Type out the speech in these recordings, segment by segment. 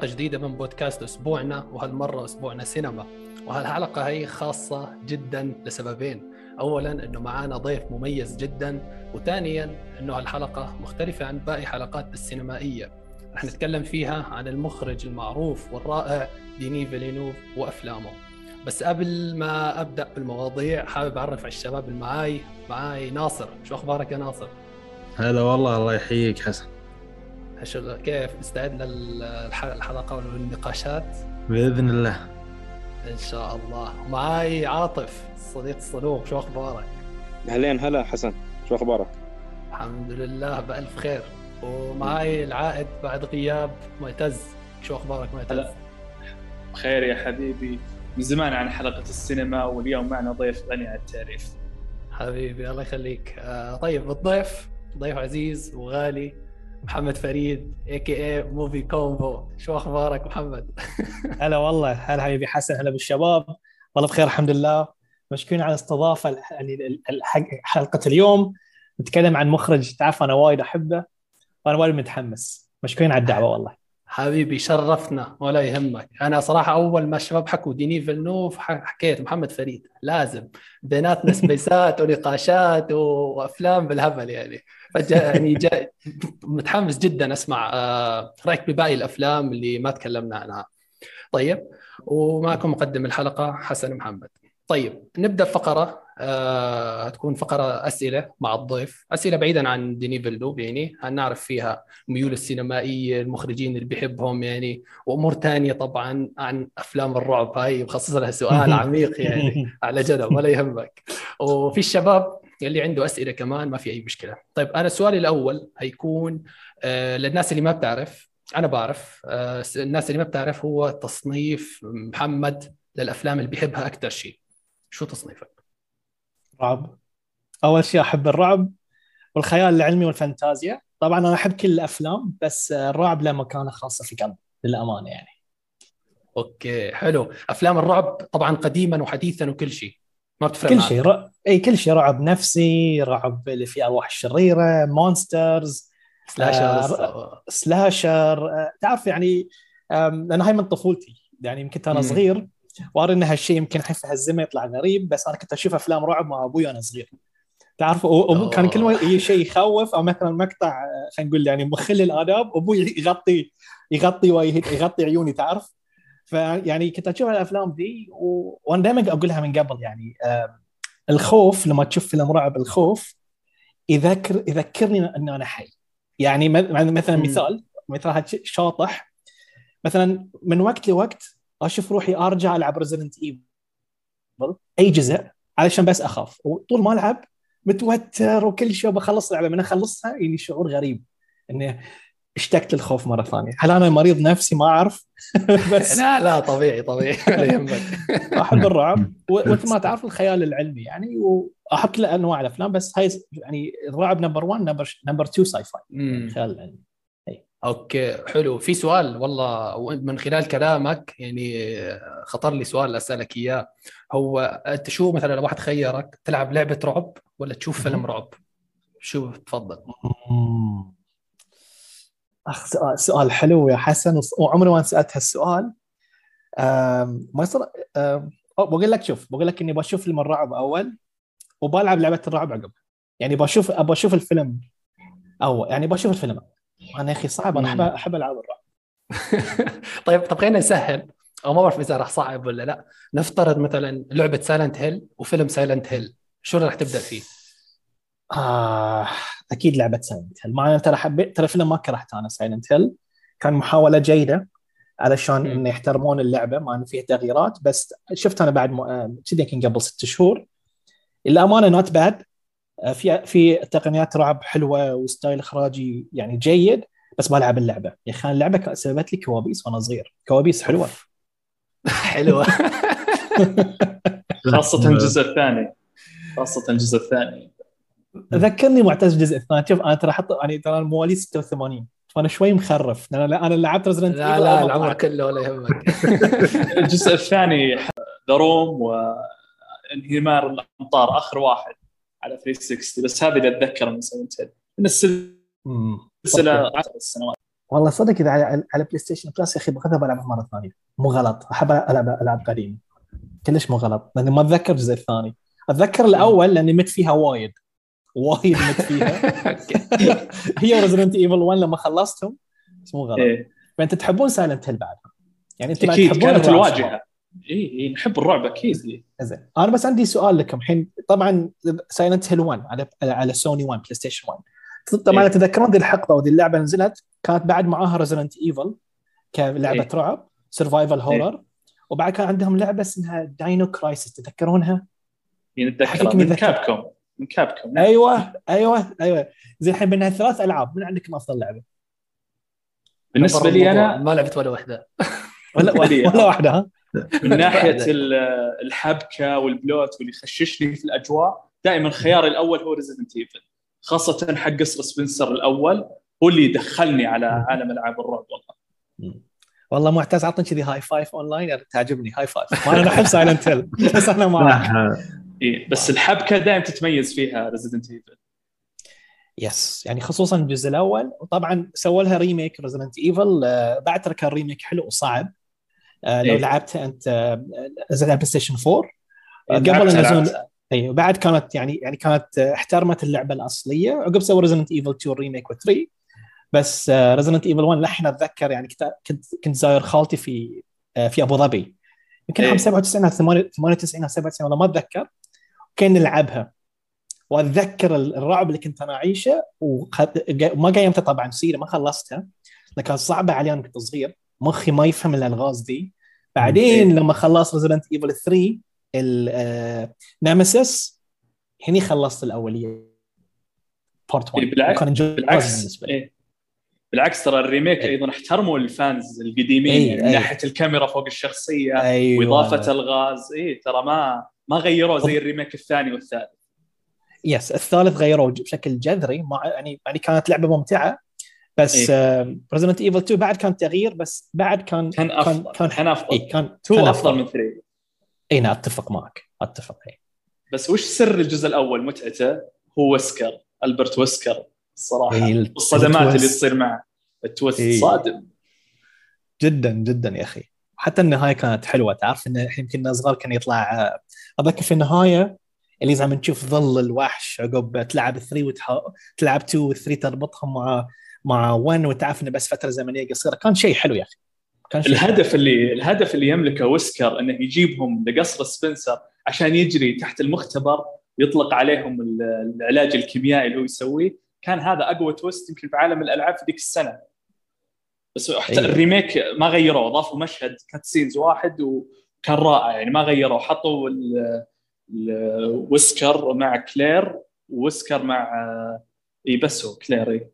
حلقة جديدة من بودكاست أسبوعنا وهالمرة أسبوعنا سينما. وهالحلقة هي خاصة جدا لسببين. أولا أنه معانا ضيف مميز جدا وثانيا أنه هالحلقة مختلفة عن باقي حلقات السينمائية. رح نتكلم فيها عن المخرج المعروف والرائع ديني فيلينوف وأفلامه. بس قبل ما أبدأ بالمواضيع حابب أعرف على الشباب اللي معاي ناصر. شو أخبارك يا ناصر؟ هلا والله الله يحييك حسن. كيف مستعد للحلقه والنقاشات. بإذن الله. إن شاء الله. معاي عاطف صديق الصدوق شو أخبارك؟ أهلين هلا حسن. شو أخبارك؟ الحمد لله بألف خير. ومعاي العائد بعد غياب معتز شو أخبارك معتز هلا. خير يا حبيبي. من زمان عن حلقة السينما واليوم معنا ضيف غني عن التعريف. حبيبي الله يخليك. آه طيب الضيف ضيف عزيز وغالي. محمد فريد AKA Movie Combo شو أخبارك محمد؟ هلا والله هلا حبيبي حسن هلا بالشباب. والله بخير الحمد لله. مشكورين على الاستضافة يعني حلقة اليوم. نتكلم عن مخرج تعرف أنا وايد أحبه وأنا وايد متحمس. مشكورين على الدعوة والله. حبيبي شرفنا ولا يهمك. أنا صراحة أول ما الشباب حكوا ديني فيلنوف حكيت محمد فريد لازم. بيناتنا سبيسات ونقاشات وأفلام بالهبل يعني. يعني متحمس جدا أسمع آه، رأيك بباقي الأفلام اللي ما تكلمنا عنها. طيب ومعكم مقدم الحلقة حسن محمد. طيب نبدأ فقرة آه هتكون فقرة أسئلة مع الضيف. أسئلة بعيدا عن ديني فيلو يعني هنعرف فيها ميول السينمائية المخرجين اللي بيحبهم يعني وأمور ثانية طبعا عن أفلام الرعب. هاي مخصص لها سؤال عميق يعني على جنب ولا يهمك. وفي الشباب اللي عنده أسئلة كمان ما في أي مشكلة. طيب أنا سؤالي الأول هيكون آه للناس اللي ما بتعرف أنا بعرف آه الناس اللي ما بتعرف هو تصنيف محمد للأفلام اللي بيحبها أكثر شيء. شو تصنيفك؟ رعب. أول شيء أحب الرعب والخيال العلمي والفانتازيا. طبعا أنا أحب كل الأفلام بس الرعب له مكانة خاصة في قلبي للأمانة يعني. أوكي حلو. أفلام الرعب طبعا قديما وحديثا وكل شيء ما بتفرق كل شيء ر... إي كل شيء رعب نفسي رعب اللي فيه ارواح الشريره monsters slasher آه... slasher آه... تعرف يعني لأن هاي من طفولتي. يعني يمكن أنا صغير وارى إن هالشيء يمكن في هالزمن يطلع غريب بس أنا كنت أشوف أفلام رعب مع أبوي وأنا صغير. تعرف كان كل ما شيء يخوف أو مثلا مقطع خلينا نقول يعني مخل الآداب أبوي يغطي يغطي يغطي عيوني تعرف؟ فيعني كنت أشوف الأفلام ذي و... وأنا دائما أقولها من قبل يعني الخوف لما تشوف فيلم رعب الخوف يذكر يذكرني ان أنا حي. يعني مثلا مثال مثال شاطح. مثلا من وقت لوقت أشوف روحي أرجع ألعب Resident Evil أي جزء علشان بس أخاف. وطول ما ألعب متوتر وكل شيء بخلص اللعبه من أخلصها يجي شعور غريب انه اشتقت للخوف مرة ثانية. هل أنا مريض نفسي؟ ما أعرف. بس لا لا طبيعي طبيعي. يهمك. أحب الرعب. ومثل ما تعرف الخيال العلمي يعني. واحب كل أنواع الأفلام. بس هاي يعني الرعب number 1 number number 2 sci-fi الخيال العلمي أوكي حلو. في سؤال والله من خلال كلامك يعني خطر لي سؤال أسألك إياه. هو أنت شو مثلا لو واحد خيرك تلعب لعبة رعب ولا تشوف فيلم رعب؟ شو تفضل؟ أخ سؤال, سؤال حلو يا حسن وعمري ما سألت هالسؤال. ما يصير بقول لك شوف بقول لك إني بشوف فيلم الرعب أول وبلعب لعبة الرعب عقب. يعني بشوف أبى أشوف الفيلم أو يعني بشوف الفيلم. أنا يا أخي صعب أنا أحب أحب ألعاب الرعب. طيب طب خلينا نسهل. أو ما بعرف إذا راح صعب ولا لا. نفترض مثلا لعبة Silent Hill وفيلم Silent Hill شو راح تبدأ فيه؟ آه أكيد لعبة Silent Hill مع ترى حبيت ترى فيلم ما كرهت أنا Silent Hill كان محاولة جيدة علشان إنه يحترمون اللعبة مع إنه فيها تغييرات. بس شفت أنا بعد كذا يمكن قبل ست شهور. الامانه not bad آه، في في تقنيات رعب حلوة و style إخراجي يعني جيد بس بلعب اللعبة. يا أخي اللعبة سببت لي كوابيس وأنا صغير. كوابيس حلوة. حلوة. خاصة الجزء الثاني. خاصة الجزء الثاني. ذكرني معتز الجزء الثاني. شوف أنا ترى حط يعني ترى مواليد 86 فأنا شوي مخرف. أنا أنا لعبت Resident لا لا العمر كله ولا يهمك. الجزء الثاني درووم وانهمار الأمطار آخر واحد. على 360 بس هذه اللي أتذكر من Silent Hill من السلسلة 10 سنوات. والله صدق إذا على, على PlayStation Plus يا أخي بغيت العبها مرة ثانية. مو غلط. أحب ألعب ألعاب قديمة. كلش مو غلط. لأني ما أتذكر الجزء الثاني أتذكر الأول لأني مت فيها وايد. وايد مت فيها. هي Resident Evil 1 لما خلصتهم. بس مو غلط. إيه. فأنت تحبون Silent Hill بعدها يعني أنتم أكيد تحبون كانت الواجهة. إي إي نحب الرعب أكيد إيه. زين أنا بس عندي سؤال لكم الحين طبعا Silent Hill 1 على على سوني 1 PlayStation 1 طبعا إيه. تذكرون ذي الحقبة وذي اللعبة نزلت كانت بعد معاها Resident Evil كلعبة إيه. رعب survival horror وبعد كان عندهم لعبة اسمها Dino Crisis تتذكرونها؟ نتذكر حقيقي من متذكر. Capcom من Capcom أيوه أيوه أيوه زين الحين بينها ثلاث ألعاب من عندكم أفضل لعبة؟ بالنسبة لي أنا ما لعبت ولا واحدة ولا. ولا واحدة ها؟ من ناحية ال- الحبكة وال plot واللي يخششني في الأجواء دائما خياري الأول هو Resident Evil خاصة حق قصر سبنسر الأول هو اللي دخلني على عالم ألعاب الرعب والله. والله معتز عطني كذي high five online تعجبني high five ما أنا احب Silent Hill بس أنا معك صراحة إيه بس الحبكة دائما تتميز فيها Resident Evil yes يعني خصوصا الجزء الأول. وطبعا سووا لها remake Resident Evil بعد ترى كان remake حلو وصعب. لو إيه. لعبته أنت آه، PlayStation 4 آه، قبل لعبتها. اي وبعد كانت يعني يعني كانت آه، احترمت اللعبة الأصلية. عقب سووا Resident Evil 2 remake و3 بس Resident Evil 1 لحين أتذكر يعني كنت كنت زاير خالتي في آه، في أبو ظبي. يمكن إيه. عام 97 أو 98 أو 97 والله ما أتذكر. كنا نلعبها. وأتذكر الرعب اللي كنت أنا أعيشه وما قيمتها طبعا سيرة ما خلصتها لكن كانت صعبة علي أنا كنت صغير. مخي ما يفهم الألغاز دي. بعدين لما خلصت Resident Evil 3 ال Nemesis هني خلصت الأولية. part 1 إيه، بالعكس- كان انجاز بالعكس بالنسبة لي. إيه. بالعكس ترى ال remake إيه. أيضا احترموا ال fans القديمين إيه، يعني من إيه. ناحية الكاميرا فوق الشخصية أيوه. وإضافة ألغاز. اي ترى ما ما غيروه زي ال remake الثاني والثالث. yes الثالث غيروه بشكل جذري. مع يعني يعني كانت لعبة ممتعة. بس Resident Evil 2 بعد كان تغيير بس بعد كان كان افضل كان كان أفضل. اي كان 2 كان أفضل من 3 اي نعم أتفق معك أتفق اي بس وش سر الجزء الأول متعته؟ هو ويسكر ألبرت ويسكر الصراحة. إيه، والصدمات اللي. تصير معه. ال twist إيه. صادم. جدا جدا يا أخي. حتى النهاية كانت حلوة. تعرف إن الحين كنا صغار كان يطلع آه، اذكر في النهاية اللي زي ما نشوف ظل الوحش عقب تلعب 3 وتح... تلعب 2 و 3 تربطهم مع مع 1 وتعرف إنه بس فترة زمنية قصيرة. كان شيء حلو يا أخي. كان شيء حلو. الهدف اللي الهدف اللي يملكه ويسكر إنه يجيبهم لقصر سبنسر عشان يجري تحت المختبر يطلق عليهم ال- العلاج الكيميائي اللي هو يسويه. كان هذا أقوى twist يمكن في عالم الألعاب في ذيك السنة. بس حتى أيوة. ال remake ما غيروه أضافوا مشهد cutscenes واحد وكان رائع. يعني ما غيروه. حطوا ويسكر مع كلير ويسكر مع إي بس هو كلير إي.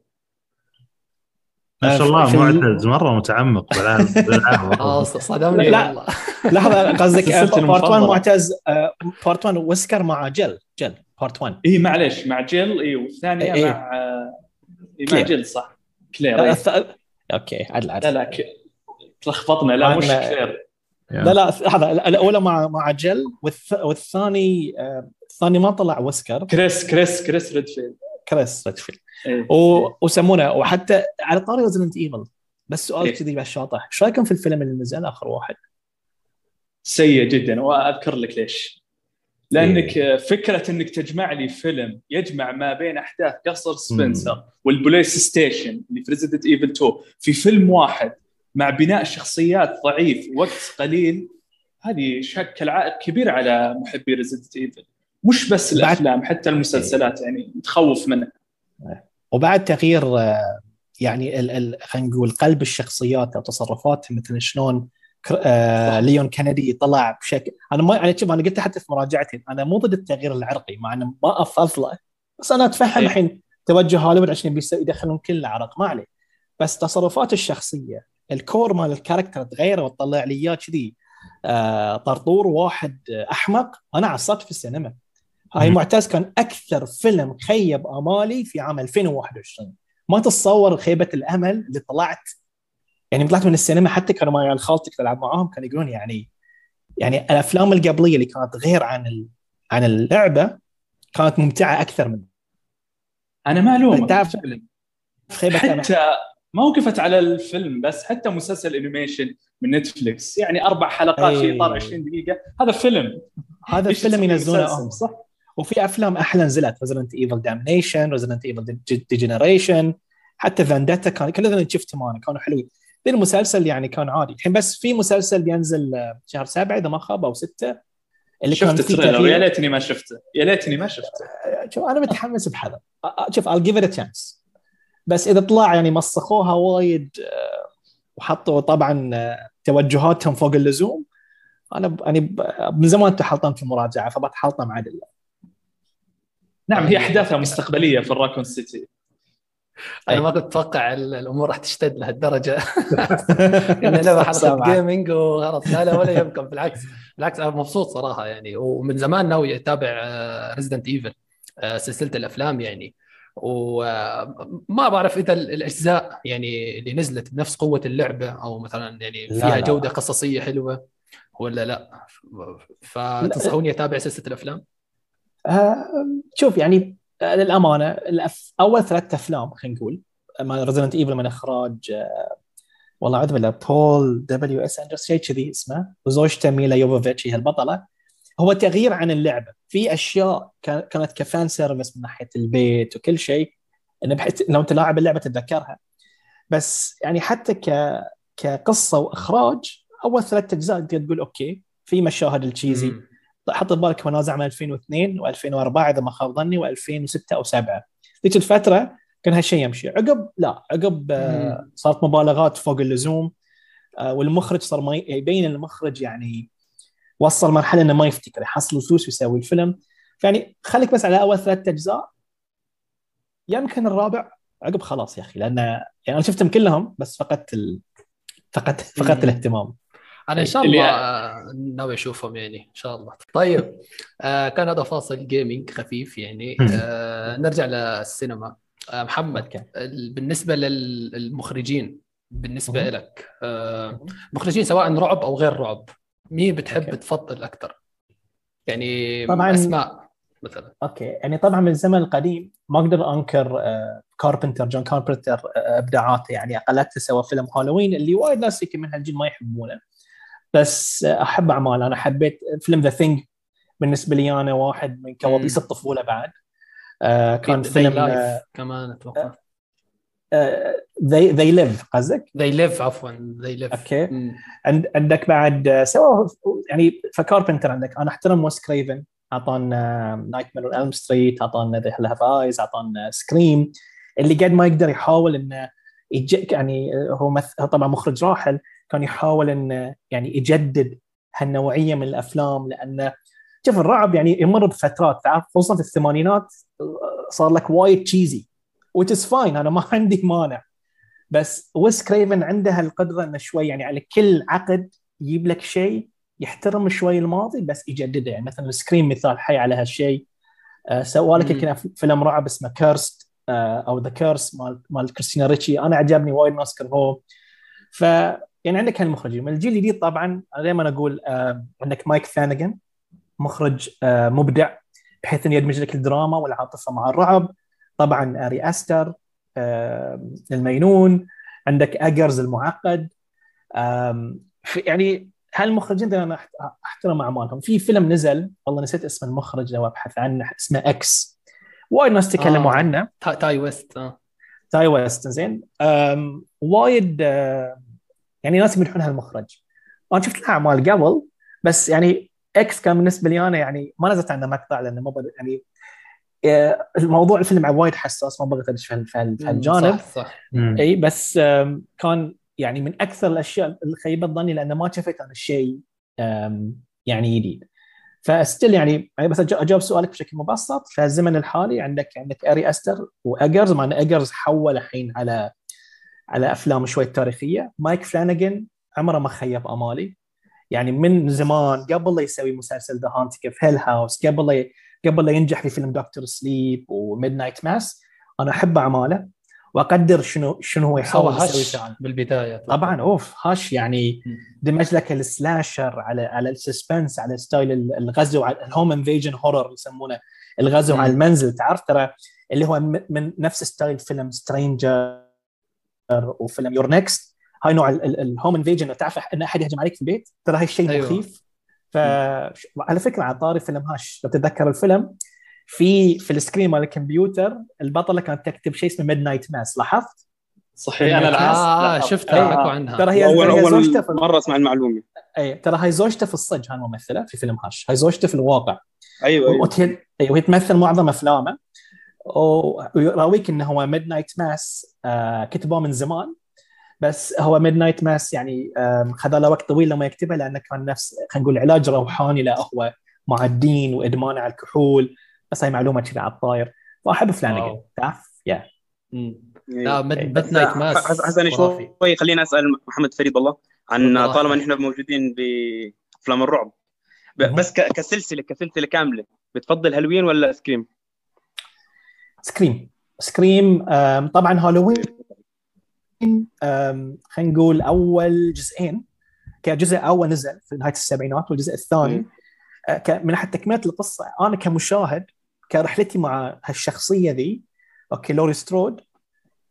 ما شاء في الله ال- معتز مرة متعمق بالالعاب آه والله. صدمني لا. والله لحظة قصدك part 1 المفضلة. معتز part 1 ويسكر مع جل جل part 1 اي معليش مع جيل اي والثانية إيه. مع اي مع. جيل صح كلير إيه. okay عدل عدل لا لا. تلخبطنا لا مش كلير لا لا لحظة الاولى مع مع جل والث... والثاني آه، الثاني ما طلع ويسكر كريس كريس كريس ريدفيلد كريس ريدفيلد إيه. و... وسمونه. وحتى على طاري Resident Evil بس سؤال إيه. كذي بشاطح إيش رأيكم في الفيلم اللي نزل آخر واحد؟ سيء جدا. وأذكر لك ليش. لأنك فكرة إنك تجمع لي فيلم يجمع ما بين أحداث قصر سبنسر وال police station اللي في Resident Evil 2 في فيلم واحد مع بناء شخصيات ضعيف وقت قليل هذه شكل عائق كبير على محبي Resident Evil مش بس الأفلام حتى المسلسلات يعني متخوف منها. وبعد تغيير آه، يعني. خلينا نقول قلب الشخصيات أو تصرفاتهم مثل شلون آه ليون كندي طلع بشكل أنا ما أنا شوف أنا قلت حتى في مراجعتي أنا مو ضد التغيير العرقي مع إنه ما افضله بس أنا أتفهم إيه. الحين توجه هوليوود عشان يدخلون كل العرق ما عليه بس تصرفات الشخصية الكور مال الكاركتر تغير وتطلع لي إياه كذي آه طرطور واحد أحمق أنا عصبت في السينما هاي. معتز كان أكثر فيلم خيب آمالي في عام 2021 ما تتصور خيبة الأمل اللي طلعت. يعني طلعت من السينما حتى كانوا معي عيال خالتي كنت ألعب معاهم كانوا يقولون يعني يعني الأفلام القبلية اللي كانت غير عن ال... عن اللعبة كانت ممتعة أكثر من أنا ما ألومك. تعرف- حتى ما وقفت على الفيلم بس حتى مسلسل animation من Netflix يعني أربع حلقات في. اطار 20 دقيقة. هذا فيلم. هذا الفيلم ينزلونه صح؟ وفي أفلام أحلى نزلت. Resident Evil Damnation Resident Evil Degeneration حتى Vendetta كان كل هذول شفتهم أنا كانوا حلوين. ذي المسلسل يعني كان عادي. الحين بس في مسلسل بينزل آه، شهر سبعة إذا ما خاب أو ستة اللي شفت ال trailer. يا ليتني ما شفته يا ليتني ما شفته شوف أنا متحمس بحذر. آ- شوف I'll give it a chance. بس إذا طلع يعني مسخوها وايد آه، وحطوا طبعا آه، توجهاتهم فوق اللزوم أنا ب- يعني ب- من زمان تحلطم في المراجعة فبتحلطم عدل نعم هي أحداثها مستقبلية في الراكون سيتي. أنا ما كنت أتوقع ال- الأمور راح تشتد لهالدرجة. ان لعبه حلقة. gaming وخلاص لا لا ولا يمكن. بالعكس. بالعكس أنا مبسوط صراحة يعني. ومن زمان ناوي أتابع ريزدنت ايفل سلسلة الأفلام يعني. وما بعرف إذا ال- الأجزاء يعني اللي نزلت بنفس قوة اللعبة أو مثلا يعني لا، فيها لا. جودة قصصية حلوة ولا لا. فتنصحوني أتابع سلسلة الأفلام؟ آه، شوف يعني آه، للأمانة. أول ثلاث أفلام خلينا نقول ريزدنت ايفل من إخراج آه، والله بالله بول دبليو اس اندرسون شيء كذي اسمه وزوجته ميلا جوفوفيتش هي البطلة هو تغيير عن اللعبة في أشياء كان- كانت ك fan service من ناحية البيت وكل شيء بحيث لو أنت لاعب اللعبة تتذكرها بس يعني حتى ك كقصة وإخراج أول ثلاث أجزاء تقول okay في مشاهد ال cheesy. حط ببالك منتج من 2002 و2004 إذا ما خاب ظني و2006 أو 7 ذيك الفترة كان هالشيء يمشي. عقب لا عقب آه،. صارت مبالغات فوق اللزوم آه، والمخرج صار ما يبين المخرج يعني وصل مرحلة إنه ما يفتكر يحصل فلوس ويسوي الفيلم. فيعني خليك بس على أول ثلاث أجزاء. يمكن الرابع. عقب خلاص يا أخي لأن يعني أنا شفتهم كلهم بس فقدت ال... فقدت فقدت. الاهتمام. أنا إن شاء الله آه، ناوي أشوفهم يعني إن شاء الله. طيب آه كان هذا فاصل gaming خفيف يعني. آه نرجع للسينما. آه محمد ال- بالنسبة للمخرجين بالنسبة مهم. لك آه مخرجين سواء رعب أو غير رعب مين بتحب okay. تفضل أكثر يعني طبعاً. أسماء مثلا. okay. يعني طبعا من الزمن القديم ما أقدر أنكر آه، كاربنتر جون كاربنتر آه، إبداعاته يعني. اقلتها سوى فيلم هالوين اللي وايد ناس يمكن من هالجيل ما يحبونه. بس آه، أحب اعماله أنا حبيت فيلم The Thing بالنسبة لي أنا واحد من كوابيس. الطفولة بعد. آه، كان They فيلم Live كمان أتوقع. They They Live قصدك؟ They Live عفوا They Live okay. عند عندك بعد آه، سوى يعني فكاربنتر عندك. أنا أحترم ويس كريفن. اعطانا Nightmare Elm Street اعطانا The Hills Have Eyes اعطانا Scream اللي قد ما يقدر يحاول إنه. يعني هو مث... هو طبعا مخرج راحل. كان يحاول انه يعني يجدد هالنوعية من الأفلام لأنه شوف الرعب يعني يمر بفترات تعرف؟ خصوصا في الثمانينات صار لك وايد cheesy which is fine أنا ما عندي مانع. بس ويس كريفن عنده القدره إنه شوي يعني على كل عقد يجيب لك شيء يحترم شوي الماضي بس يجدده. يعني مثلا Scream مثال حي على هالشيء. آه سوى لك. يمكن فيلم رعب اسمه Cursed آه أو The Curse مال مال كريستينا ريتشي. أنا عجبني وايد ناس كرهوه ف يعني عندك هالمخرجين. من الجيل الجديد طبعا دائما أقول آه عندك مايك فلانجن مخرج آه مبدع بحيث إنه يدمج لك الدراما والعاطفة مع الرعب. طبعا آري أستر آه المينون عندك إيجرز المعقد. يعني هالمخرجين أنا أحترم أعمالهم. في فيلم نزل والله نسيت اسم المخرج لو أبحث عنه اسمه X. وايد ناس تكلموا آه. عنه. تا- تاي ويست آه. تاي ويست زين. وايد آه، يعني ناس يمدحون هالمخرج. أنا شفت له أعمال قبل بس يعني X كان بالنسبة لي أنا يعني ما نزلت عنه مقطع لأنه ما بد- يعني آه، الموضوع الفيلم وايد حساس ما بغيت ادش في هال- في هال- في هالجانب صح صح. إي بس كان يعني من أكثر الأشياء اللي خيبت ظني لأنه ما شفت أنا شيء يعني جديد. ف still يعني يعني بس أج- أجاوب سؤالك بشكل مبسط. في الزمن الحالي عندك عندك اري استر وإيجرز مع إن إيجرز حول الحين على على أفلام شوي تاريخية. مايك فلانجن عمره ما خيب أمالي. يعني من زمان قبل لا يسوي مسلسل The Haunting في Hill House قبل لا قبل لا ينجح في فيلم Doctor Sleep و Midnight Mass أنا أحب اعماله وأقدر شنو شنو هو يحاول يسوي فعلا. بالبداية طبعا أوف Hush يعني. دمج لك ال slasher على على ال suspense على style ال- الغزو على ال home invasion horror يسمونه. الغزو. على المنزل تعرف ترى اللي هو من نفس style فيلم Stranger وفيلم You're Next هاي نوع ال home invasion تعرف إن أحد يهجم عليك في البيت ترى هاي الشيء أيوة. مخيف. فعلى فكرة على طاري فيلم Hush لو تتذكر الفيلم في في ال screen مال الكمبيوتر البطلة كانت تكتب شيء اسمه Midnight Mass لاحظت؟ صحيح. أنا آه, آه. شفتها. حكوا عنها. ترى هي اول أول في مرة أسمع المعلومة. أي ترى هاي زوجته في الصج هاي الممثلة في فيلم Hush. هاي زوجته في الواقع. أيوه أيوه. وهي أيوة، وهي تمثل معظم أفلامه. ويراويك إنه هو Midnight Mass كتبوه من زمان بس هو Midnight Mass يعني خذ له وقت طويل لما يكتبه لأنه كان نفس خلينا نقول علاج روحاني له هو مع الدين وادمانه على الكحول بس هاي معلومة كذا على الطاير فأحب فلانجن. تعرف يا. إيه. لا. Midnight Mass حس- حسن. شوي خليني أسأل محمد فريد والله عن. طالما نحن موجودين بافلام الرعب. بس ك- كسلسلة كسلسلة كاملة بتفضل هالوين ولا Scream؟ Scream. Scream طبعا هالوين خلينا نقول أول جزئين. كجزء أول نزل في نهاية السبعينات والجزء الثاني. آه، من ناحية تكملة القصة أنا كمشاهد كرحلتي مع هالشخصية ذي okay لوري سترود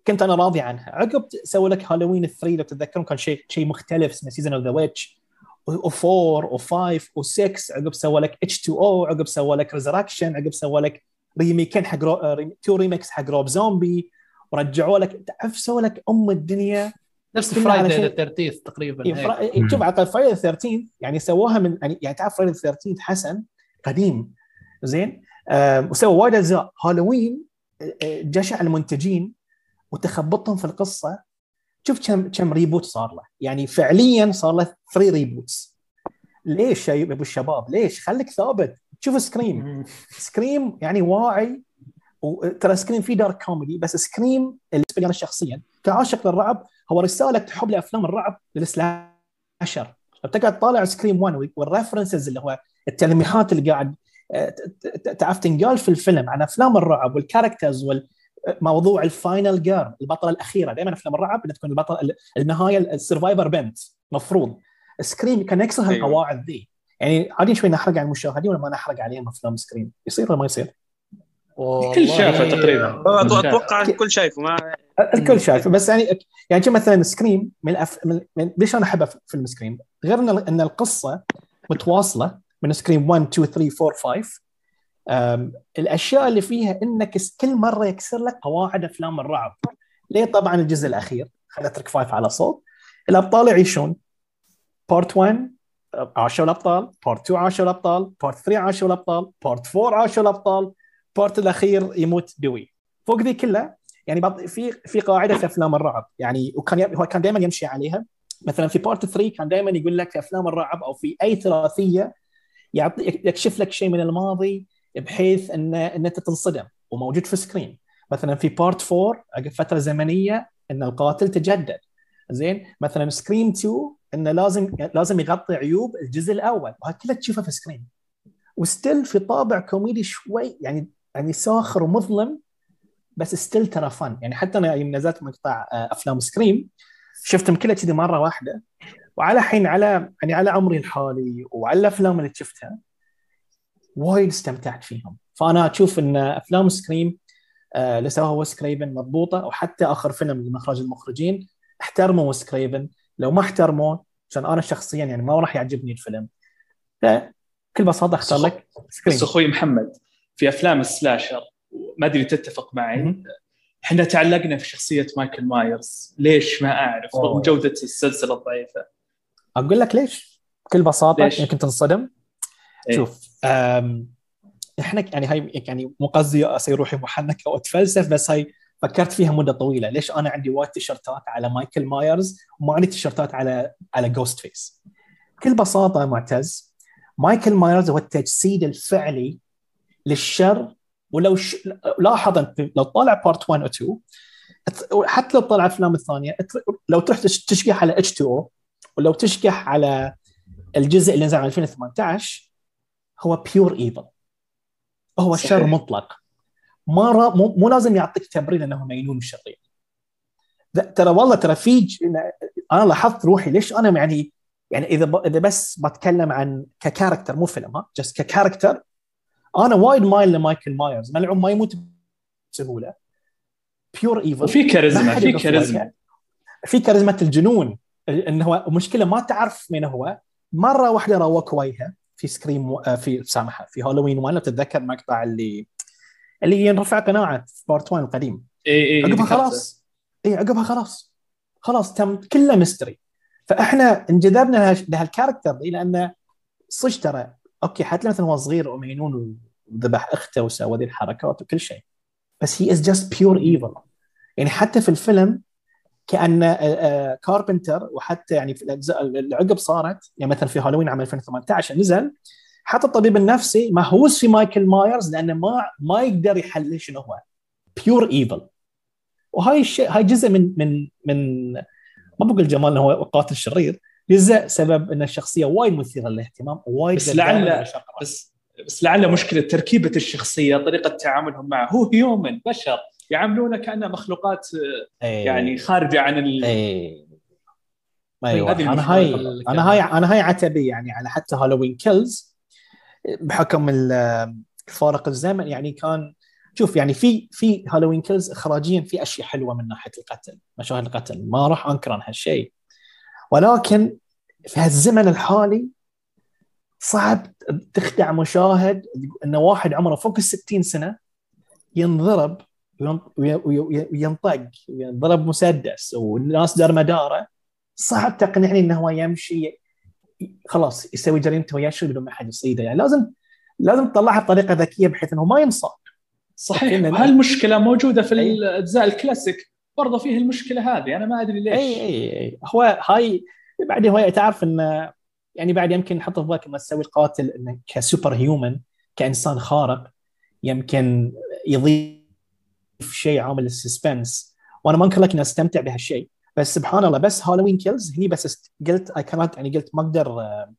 كنت أنا راضي عنها. عقب سووا لك هالوين 3 لو تتذكرون كان شيء شيء مختلف اسمه Season of the Witch و4 و5 و6 عقب سووا لك اتش 2 أو عقب سووا لك ريزركشن عقب سووا لك ريميكين حق رو... تو ريميكس حق روب زومبي ورجعوا لك تعرف سووا لك أم الدنيا. نفس ذا 13 تقريبا إيه، إيه، شوف على فرايدي 13 يعني سووها من يعني يعني تعرف فرايدي 13 حسن؟ قديم. زين؟ وسووا وايد أجزاء. هالوين آه، آه، جشع المنتجين وتخبطهم في القصة. شوف كم كم reboot صار له. يعني فعليا صار له 3 reboots ليش يا أبو الشباب؟ ليش؟ خليك ثابت. شوف Scream. Scream يعني واعي وترى Scream فيه dark comedy بس Scream بالنسبة لي أنا شخصيا كعاشق للرعب هو رسالة حب لأفلام الرعب لل slasher بتقعد طالع Scream 1 وال references اللي هو التلميحات اللي قاعد آه، تعرف تنقال في الفيلم عن أفلام الرعب وال characters والموضوع ال final girl البطلة الأخيرة. دائما أفلام الرعب انها تكون البطل النهاية ال survivor بنت مفروض. Scream كان يكسر أيوة. هالقواعد ذي. يعني عادي شوي نحرق على المشاهدين ولا ما نحرق عليهم افلام Scream يصير ولا ما يصير؟ كل شافه والله- تقريبا. أتوقع الكل شايفه ما الكل شايفه بس يعني يعني مثلا Scream من, الأف... من... من ليش أنا احب فيلم Scream؟ غير إن إن القصة متواصلة من Scream 1 2 3 4 5 أم... الأشياء اللي فيها إنك كل مرة يكسر لك قواعد أفلام الرعب. ليه؟ طبعا الجزء الأخير خلينا اترك فايف على صوت. الأبطال يعيشون. بارت 1 عاشوا الابطال بارت 2 عاشوا الابطال بارت 3 عاشوا الابطال بارت 4 عاشوا الابطال بارت الأخير يموت دوي فوق ذي كلها يعني في في قاعدة في أفلام الرعب يعني وكان هو كان دائما يمشي عليها. مثلا في بارت 3 كان دائما يقول لك في أفلام الرعب أو في أي ثلاثية يعطي يكشف لك شيء من الماضي بحيث ان إن أنت تنصدم وموجود في Scream مثلا في part 4 عقب فترة زمنية إن القاتل تجدد. زين؟ مثلا Scream 2 إنه لازم لازم يغطي عيوب الجزء الأول وهذا كله تشوفه في Scream و still في طابع كوميدي شوي يعني يعني ساخر ومظلم بس still ترى فن يعني حتى أنا يوم نزلت مقطع آه، أفلام Scream شفتهم كلها كذي مرة واحدة. وعلى حين على يعني على عمري الحالي وعلى الأفلام اللي شفتها وايد استمتعت فيهم. فأنا أشوف إن أفلام Scream آه، اللي سواها ويس كريفن مضبوطة وحتى آخر فيلم اخراج المخرجين احترموا ويس كريفن لو ما احترموه عشان أنا شخصيا يعني ما راح يعجبني الفيلم فبكل بساطة أختار لك Scream بس أخوي محمد في أفلام ال slasher ما أدري تتفق معي. إحنا تعلقنا في شخصية مايكل مايرز ليش ما أعرف رغم. جودة السلسلة الضعيفة أقول لك ليش؟ بكل بساطة ليش؟ يمكن تنصدم إيه. شوف إحنا يعني هاي يعني مو قصدي اصير روحي محنك أو اتفلسف بس هاي فكرت فيها مدة طويلة. ليش أنا عندي وايد تيشرتات على مايكل مايرز وما عندي تيشرتات على على Ghostface بكل بساطة معتز مايكل مايرز هو التجسيد الفعلي للشر. ولو ش... لاحظ لو طالع part 1 و 2 ات- حتى لو طلع الأفلام الثانية لو تروح تش- تشقح على H2 أو ولو تشقح على الجزء اللي نزل عام 2018 هو pure evil هو صحيح. شر مطلق. ما را مو, مو لازم يعطيك تبرير انه مجنون شرير لا، ترى والله ترى في أنا لاحظت روحي ليش أنا يعني يعني إذا. إذا بس بتكلم عن ك character مو فيلم ها؟ just ك character أنا وايد مايل لمايكل مايرز. ملعون ما يموت بسهولة. بيور ايفل وفي ما كاريزما في كاريزما. في كاريزما الجنون. انه هو مشكلة ما تعرف من هو. مرة واحدة روك وجهه في سكريم و... في سامحة في هالوين 1 لو تتذكر المقطع اللي اللي ينرفع قناعه في بارت 1 القديم اي اي عقبها خلاص. اي عقبها خلاص. خلاص تم كله ميستري فإحنا انجذبنا لها- لهالكاركتر دي لأنه صدق ترى. Okay حتى مثلا هو صغير ومجنون وذبح أخته وسوى ذي الحركات وكل شيء. بس he is just pure evil يعني حتى في الفيلم كأن كاربنتر وحتى يعني في الأجزاء اللي عقب صارت. يعني مثلا في هالوين عام 2018 نزل. حتى الطبيب النفسي مهووس في مايكل مايرز لأنه ما ما يقدر يحلل شنو هو. Pure evil وهاي الشيء هاي جزء من من من ما بقول جمال إنه هو قاتل شرير. جزء سبب إن الشخصية وايد مثيرة للاهتمام وايد بس لعل-. بس بس لعل مشكلة تركيبة الشخصية طريقة تعاملهم معه. هو human بشر. يعاملونه كأنه مخلوقات إيه. يعني خارجة عن ال... إيه. أيوه. أنا هاي أنا هاي أنا هاي عتبي يعني على حتى Halloween Kills بحكم ال- الفارق الزمن يعني كان شوف يعني في في Halloween Kills اخراجيا في أشياء حلوة من ناحية القتل مشاهد القتل ما راح انكر عن هالشيء. ولكن في هالزمن الحالي صعب تخدع مشاهد انه واحد عمره فوق ال 60 سنة ينضرب وين- وي- وي- وينطق وينضرب مسدس والناس دار مدارة. صعب تقنعني انه هو يمشي خلاص يسوي جريمته ويشرب بدون ما حد يصيده يعني. لازم لازم تطلعها بطريقة ذكية بحيث إنه ما ينصاب. صحيح. هالمشكلة موجودة في أي. الأجزاء الكلاسيك. برضه فيه المشكلة هذه. أنا ما أدري ليش. أي أي أي. هو هاي بعدين هو تعرف انه يعني بعد يمكن نحط في بالك لما تسوي القاتل إنه ك superhuman كإنسان خارق يمكن يضيف شيء عامل ال suspense وأنا ما أنكر لك إني أستمتع بهالشيء. بس سبحان الله بس Halloween Kills هني بس قلت اي كانت يعني قلت ما أقدر آه،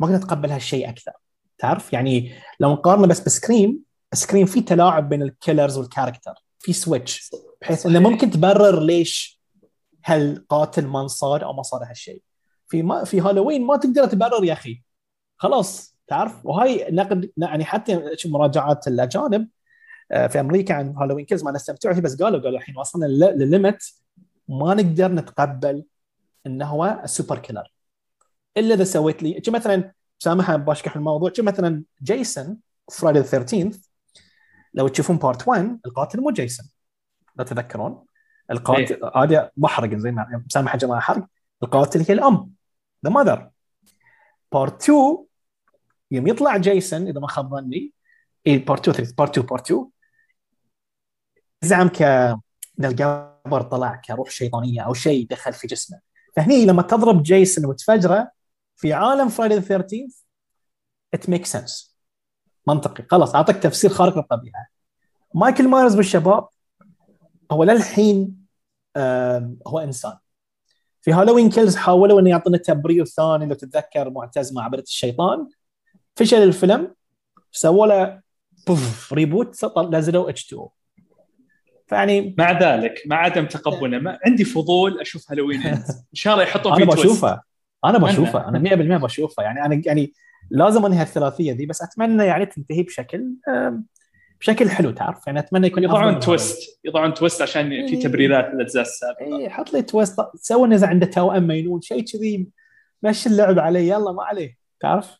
ما أقدر أتقبل هالشيء أكثر. تعرف؟ يعني لو نقارنه بس ب Scream Scream في تلاعب بين ال killers وال character في switch بحيث إنه ممكن تبرر ليش هل قاتل ما انصاد أو ما صار هالشيء. في ما في هالوين ما تقدر تبرر يا أخي. خلاص تعرف؟ وهاي نقد يعني حتى مراجعات الأجانب آه، في أمريكا عن Halloween Kills ما نستمتعوا فيه بس قالوا قالوا الحين وصلنا لل- لل limit ما نقدر نتقبل إنه هو ال super killer. إلا إذا سويت لي مثلا سامح بشرح الموضوع؟ مثلا جيسون Friday 13 لو تشوفون part 1 القاتل مو جيسون. لا تذكرون. القاتل هذا بحرق زي ما سامح يا جماعة حرق. القاتل هي الأم the mother part 2 يوم يطلع جيسون إذا ما خاب ظني. اي part 2 part 2 part 2 زعم ك القبر طلع كروح شيطانية أو شيء دخل في جسمه. فهني لما تضرب جيسون وتفجره في عالم Friday 13 it make sense منطقي. خلاص أعطيك تفسير خارق للطبيعه مايكل مايرز يا شباب هو للحين هو إنسان. في Halloween Kills حاولوا إنه يعطونا تبرير ثاني لو تتذكر معتز مع عبرة الشيطان. فشل الفيلم سووا له بوف reboot نزلوا H2 فيعني مع ذلك مع عدم تقبله ما عندي فضول أشوف هالوين. إن شاء الله يحطون أنا فيه twist. بشوفه أنا أتمنى. بشوفه أنا 100% بشوفه يعني أنا يعني لازم أنهي الثلاثيه دي بس أتمنى يعني تنتهي بشكل بشكل حلو تعرف؟ يعني أتمنى يكون يضعون twist. يضعون twist عشان في إيه. تبريرات للأجزاء السابقة. اي حط لي twist. سوى اذا عنده توأم مينون. شيء كذي مشي اللعب عليه. يلا ما عليه. تعرف؟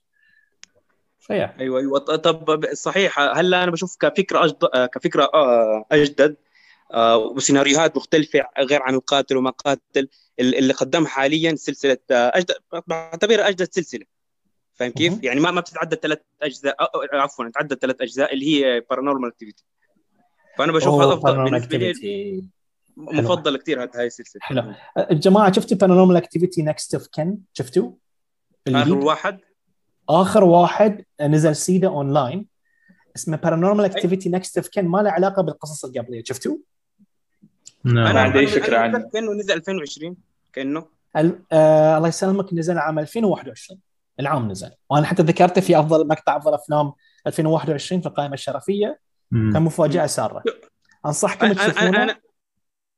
فيا. أيوه أيوه. طب صحيح. هلا أنا بشوف كفكرة أجد... آه، كفكرة آه، أجدد. وسيناريوهات مختلفة غير عن القاتل وما قاتل ال- اللي قدمها حاليا سلسلة آه، اجدد بعتبرها أجدد سلسلة فاهم. كيف؟ يعني ما ما بتتعدى ثلاث أجزاء عفوا تتعدى ثلاث أجزاء اللي هي Paranormal Activity فأنا بشوف هذا أفضل بالنسبة لي مفضل كثير هاي السلسلة حلو. الجماعه شفتوا Paranormal Activity Next of Kin شفتوا؟ آخر؟ واحد آخر واحد نزل سيدا أونلاين اسمه Paranormal Activity Next of Kin ما له علاقة بالقصص القبلية شفتوا؟ نعم. ما عندي أنا- أنا عنه. كانه نزل 2020 كأنه. ال- آه الله يسلمك نزل عام 2021 العام نزل. وأنا حتى ذكرته في أفضل مقطع أفضل أفلام 2021 في القائمة الشرفية. كان مفاجأة سارة. أنصحكم أنا أنا, تشوفونه. أنا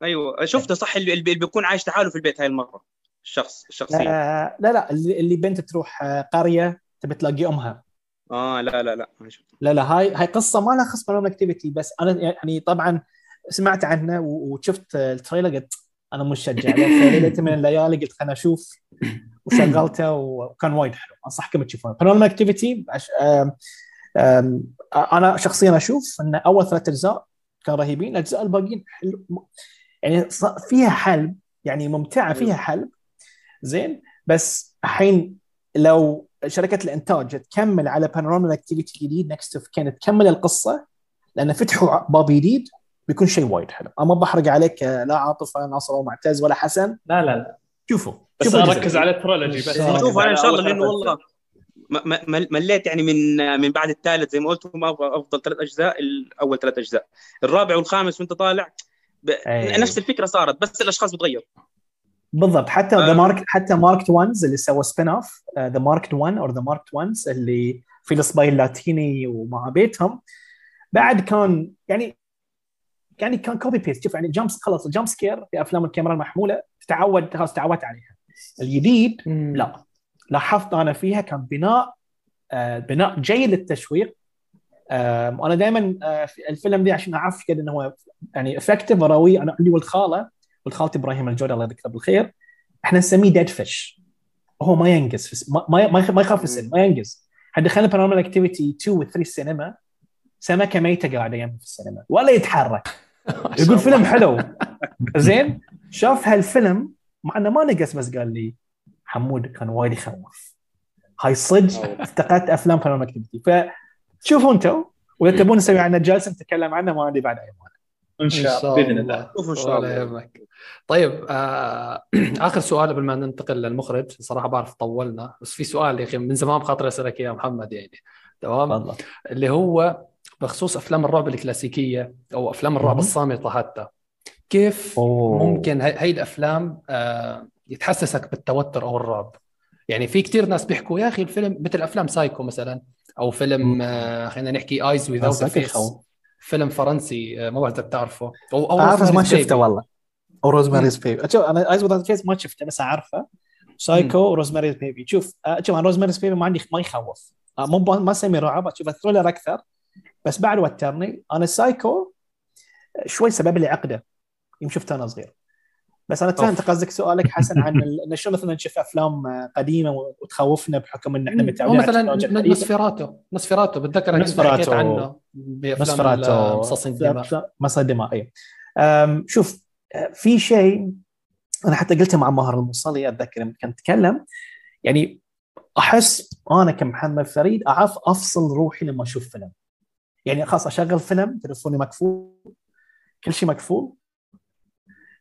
أيوه شفته صح اللي, اللي بيكون عايش لحاله في البيت هاي المرة. الشخص الشخصية. آه لا لا اللي اللي بنت تروح آه، قرية تبي تلاقي أمها. آه لا لا لا ما شفته. لا لا هاي هاي قصة ما لها خص ب Paranormal Activity بس أنا يعني طبعا سمعت عنه وشفت ال trailer قلت أنا مشجع له فليله من الليالي قلت خليني أشوف وشغلته وكان وايد حلو. انصحكم تشوفونه. Paranormal Activity أنا شخصيا أشوف إن أول ثلاث أجزاء كانوا رهيبين الأجزاء الباقيين حلو. يعني فيها حلو يعني ممتعة فيها حلو. زين؟ بس الحين لو شركة الإنتاج تكمل على Paranormal Activity جديد Next of Kin تكمل القصة لأن فتحوا باب جديد بيكون شيء وايد حلو. أنا ما بحرق عليك لا عاطف ولا ناصر ولا معتز ولا حسن. لا لا لا. شوفوا. بس أركز على ال trilogy بس. نشوف أنا إن شاء الله على لأنه والله م- م- مل- مليت يعني من من بعد الثالث زي ما قلت هم أفضل- افضل ثلاث أجزاء الأول ثلاث أجزاء. الرابع والخامس وأنت طالع ب... أي. نفس الفكرة صارت بس الأشخاص بتغير. بالضبط. حتى ذا آه. مارك حتى ماركت وانز اللي سوى سبين اوف ذا ماركت 1 اور ذا ماركت وانز اللي في الصبايا اللاتيني ومع بيتهم بعد كان يعني يعني كان كوبي بيست شوف يعني جامس خلص الجامب سكير في أفلام الكاميرا المحمولة تتعود خلاص تعودت عليها. الجديد لا. لاحظت أنا فيها كان بناء آه بناء جيد للتشويق. آه أنا دائما آه في الفيلم دي عشان أعرف كذا إنه هو يعني effective وروي. أنا عندي ولد خاله ولد خالتي إبراهيم الجودة الله يذكره بالخير. إحنا نسميه dead fish هو ما ينقز ما ما ما يخ- ما يخاف في السن ما ينقز إحنا دخلنا Paranormal Activity 2 و 3 السينما سمكه ميته قاعدة يمه في السينما. ولا يتحرك. يقول فيلم حلو. زين؟ شاف هالفيلم مع إنه ما نقز بس قال لي حمود كان وايد يخوف. هاي صدق افتقدت أفلام Paranormal Activity فشوفوا أنتم وإذا تبون نسوي عنه جلسة نتكلم عنه ما عندي بعد أي مانع. إن شاء الله بإذن الله. إن شاء الله. يهمك. طيب آه آخر سؤال قبل ما ننتقل للمخرج. صراحة بعرف طولنا بس في سؤال يا أخي من زمان بخاطر أسألك إياه محمد يعني. تمام؟ اللي هو بخصوص أفلام الرعب الكلاسيكية أو أفلام الرعب. الصامتة حتى. كيف أوه. ممكن هاي الأفلام آه يتحسسك بالتوتر أو الرعب؟ يعني في كتير ناس بيحكوا يا أخي الفيلم مثل أفلام سايكو مثلا أو فيلم آه خلينا نحكي Eyes Without Face. فيلم فرنسي آه ما بعرف إذا بتعرفه. أو أو بس ما شفته. والله. أو Rosemary's Baby شوف أنا Eyes Without Face ما شفته بس أعرفه. سايكو و Rosemary's Baby شوف شوف أنا Rosemary's Baby ما عندي ما يخوف. مو ما أسميه رعب أشوفه thriller أكثر. بس بعد وترني أنا سايكو شوي سبب لي عقدة. يوم شفته أنا صغير. بس أنا فهمت قصدك سؤالك حسن عن انه شلون مثلا نشوف أفلام قديمة وتخوفنا بحكم إن إحنا متعودين مثلا. نسفيراتو نسفيراتو بتذكر نسفيراتو. حكيت عنه نسفراتو مصاصين الدماء مصاص الدماء اي شوف في شيء أنا حتى قلته مع ماهر المصلي أتذكر لما كان نتكلم يعني أحس أنا كمحمد فريد أعرف أفصل روحي لما أشوف فيلم. يعني خلاص أشغل فيلم تلفوني مقفول كل شيء مقفول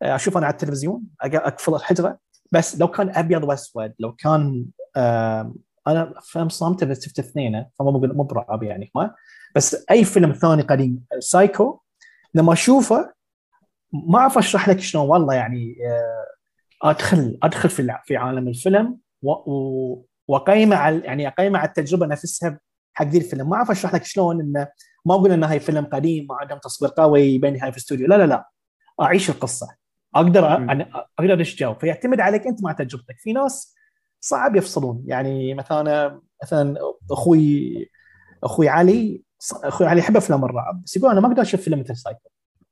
أشوف أنا على التلفزيون أقفل الحجرة. بس لو كان أبيض وأسود لو كان أم، أنا فيلم صامته بس شفت اثنين فما بقول مو برعب يعني ما. بس أي فيلم ثاني قديم سايكو لما أشوفه ما أعرف أشرح لك شلون والله يعني آه، أدخل أدخل في في عالم الفيلم وأقيمه على يعني أقيمه على التجربة نفسها حق ذي الفيلم. ما أعرف أشرح لك شلون إنه ما أقول انه هاي فيلم قديم عندهم تصوير قوي يبين هاي في استوديو لا لا لا. أعيش القصة. أقدر. يعني أقدر أدش جو. فيعتمد عليك أنت مع تجربتك. في ناس صعب يفصلون. يعني مثلا مثلا أخوي أخوي علي أخوي علي يحب أفلام الرعب. بس يقول أنا ما أقدر أشوف فيلم مثل سايكو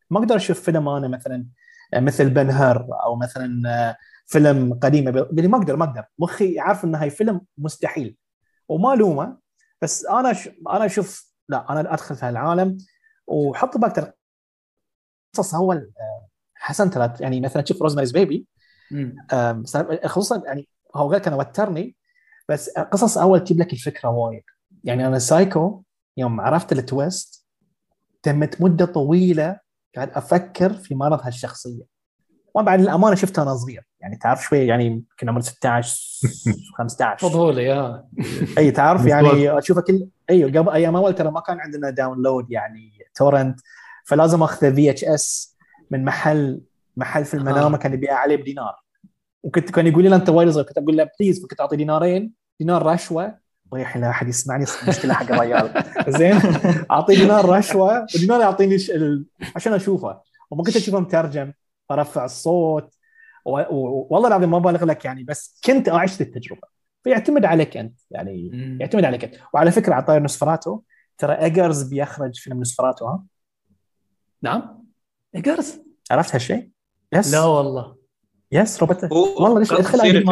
ما أقدر أشوف فيلم أنا مثلا مثل Ben-Hur أو مثلا فيلم قديم. يقول لي ما أقدر ما أقدر. مخي عارف إن هاي فيلم مستحيل. وما لومه بس أنا ش... أنا أشوف لا أنا أدخل في هالعالم. وحط بالك ترى قصص اول آه، حسن ترى يعني مثلا تشوف Rosemary's Baby خصوصا يعني هو قال كان وترني بس قصص اول تجيب لك الفكرة وايد. يعني أنا سايكو يوم عرفت ال twist تمت مدة طويلة قاعد أفكر في مرض هالشخصية. وبعد الأمانة شفته أنا صغير. يعني تعرف شوي يعني كنا عمري 16 15 فضولي آه. أي تعرف. يعني أشوفه كل أيوه قبل أيام اول ترى ما كان عندنا download يعني torrent فلازم أخذه في VHS من محل محل في المنامة آه. كان يبيع عليه بدينار. وكنت كان يقول لي أنت وايد صغير كنت أقول له please فكنت اعطي دينارين. دينار رشوة. ويا لا أحد يسمعني مشكلة حق الرجال. زين. أعطيه دينار رشوة. ودينار يعطيني ال... عشان أشوفه. وما كنت أشوفه مترجم فرفع الصوت. والله العظيم ما بالغ لك يعني بس كنت أعيش التجربة. فيعتمد عليك أنت يعني يعتمد عليك أنت. وعلى فكرة على طاري Nosferatu. ترى Eggers بيخرج فيلم Nosferatu ها؟ نعم. Eggers؟ عرفت هالشيء؟ yes لا والله. yes Robert. هو والله ليش؟ ادخل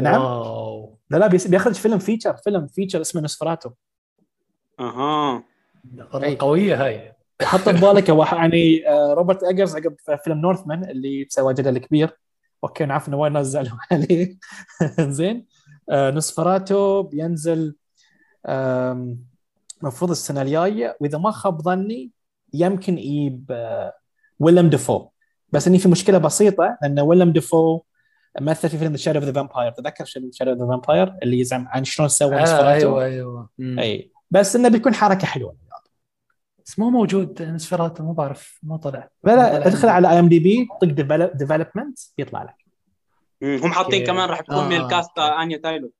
نعم. واو. لا لا بياخذ فيلم feature فيلم feature اسمه Nosferatu. أها. قوية هاي. حط ببالك هو يعني آه، Robert Eggers عقب فيلم Northman اللي سوى جدل كبير. أوكي نعرف إنه وايد ناس زعلوا عليه. زين. آه، Nosferatu بينزل المفروض السنة الجاية. وإذا ما خاب ظني يمكن يجيب آه، Willem Dafoe بس إني في مشكلة بسيطة لأن Willem Dafoe مثل في فيلم Shadow of the Vampire تذكر Shadow of the Vampire اللي يزعم عن شلون سوى آه Nosferatu أيوه أيوه. إي. بس إنه بيكون حركة حلوة. بس مو موجود Nosferatu ما بعرف ما طلع لا ما لا طلع ادخل. على IMDb طق development يطلع لك. هم حاطين. كمان راح تكون من آه. ال cast Anya Taylor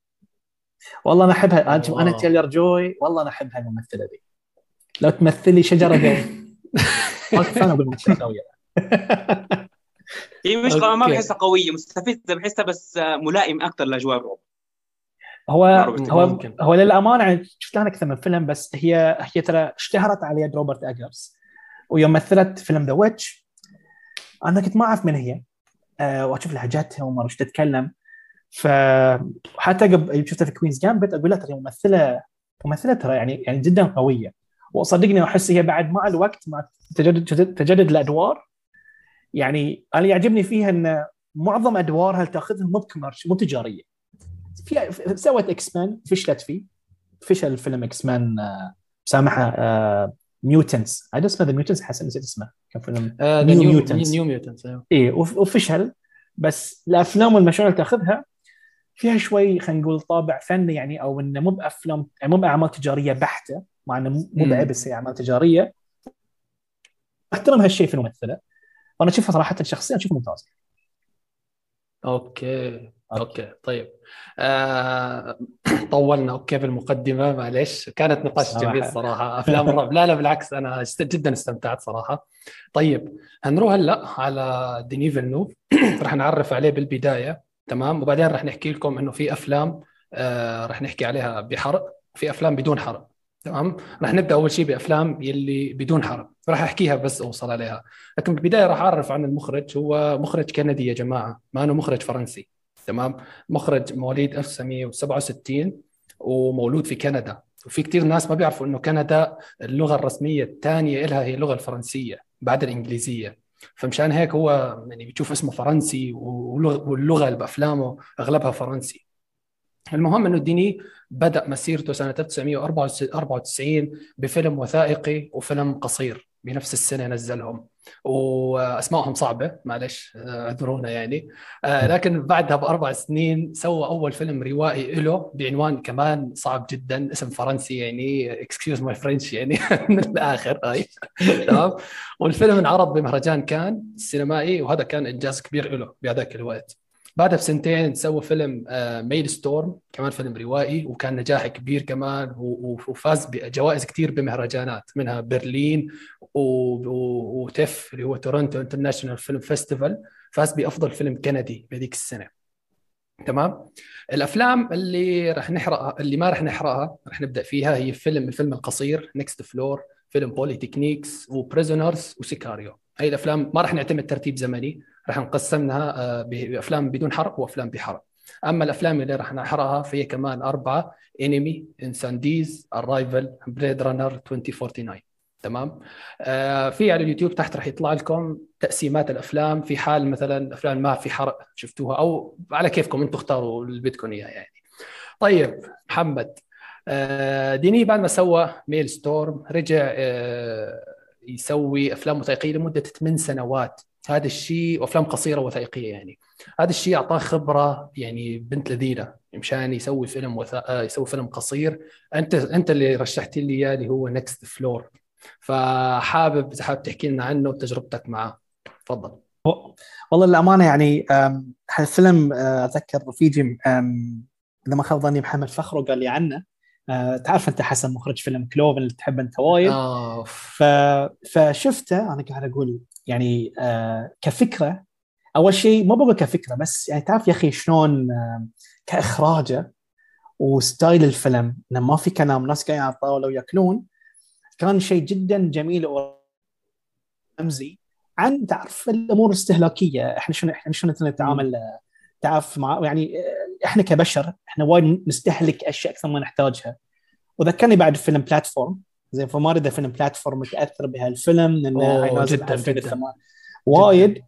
والله أنا أحبها أنا والله. أنا Taylor-Joy والله أنا أحبها الممثلة دي لو تمثل لي شجره ما كفايه أقول هي مش ما. بحسها قوية مستفزة بحسها بس آه، ملائم أكثر لأجواء الرعب هو هو ممكن. هو للأمانة يعني شفت لها أكثر من فيلم بس هي هي ترى اشتهرت على يد Robert Eggers ويوم مثلت فيلم The Witch أنا كنت ما أعرف من هي. أه وأشوف لهجتها وما إيش تتكلم. فحتى قبل شفتها في Queen's Gambit أقول لها ترى ممثله ممثلة ترى يعني يعني جدا قوية. وصدقني أحس هي بعد مع الوقت مع تجدد تجدد الأدوار يعني أنا يعجبني فيها إن معظم أدوارها تأخذها مو ب commercial مو تجارية. في سوت X-Men فشلت فيه فشل فيلم X-Men سامحة آه Mutants هذا اسمه The Mutants حسن نسيت اسمه. كان فيلم آه نيو Mutants. نيو ميوتنس أيوه. وف- وفشل. بس الأفلام والمشاريع اللي تأخذها فيها شوي خلينا نقول طابع فني يعني أو إنه مو بأفلام يعني مو بأعمال تجارية بحتة مع إنه مو-. بعبس هي أعمال تجارية. أحترم هالشيء في الممثلة. وأنا أشوفها صراحة شخصيا أشوفها ممتازة. أوكي. أوكي. طيب. آه طولنا. أوكي بالمقدمة معلش كانت نقاش. جميل صراحة. أفلام الرعب لا لا بالعكس أنا جدا استمتعت صراحة. طيب هنروح هلأ على Denis Villeneuve. راح نعرف عليه بالبداية. تمام؟ وبعدين راح نحكي لكم إنه في أفلام آه راح نحكي عليها بحرق. وفي أفلام بدون حرق. تمام؟ راح نبدأ أول شيء بأفلام يلي بدون حرق. راح أحكيها بس أوصل عليها. لكن بالبداية راح أعرف عن المخرج. هو مخرج كندي يا جماعة ما أنه مخرج فرنسي. تمام؟ مخرج مواليد 1967 ومولود في كندا. وفي كثير ناس ما بيعرفوا إنه كندا اللغة الرسمية الثانية لها هي اللغة الفرنسية بعد الإنجليزية. فمشان هيك هو يعني بتشوف اسمه فرنسي واللغة اللي بأفلامه أغلبها فرنسي. المهم إنه Denis بدأ مسيرته سنة 1994 بفيلم وثائقي وفيلم قصير. بنفس السنة نزلهم. وأسمائهم صعبة معلش اعذرونا يعني. آه، لكن بعدها بأربع سنين سوى أول فيلم روائي له بعنوان كمان صعب جدا اسم فرنسي يعني excuse my French يعني من الآخر هاي تمام؟ والفيلم انعرض بمهرجان كان السينمائي وهذا كان إنجاز كبير له بهذاك الوقت. بعدها بسنتين سوى فيلم Maelström كمان فيلم روائي وكان نجاح كبير كمان وفاز بجوائز كثير بمهرجانات منها برلين و TIFF اللي هو Toronto International Film Festival فاز بأفضل فيلم كندي بهذيك السنة. تمام؟ الأفلام اللي راح نحرقها اللي ما راح نحرقها راح نبدأ فيها هي فيلم الفيلم القصير Next Floor فيلم Polytechnique و Prisoners و Sicario هي الأفلام ما راح نعتمد ترتيب زمني. راح نقسمها آه، بأفلام بدون حرق وأفلام بحرق. أما الأفلام اللي راح نحرقها فهي كمان أربعة Enemy Incendies Arrival Blade Runner 2049 تمام؟ آه في على اليوتيوب تحت راح يطلع لكم تقسيمات الأفلام. في حال مثلا افلام ما في حرق شفتوها أو على كيفكم أنتم اختاروا اللي بدكم إياه يعني. طيب محمد آه Denis بعد ما سوى Maelström رجع آه يسوي أفلام وثائقية لمدة 8 سنوات. هذا الشيء وأفلام قصيرة وثائقيه يعني. هذا الشيء أعطاه خبرة يعني بنت لذيذه مشان يسوي فيلم وثا... آه، يسوي فيلم قصير. أنت أنت اللي رشحت لي إياه اللي هو Next Floor فحابب إذا حابب تحكي لنا عنه وتجربتك معه. تفضل. والله للأمانة يعني أم، هالفيلم أه، أتذكر رفيجي إذا ما خاب ظني محمد فخرو قال لي عنه. أه، تعرف أنت حسن مخرج فيلم كلوفن اللي تحب أنت وايد؟ آه. فشفته أنا قاعد أقول يعني آه كفكرة أول شيء ما بقول كفكرة بس يعني تعرف يا أخي شلون آه كإخراجة وستايل الفيلم إنه ما في كلام ناس قاعدين على الطاولة وياكلون. كان شيء جدا جميل ورمزي عن تعرف الأمور الاستهلاكيه إحنا شنو إحنا شلون نتعامل تعرف مع يعني إحنا كبشر إحنا وايد نستهلك أشياء أكثر ما نحتاجها. وذكرني بعد فيلم بلاتفورم زين فما أريد فيلم بلاتفورم متاثر بهالفيلم لأنه جداً، 2008 وايد.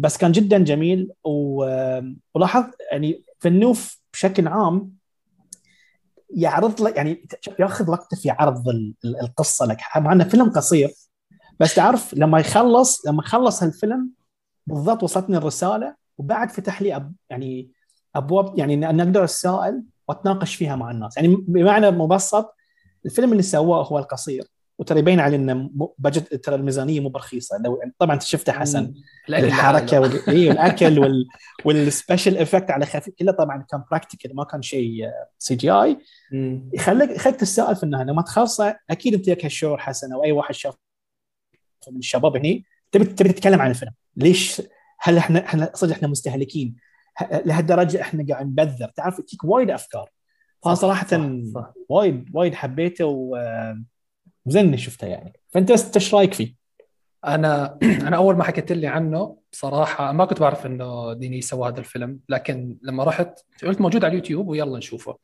بس كان جدا جميل. ولاحظت يعني فنوف بشكل عام يعرض لك يعني ياخذ وقته في عرض ال- ال- القصة لك. مع إنه فيلم قصير. بس تعرف لما يخلص لما خلص هالفيلم بالضبط وصلتني الرسالة وبعد فتح لي أب يعني أبواب يعني إن أقدر أتساءل وأتناقش فيها مع الناس. يعني بمعنى مبسط الفيلم اللي سواه هو القصير وترى يبين عليه إنه budget ترى الميزانية مو برخيصة. لو طبعا أنت شفته حسن. الحركة. وال... إيه والأكل وال... وال special effect على خفيف كله طبعا كان practical ما كان شيء CGI. يخليك يخليك تتساءل في النهاية. لما تخلصه أكيد أنت لك هالشعور حسن أو أي واحد شاف من الشباب هني تبي تبي تتكلم عن الفيلم. ليش؟ هل إحنا إحنا صدق إحنا مستهلكين. لهالدرجة إحنا قاعد نبذر. تعرف تجيك وايد أفكار. فأنا صراحة صح، صح. وايد وايد حبيته و وزين اني شفته يعني فأنت انت إيش رأيك فيه؟ أنا أنا أول ما حكيت لي عنه بصراحه ما كنت بعرف إنه ديني سوى هذا الفيلم لكن لما رحت قلت موجود على اليوتيوب ويلا نشوفه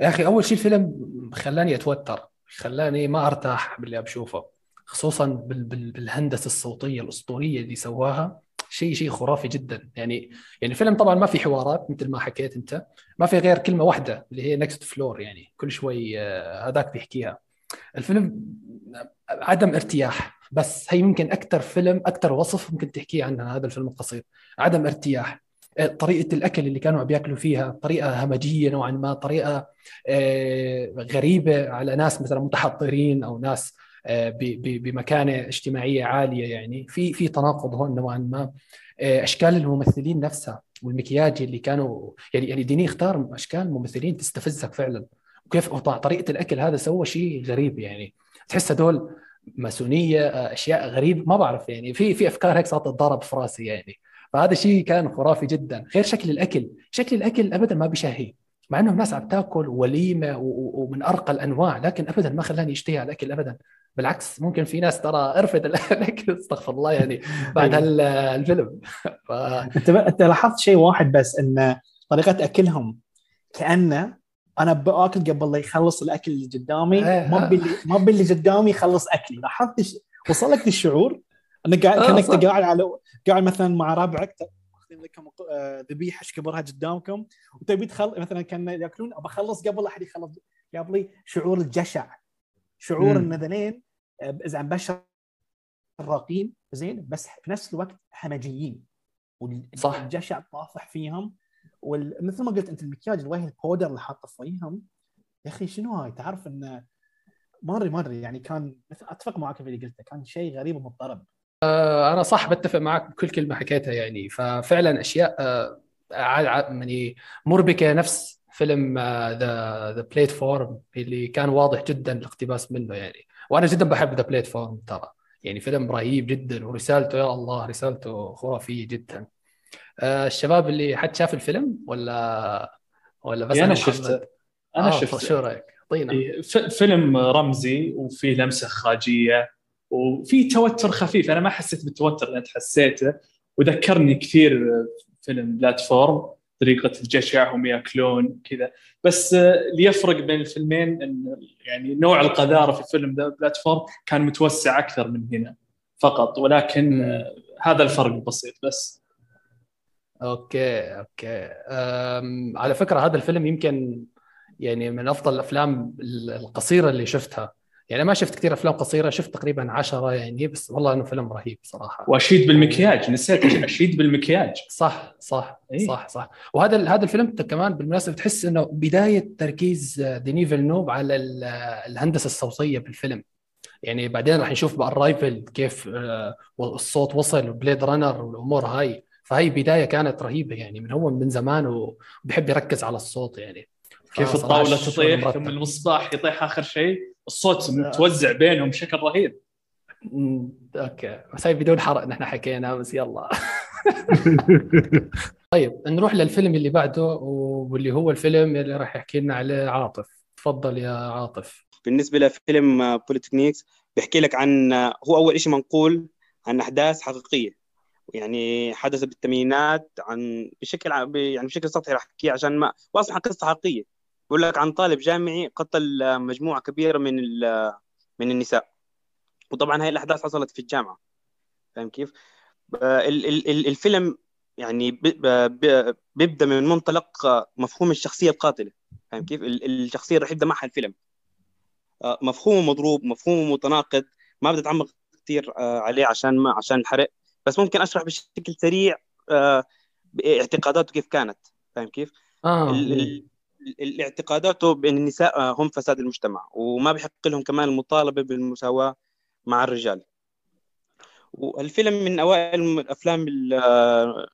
يا أخي أول شيء الفيلم خلاني أتوتر خلاني ما أرتاح باللي بشوفه خصوصا بال بال بالهندسة الصوتية الأسطورية اللي سواها شيء شيء خرافي جدا. يعني يعني الفيلم طبعا ما في حوارات مثل ما حكيت أنت. ما في غير كلمة واحدة اللي هي Next Floor يعني كل شوي آه، هذاك بيحكيها. الفيلم عدم ارتياح بس هي يمكن أكثر فيلم أكثر وصف ممكن تحكيه عنها هذا الفيلم القصير. عدم ارتياح آه، طريقة الأكل اللي كانوا عم بيأكلوا فيها طريقة همجية نوعا ما طريقة آه، غريبة على ناس مثلا متحضرين أو ناس بمكانة اجتماعية عالية يعني. في في تناقض هون نوعا ما. آه، أشكال الممثلين نفسها والمكياج اللي كانوا يعني يعني ديني اختار أشكال ممثلين تستفزك فعلا. وكيف طريقة الأكل هذا سوى شيء غريب يعني. تحس هدول ماسونية آه، أشياء غريبه ما بعرف يعني. في في أفكار هيك صارت تتضارب في راسي يعني. فهذا شيء كان خرافي جدا. غير شكل الأكل. شكل الأكل ابدا ما بشهي مع إنه الناس عم تأكل وليمة ومن أرقى الأنواع لكن ابدا ما خلاني أشتهي على الأكل ابدا. بالعكس ممكن في ناس ترى قرفت الأكل استغفر الله يعني بعد هال- الفيلم. ف... أنت أنت لاحظت شيء واحد بس إن طريقة أكلهم كأنه أنا بآكل قبل لا يخلص الأكل اللي قدامي إيه، ما آه. باللي ما باللي قدامي يخلص أكلي. لاحظت الش- وصل لك الشعور؟ إنك قاعد آه، كأنك. قاعد على قاعد مثلا مع ربعك ماخذين لكم آه، ذبيحة إيش كبرها قدامكم. وتبي تخل مثلا كان يأكلون أبى أخلص قبل أحد يخلص قبلي شعور الجشع. شعور. ان ذنين آه، إذا بشر راقين زين بس في نفس الوقت همجيين. صح. والجشع طافح فيهم. ومثل ما قلت أنت المكياج الوجه البودر اللي حاطه فيهم. يا أخي شنو هاي؟ تعرف إنه ما أدري ما أدري يعني كان مثل أتفق معك في اللي قلته كان شيء غريب ومضطرب. أنا صح بتفق معك بكل كلمة حكيتها يعني. ففعلا أشياء آه، يعني مربكه نفس فيلم the The Platform اللي كان واضح جدا الاقتباس منه يعني. وأنا جدا بحب The Platform ترى. يعني فيلم رهيب جدا ورسالته يا الله رسالته خرافية جدا. آه، الشباب اللي حد شاف الفيلم ولا ولا بس إيه، أنا محمد؟ شفته. أنا آه، شفته. شو رأيك؟ اعطينا إيه، ف- فيلم رمزي وفيه لمسة إخراجيه وفي توتر خفيف. أنا ما حسيت بالتوتر اللي انت حسيته. وذكرني كثير فيلم Platform طريقة الجشع هم يأكلون كذا. بس اللي يفرق بين الفيلمين إن يعني نوع القذارة في فيلم The Platform كان متوسع أكثر من هنا فقط. ولكن. آه، هذا الفرق البسيط بس. okay okay. على فكرة هذا الفيلم يمكن يعني من أفضل الأفلام القصيرة اللي شفتها. يعني ما شفت كثير أفلام قصيرة شفت تقريبا عشرة يعني بس والله إنه فيلم رهيب صراحة. وأشيد بالمكياج نسيت أشيد بالمكياج. صح صح إيه. صح صح. وهذا هذا الفيلم كمان بالمناسبة تحس إنه بداية تركيز ديني فيلنوف على ال- الهندسة الصوتية بالفيلم. يعني بعدين راح نشوف ب Arrival كيف آه، الصوت وصل و Blade Runner والأمور هاي. فهي بداية كانت رهيبة يعني من هو من زمان وبيحب يركز على الصوت يعني. كيف الطاولة تطيح. ثم المصباح يطيح آخر شيء. الصوت متوزع بينهم بشكل رهيب. okay. بس هي بدون حرق نحن حكينا بس يلا. طيب نروح للفيلم اللي بعده واللي هو الفيلم اللي راح يحكي لنا عليه عاطف. تفضل يا عاطف. بالنسبة لفيلم بوليتكنيكس بيحكي لك عن هو أول شيء منقول عن أحداث حقيقية. يعني حدث بالثمانينات عن بشكل يعني بشكل سطحي راح أحكيه عشان ما واصلا قصة حقيقية. بقول لك عن طالب جامعي قتل آه، مجموعة كبيرة من ال- من النساء. وطبعا هاي الأحداث حصلت في الجامعة. فاهم كيف؟ آه، ال- ال- ال- الفيلم يعني بيبدأ من منطلق آه، مفهوم الشخصية القاتلة. فاهم كيف؟ ال- الشخصية اللي راح يبدأ معها الفيلم. آه، مفهومه مضروب مفهومه متناقض. ما بدي أتعمق كثير آه، عليه عشان ما عشان الحرق. بس ممكن أشرح بشكل سريع آه، اعتقاداته كيف كانت. فاهم كيف؟ ال- ال- اعتقاداته بأن النساء هم فساد المجتمع وما بحق لهم كمان المطالبة بالمساواة مع الرجال. والفيلم من أوائل الأفلام ال-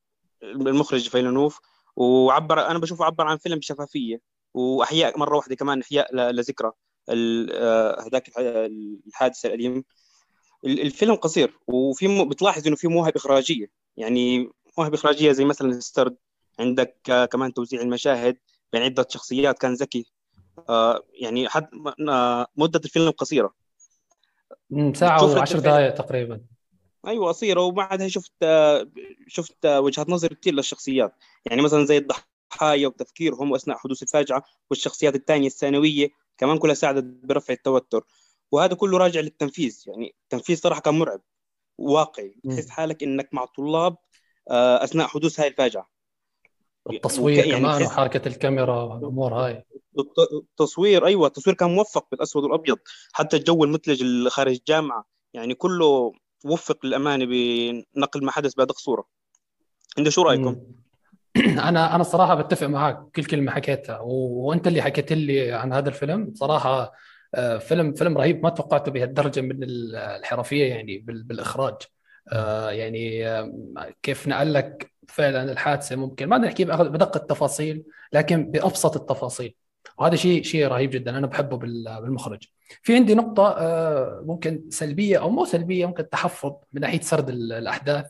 المخرج فيلنوف وعبر أنا بشوفه عبر عن فيلم بشفافيه وأحياء مرة واحدة كمان أحياء لذكرى آه، هذاك الح- الحادث الأليم. ال- الفيلم قصير وفي بتلاحظ إنه في مواهب إخراجية. يعني مواهب إخراجية زي مثلا السترد عندك آه، كمان توزيع المشاهد. بين عدة شخصيات. كان ذكي آه، يعني حد آه، مدة الفيلم شوف رد وعشر. دقائق تقريبا. أيوه قصيرة. وبعدها شفت آه، شفت آه، وجهات نظر كثير للشخصيات. يعني مثلا زي الضحايا وتفكيرهم اثناء حدوث الفاجعه والشخصيات الثانية الثانوية كمان كلها ساعدت برفع التوتر. وهذا كله راجع للتنفيذ. يعني التنفيذ صراحة كان مرعب واقعي. تحس حالك إنك مع طلاب أثناء حدوث هاي الفاجعه التصوير وك- يعني كمان وحركة الكاميرا والأمور هاي. الت- التصوير أيوه التصوير كان موفق بالأسود والأبيض. حتى الجو المثلج اللي خارج الجامعة يعني كله وفق للأمانة بنقل ما حدث بادق صوره أنت شو رأيكم؟ أنا أنا الصراحه بتفق معك كل كلمة حكيتها. و... وأنت اللي حكيت لي عن هذا الفيلم صراحة آه، فيلم فيلم رهيب ما توقعته بهالدرجة من ال- الحرفية يعني بال... بالإخراج. آه، يعني كيف نقل لك فعلا الحادثة ممكن. ما بدنا نحكي بدق التفاصيل لكن بأبسط التفاصيل. وهذا شيء شيء رهيب جدا أنا بحبه بال- بالمخرج. في عندي نقطة آه، ممكن سلبية أو مو سلبية ممكن تحفظ من ناحية سرد ال- الأحداث.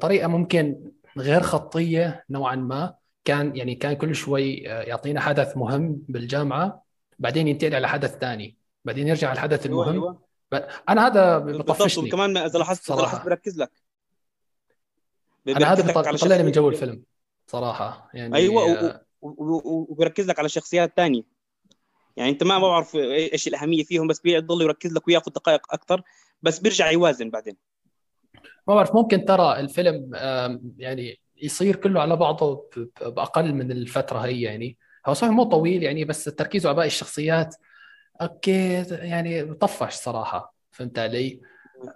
طريقة ممكن غير خطية نوعا ما. كان يعني كان كل شوي آه، يعطينا حدث مهم بالجامعة بعدين ينتقل على حدث ثاني. بعدين يرجع على الحدث أيوه المهم. ب- أنا هذا بطفشني. وكمان إذا لاحظت إذا. لاحظت بركز لك. أنا هذا على بطلعني من جو الفيلم صراحة. يعني أيوه آه، و- و- و- وبركز لك على شخصيات ثانية يعني أنت ما بعرف إيش الأهمية فيهم بس بيضل يركز لك وياخذ دقائق أكثر بس بيرجع يوازن بعدين. ما بعرف ممكن ترى الفيلم يعني يصير كله على بعضه بأقل من الفترة هي يعني. هو صحيح مو طويل يعني بس تركيزه على باقي الشخصيات أوكي يعني طفش صراحة. فهمت علي؟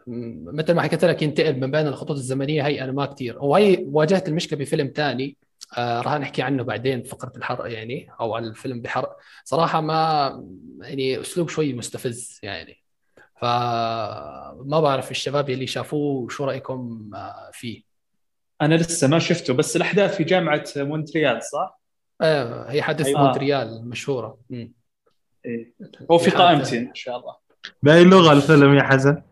مثل ما حكيت لك ينتقل من بين الخطوط الزمنية هي أنا ما كثير وهي واجهت المشكلة بفيلم ثاني آه راح نحكي عنه بعدين في فقرة الحرق يعني أو على الفيلم بحرق صراحة ما يعني أسلوب شوي مستفز يعني فما بعرف الشباب اللي شافوه شو رأيكم آه، فيه أنا لسه ما شفته بس الأحداث في جامعة مونتريال صح؟ آه هي حدث أيوة. مونتريال مشهورة مم. إيه. هو في قائمتي إن شاء الله بأي لغة الفيلم يا حسن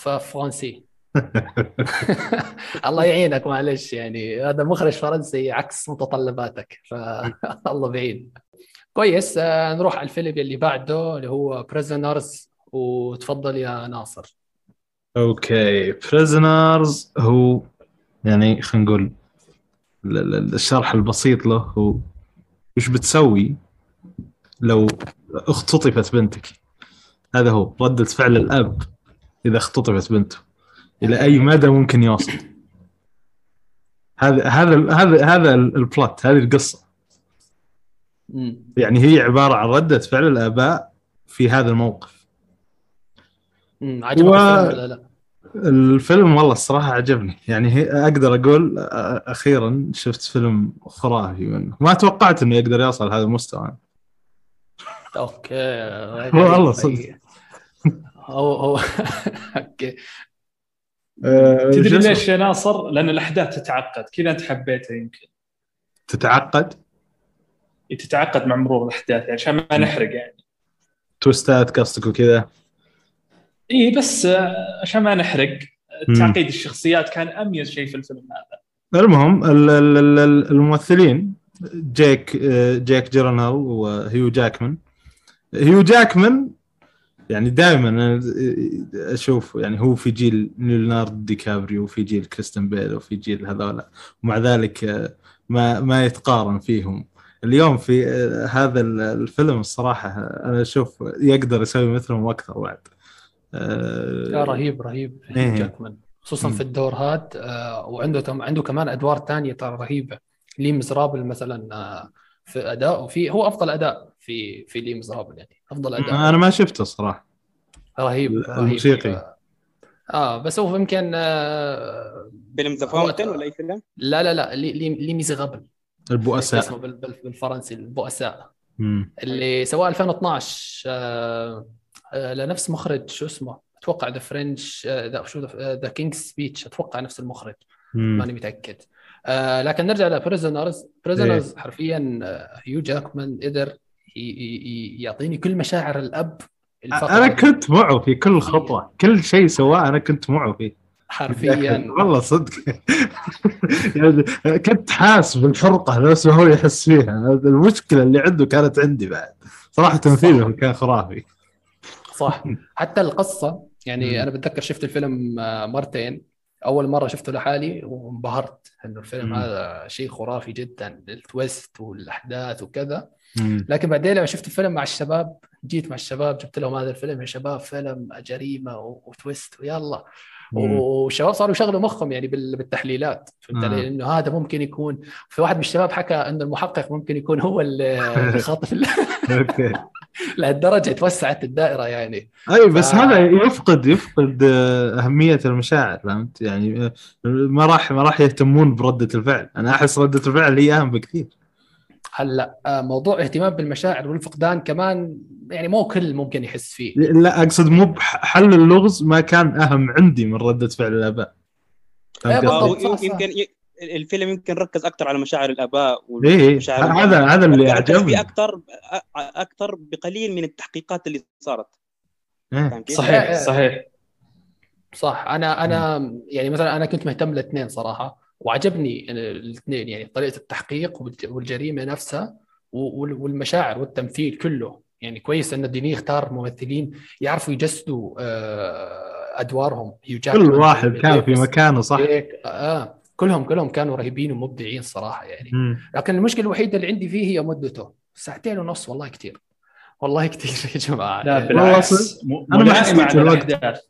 ففرنسي الله يعينك معلش يعني هذا مخرج فرنسي عكس متطلباتك فالله بعيد كويس آه، نروح على الفيلم اللي بعده اللي هو Prisoners وتفضل يا ناصر. okay Prisoners هو يعني خلينا نقول ال- ال- الشرح البسيط له هو وش بتسوي لو اختطفت بنتك؟ هذا هو ردة فعل الأب. إذا اختطفت بنته. إلى أي مدى ممكن يوصل؟ هذا هذا هذا هذا ال plot هذه القصة. مم. يعني هي عبارة عن ردة فعل الآباء في هذا الموقف. عجبك و- الفيلم ولا لا؟ الفيلم والله الصراحة عجبني يعني هي أقدر أقول أخيرا شفت فيلم خرافي منه. ما توقعت إنه يقدر يوصل هذا المستوى. okay. والله صدق. هو هو okay. أه، تدري؟ ليش يا ناصر؟ لأن الأحداث تتعقد. كذا أنت حبيته يمكن. تتعقد؟ تتعقد مع مرور الأحداث يعني عشان ما نحرق يعني. twist ات قصدك وكذا؟ إي بس آه، عشان ما نحرق مم. تعقيد الشخصيات كان أميز شيء في الفيلم هذا. المهم ال- ال- ال- الممثلين جيك آه، جيك جيلنهال وهيو جاكمان. هيو جاكمان يعني دائما أنا أشوف يعني هو في جيل ليوناردو دي كابريو وفي جيل كريستيان بيل وفي جيل هذولا ومع ذلك آه، ما ما يتقارن فيهم. اليوم في آه، هذا الفيلم الصراحة أنا أشوف يقدر يسوي مثلهم وأكثر بعد. لا رهيب رهيب إيه. جاكمان. خصوصا. في الدور هاد آه، وعنده عنده كمان أدوار تانية ترى رهيبة. Les Misérables مثلا آه، في أداء وفي هو أفضل أداء في في Les Misérables يعني أفضل أداء. أنا ما شفته صراحة. رهيب رهيب. الموسيقي. آه آه، بس هو يمكن آه فيلم The Fountain ولا أي فيلم؟ لا لا لا Les Les Les Misérables البؤساء. اسمه بال- بال- بالفرنسي البؤساء. مم. اللي سواء 2012 آه آه لنفس مخرج شو اسمه؟ أتوقع The French The شو The King's Speech أتوقع نفس المخرج. ماني متأكد. آه لكن نرجع ل Prisoners Prisoners حرفيا آه، هيو جاكمان قدر يعطيني كل مشاعر الأب أنا. كنت معه في كل خطوة. كل شيء سواه أنا كنت معه فيه. حرفيا. والله صدق. يعني كنت حاس بالفرقه نفس ما هو يحس فيها. المشكلة اللي عنده كانت عندي بعد. صراحة تمثيله كان خرافي. صح. حتى القصة. يعني أنا بتذكر شفت الفيلم آه، مرتين. أول مرة شفته لحالي وانبهرت إنه الفيلم مم. هذا شيء خرافي جدا ال twist والأحداث وكذا مم. لكن بعدين لما شفت الفيلم مع الشباب جيت مع الشباب جبت لهم هذا الفيلم يا شباب فيلم جريمه و twist ويلا. والشباب صاروا يشغلوا مخهم يعني بال- بالتحليلات فهمت آه. علي؟ إنه هذا ممكن يكون في واحد من الشباب حكى إنه المحقق ممكن يكون هو اللي خاطف okay لهالدرجة توسعت الدائرة يعني. اي بس ف- هذا يفقد يفقد آه، أهمية المشاعر فهمت؟ يعني آه، ما راح ما راح يهتمون برده الفعل. أنا أحس رده الفعل هي أهم بكثير. هلا آه، موضوع اهتمام بالمشاعر والفقدان كمان يعني مو كل ممكن يحس فيه. لا أقصد مو حل اللغز ما كان أهم عندي من ردة فعل الآباء. إيه،. يمكن الفيلم يمكن ركز أكثر على مشاعر الآباء إيه ومشاعر هذا هذا اللي ركز عجبني في أكثر أكثر بقليل من التحقيقات اللي صارت. إيه. صحيح صحيح. صح. أنا أنا يعني مثلا أنا كنت مهتم الاثنين صراحة وعجبني الاثنين يعني طريقة التحقيق والج- والجريمة نفسها والمشاعر والتمثيل كله. يعني كويس إن ديني اختار ممثلين يعرفوا يجسدوا آه، أدوارهم. كل واحد كان في مكانه صح. هيك آه. كلهم كلهم كانوا رهيبين ومبدعين صراحة يعني. مم. لكن المشكلة الوحيدة اللي عندي فيه هي مدته ساعتين ونص والله كثير والله كثير يا جماعة. لا يعني بالعكس. ملائمه على. الأحداث.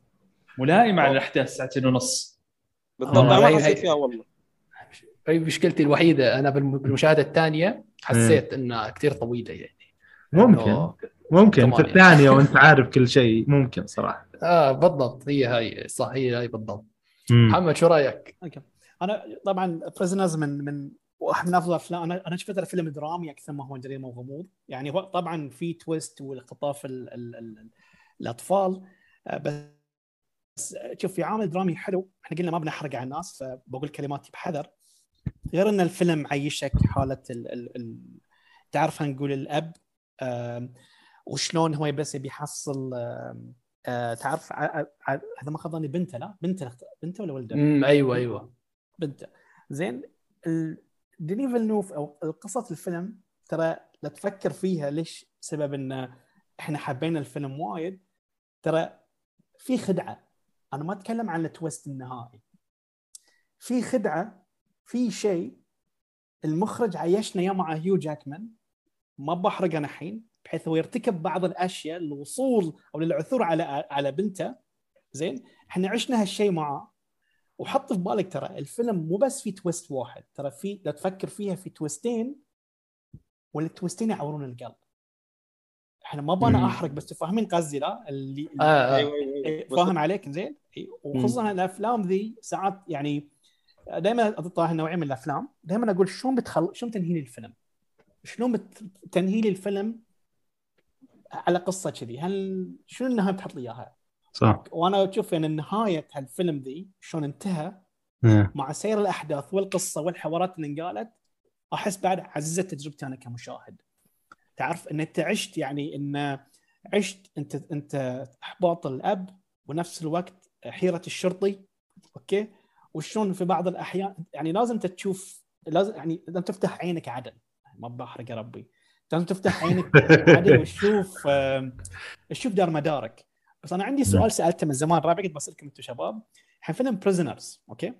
ملائمه على الأحداث ساعتين ونص. بالضبط. أنا ما حسيت فيها والله. هي مشكلتي الوحيدة. أنا بالم- بالمشاهدة الثانية حسيت إنها كثير طويلة يعني. ممكن. ممكن. في يعني. الثانية وأنت عارف كل شيء. ممكن صراحة. آه بالضبط. هي هاي. صح هي هاي بالضبط. محمد شو رأيك؟ أنا طبعا بريزنرز من من واحد من أفضل الأفلام. أنا أنا شفت فيلم درامي أكثر ما هو جريمة وغموض. يعني هو طبعا في twist واختطاف ال ال ال الأطفال. آه، بس شوف في عامل درامي حلو. إحنا قلنا ما بنحرق على الناس فبقول كلماتي بحذر. غير إن الفيلم عيشك حالة ال ال ال تعرف نقول الأب وشلون هو بس يبي يحصل آم، آه، تعرف هذا ما خاب ظني بنته لا؟ بنته بنته ولا ولده؟ أيوه أيوه. بنته. زين دينيس فيلنوف أو قصه الفيلم ترى لا تفكر فيها ليش؟ سبب إن إحنا حبينا الفيلم وايد. ترى في خدعة. أنا ما أتكلم عن ال twist النهائي. في خدعة في شيء المخرج عيشنا اياه مع هيو جاكمان. ما بحرق أنا الحين بحيث هو يرتكب بعض الأشياء للوصول أو للعثور على على بنته. زين إحنا عشنا هالشيء معاه وحط في بالك ترى الفيلم مو بس في تويست واحد ترى في لا تفكر فيها في تويستين والتويستين يعورون القلب إحنا ما بنا مم. أحرق بس تفهمين قصدي لا اللي آه آه. إيه، أيوة. فاهم عليك زين وخصوصا الأفلام ذي ساعات يعني دائما اطرح نوعيه من الأفلام دائما أقول شلون بتخل شلون تنهي لي الفيلم؟ شلون بتنهي لي الفيلم على قصة كذي؟ هل شنو النهاية بتحط لي إياها؟ صح. وأنا أشوف ان نهاية هالفيلم ذي شلون انتهى إيه. مع سير الأحداث والقصة والحوارات اللي انقالت أحس بعد عززت تجربتي أنا كمشاهد. تعرف إن أنت عشت يعني إن عشت أنت أنت إحباط الأب ونفس الوقت حيرة الشرطي أوكي؟ وشلون في بعض الأحيان يعني لازم انت تشوف لازم يعني لازم تفتح عينك عدل. ما بحرق يا ربي. لازم تفتح عينك عدل وتشوف تشوف دار مدارك. بس أنا عندي سؤال سألته من زمان رابع كنت بسألكم أنتم شباب. الحين فيلم Prisoners okay؟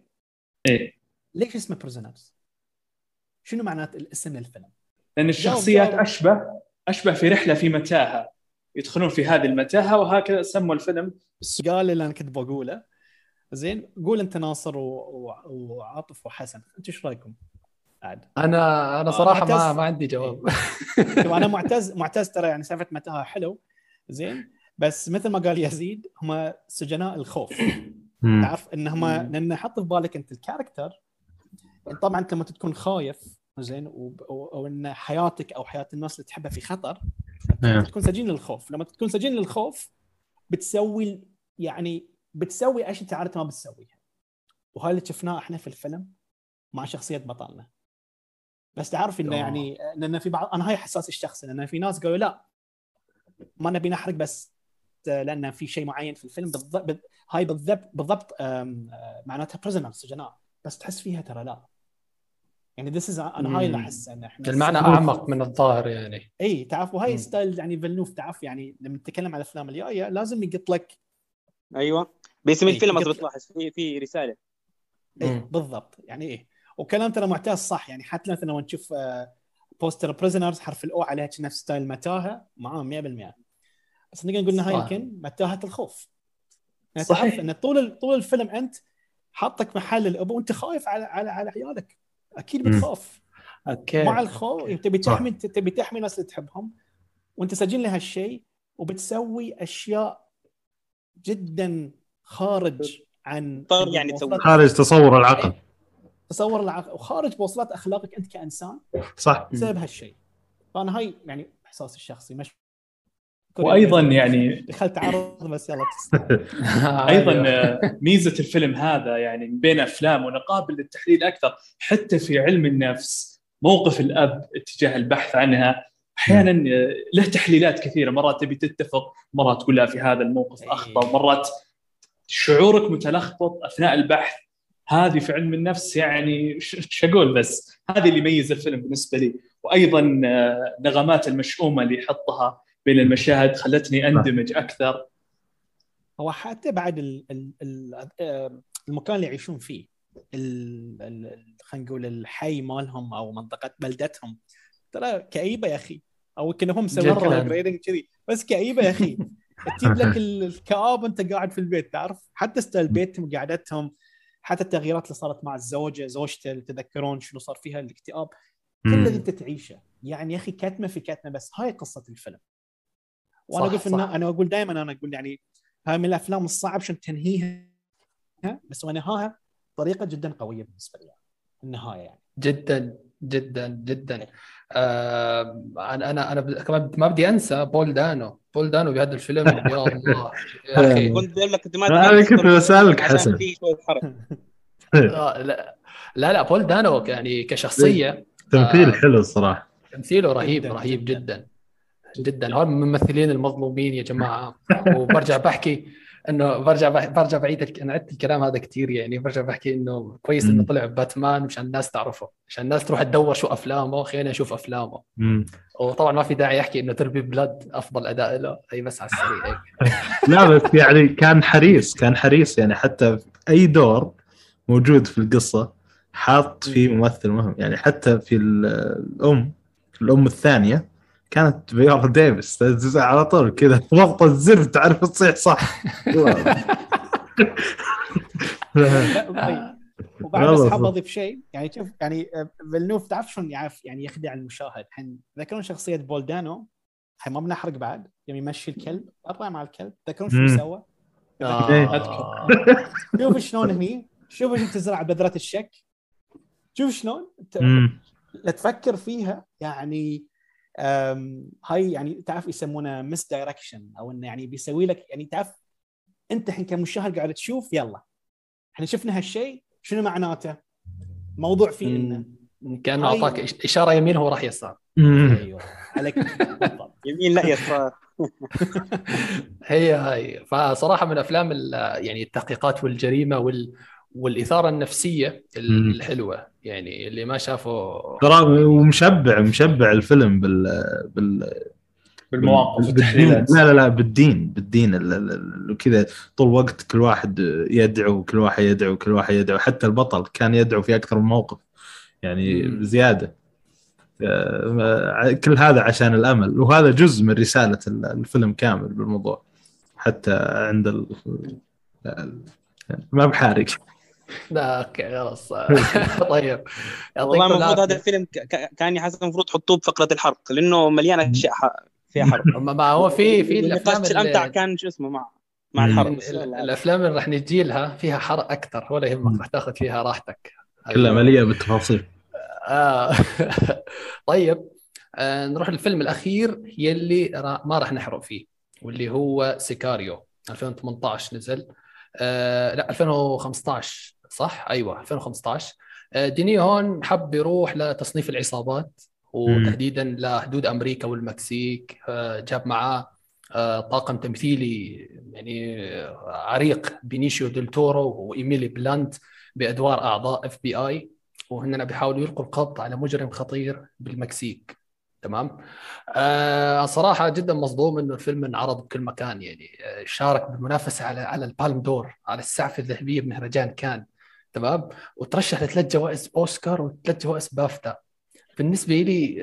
إيه. ليش اسمه Prisoners؟ شنو معنات الاسم الفيلم؟ لأن الشخصيات جاوب. أشبه أشبه في رحلة في متاهة. يدخلون في هذه المتاهة وهكذا سموا الفيلم. السؤال اللي أنا كنت بقوله. زين قول أنت ناصر و... و... وعاطف وحسن. أنتم إيش رأيكم؟ عاد. أنا أنا آه، صراحة ما معتز. ما عندي جواب. أنا معتز معتز ترى يعني سالفة متاهة حلو. زين. بس مثل ما قال يزيد هم سجناء الخوف. تعرف انهم لأن حط في بالك أنت الكاركتر طبعا أنت لما تكون خايف زين وب- أو أو إن حياتك أو حياة الناس اللي تحبها في خطر إيه. تكون سجين للخوف لما تكون سجين للخوف بتسوي يعني بتسوي أشياء أنت عادة ما بتسويها وهاي اللي شفناه إحنا في الفيلم مع شخصية بطلنا بس تعرف إنه آه. يعني لأن في بعض أنا هاي احساسي الشخصي لأن في ناس قالوا لا ما نبي نحرق بس لأن في شيء معين في الفيلم بالضبط بال- هاي بالضبط بالضبط آه، معناتها prisoners سجناء بس تحس فيها ترى لا. يعني this is أنا هاي اللي. احس إن إحنا المعنى أعمق من الظاهر يعني. إي تعرف؟ وهاي مم. style يعني فيلنوف تعرف؟ يعني لما نتكلم عن الأفلام الجايه لازم يقط لك. أيوه. باسم إيه، الفيلم أصلا بتلاحظ في في رسالة. إيه مم. بالضبط. يعني إيه وكلام ترى معتز صح. يعني حتى مثلا لما نشوف آه، poster Prisoners حرف ال O عليها في style متاهة معاه 100% بس نقدر نقول انها. يمكن متاهه الخوف. يعني صحيح. تعرف إن طول طول الفيلم أنت حاطك محل الابو وأنت خايف على على على عيالك. أكيد. بتخاف. okay. مع الخوف. تبي صح. تحمي تبي تحمي الناس اللي تحبهم وأنت سجين لهالشيء وبتسوي أشياء جدا خارج عن طار يعني. مواصفات- خارج تصور العقل. تصور العقل. وخارج مواصفات أخلاقك أنت كإنسان. صح. بسبب هالشيء. فأنا هاي يعني إحساسي الشخصي. مش وأيضا يعني دخلت عرض بس يلا أيضا. آه، ميزة الفيلم هذا يعني من بين أفلام ونقابل للتحليل أكثر حتى في علم النفس موقف الأب اتجاه البحث عنها أحيانا آه، له تحليلات كثيرة مرات تبي تتفق مرات تقول لا في هذا الموقف إيه. أخطأ مرات شعورك متلخبط أثناء البحث. هذه في علم النفس يعني إيش أقول بس؟ هذه اللي يميز الفيلم بالنسبة لي. وأيضا آه، نغمات المشؤومة اللي يحطها بين المشاهد خلتني أندمج أكثر. هو حتى بعد ال ال ال آه، المكان اللي يعيشون فيه ال- ال- ال- خلينا نقول الحي مالهم أو منطقة بلدتهم ترى كئيبة يا أخي. أو مسوين جداً. grading كذي. بس كئيبة يا أخي. تجيب لك ال- الكآبه انت قاعد في البيت تعرف؟ حتى style بيتهم قعدتهم حتى التغييرات اللي صارت مع الزوجة زوجته اللي تذكرون شنو صار فيها الاكتئاب كل اللي. أنت تعيشه. يعني يا أخي كتمه في كتمه بس هاي قصة الفيلم. وأنا أقول في. أنا أقول دائما أنا أقول يعني هاي من الأفلام الصعب شلون تنهيها بس ونهاها بطريقه جدا قوية بالنسبة لي النهاية يعني. جدا جدا جدا. آه أنا أنا أنا كمان ما بدي أنسى بول دانو. بول دانو بهذا الفيلم يا الله. يا أخي. كنت بقول لك ما أنا كنت عشان حسن. آه لا لا لا بول دانو يعني كشخصية تمثيل آه. حلو الصراحة. تمثيله رهيب جداً، رهيب جداً. جدا. من الممثلين المظلومين يا جماعة. وبرجع بحكي إنه برجع برجع بعيد أنا عدت الكلام هذا كثير يعني. برجع بحكي إنه كويس إنه. طلع باتمان مشان الناس تعرفه. عشان الناس تروح تدور شو أفلامه خلينا نشوف أفلامه. مم. وطبعا ما في داعي يحكي إنه There Will Be Blood أفضل أداء له. هي بس على السريع لا بس يعني كان حريص كان حريص يعني. حتى في أي دور موجود في القصة حاط فيه ممثل مهم. يعني حتى في ال- الأم الأم الثانية كانت فيولا ديفيس على طول كذا ضغطه الزر تعرف تصيح صح. وبعد بس حاب. أضيف شيء يعني شوف يعني آه، فيلنوف تعرف شلون يعرف يعني يخدع المشاهد الحين تذكرون شخصية بول دانو الحين ما بنحرق بعد يوم يمشي الكلب برا مع الكلب تذكرون شو. سوى؟ آه. شوف شلون هني شوف شلون تزرع بذرة الشك شوف شلون. لا تفكر فيها يعني هاي يعني تعرف يسمونه مس دايركشن أو إنه يعني بيسوي لك يعني تعرف أنت الحين كمشاهد قاعد تشوف يلا إحنا شفنا هالشيء شنو معناته؟ موضوع فيه إنه. كأنه هاي- أعطاك إشارة يمين هو راح يسار. أيوه عليك بالضبط يمين لا يسار هي هاي فصراحة من أفلام ال- يعني التحقيقات والجريمة وال والإثارة النفسية. الحلوة يعني اللي ما شافه ترى ومشبع مشبع الفيلم بال بال بالمواقف بالدين والتحليلات لا لا لا بالدين بالدين ال- ال- ال- وكذا طول الوقت كل واحد يدعو كل واحد يدعو كل واحد يدعو حتى البطل كان يدعو في أكثر من موقف يعني. زيادة كل هذا عشان الأمل وهذا جزء من رسالة ال- الفيلم كامل بالموضوع حتى عند. ال- ما بحارق لا أوكي خلاص. طيب. والله المفروض هذا الفيلم كان يحس المفروض تحطوه بفقرة الحرق لأنه مليان أشياء فيها حرق. ما هو في في الأفلام النقاش الأمتع اللي كان شو اسمه مع مع. الحرق. ال- ال- الأفلام اللي راح نجي لها فيها حرق أكثر ولا يهمك راح تاخذ فيها راحتك. كلها مليئة بالتفاصيل. آه. طيب آه نروح للفيلم الأخير يلي را- ما راح نحرق فيه واللي هو Sicario 2018 نزل. آه لا 2015 صح؟ أيوه 2015 آه دينيس هون حب يروح لتصنيف العصابات وتحديدا لحدود أمريكا والمكسيك. آه جاب معاه آه طاقم تمثيلي يعني عريق بينيشيو ديل تورو وإيميلي بلانت بأدوار أعضاء FBI وهن بيحاولوا يلقوا القبض على مجرم خطير بالمكسيك. تمام؟ آه صراحة جدا مصدوم إنه الفيلم انعرض بكل مكان يعني شارك بالمنافسة على على Palme d'Or على السعفة الذهبية بمهرجان كان. تمام؟ وترشح لثلاث جوائز أوسكار وثلاث جوائز بافتا. بالنسبة لي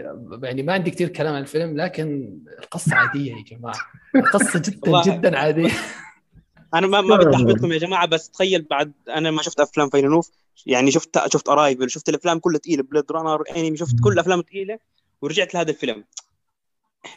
يعني ما عندي كثير كلام عن الفيلم لكن القصة عادية يا جماعة. القصة جدا جدا عادية. أنا ما ما بدي احبطكم يا جماعة بس تخيل بعد أنا ما شفت أفلام فيلنوف يعني شفت شفت Arrival شفت الأفلام كلها ثقيله Blade Runner Enemy شفت كل الافلام ثقيله ورجعت لهذا الفيلم.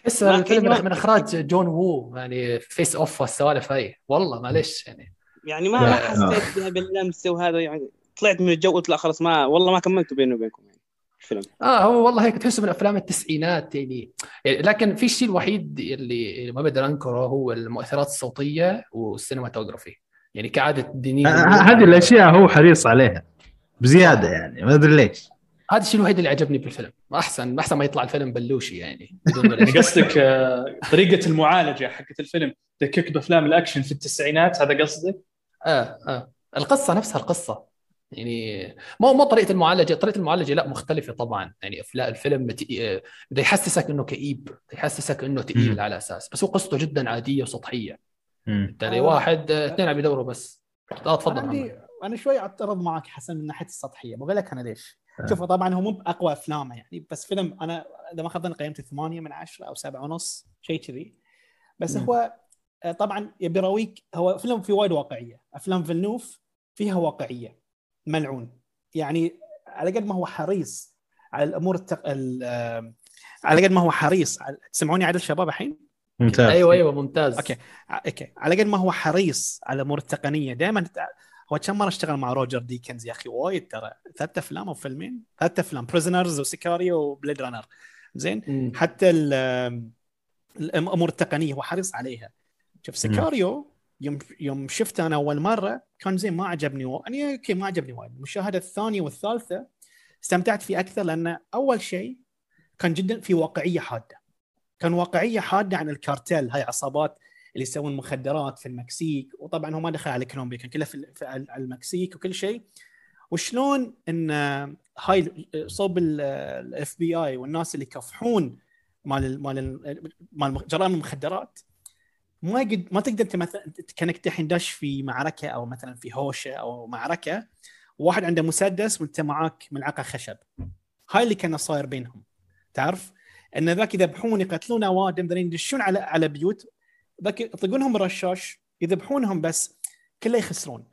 بس الفيلم من إخراج جون وو يعني فيس اوف والسوالف هاي. والله معلش يعني. يعني ما ما حسيت بها باللمسة وهذا يعني طلعت من الجو قلت لا خلاص ما والله ما كملته بيني وبينكم يعني الفيلم. آه هو والله هيك تحسه من أفلام التسعينات يعني, يعني لكن في الشيء الوحيد اللي اللي ما بقدر أنكره هو المؤثرات الصوتية وال cinematography يعني كعادة دينيه آه، هذه الأشياء هو حريص عليها. بزيادة يعني ما أدري ليش. هذا الشيء الوحيد اللي عجبني بالفيلم أحسن أحسن ما يطلع الفيلم بلوشي يعني يعني. قصدك آه، طريقة المعالجة حقت الفيلم. تذكرك بافلام الأكشن في التسعينات هذا قصدك؟ آه آه القصة نفسها القصة يعني مو مو طريقة المعالجة طريقة المعالجة لا مختلفة طبعا يعني لا الفيلم بت- آه، بده يحسسك إنه كئيب بده يحسسك إنه ثقيل. على أساس بس هو قصته جدا عادية وسطحية. أنت. واحد آه، اثنين عم يدوروا بس آه تفضل أنا عندي أنا شوي اعترض معك حسن من ناحية السطحية بقول لك أنا ليش آه. شوف طبعا هو مو بأقوى أفلامه يعني بس فيلم أنا إذا ما خاب ظني قيمته 8 من 10 أو 7 ونص شيء كذي بس مم. هو طبعا يبي يراويك هو فيلم فيه وايد واقعية. أفلام فيلنوف فيها واقعية ملعون. يعني على قد ما هو حريص على الأمور التق... ال... آه، على قد ما هو حريص على... تسمعوني عدل شباب الحين؟ ممتاز. أيوه أيوه ممتاز. أوكي. أوكي. على قد ما هو حريص على الأمور التقنية دائما هو كم مرة اشتغل مع روجر ديكينز؟ يا أخي وايد ترى. ثلاث أفلام أو فيلمين؟ ثلاث أفلام. Prisoners و Sicario و Blade Runner زين؟ مم. حتى ال- الأمور التقنية هو حريص عليها. شوف Sicario يوم يوم شفته أنا أول مرة كان زين ما عجبني و... يعني أوكي ما عجبني وايد. المشاهدة الثانية والثالثة استمتعت فيه أكثر لأن أول شيء كان جدا في واقعية حادة. كان واقعية حادة عن الكارتيل هاي عصابات اللي يسوون مخدرات في المكسيك. وطبعا هو ما دخل على كولومبيا كان كله في المكسيك وكل شيء. وشلون إن هاي صوب ال FBI والناس اللي يكافحون مال ال- مال ال- مال جرائم المخدرات ما يقد ما تقدر انت مثلا كأنك الحين داش في معركة أو مثلا في هوشة أو معركة وواحد عنده مسدس وأنت معاك ملعقة خشب. هاي اللي كان صاير بينهم. تعرف؟ إن ذاك يذبحون يقتلون اوادم يدشون على على بيوت ذاك يطقونهم رشاش يذبحونهم بس كله يخسرون.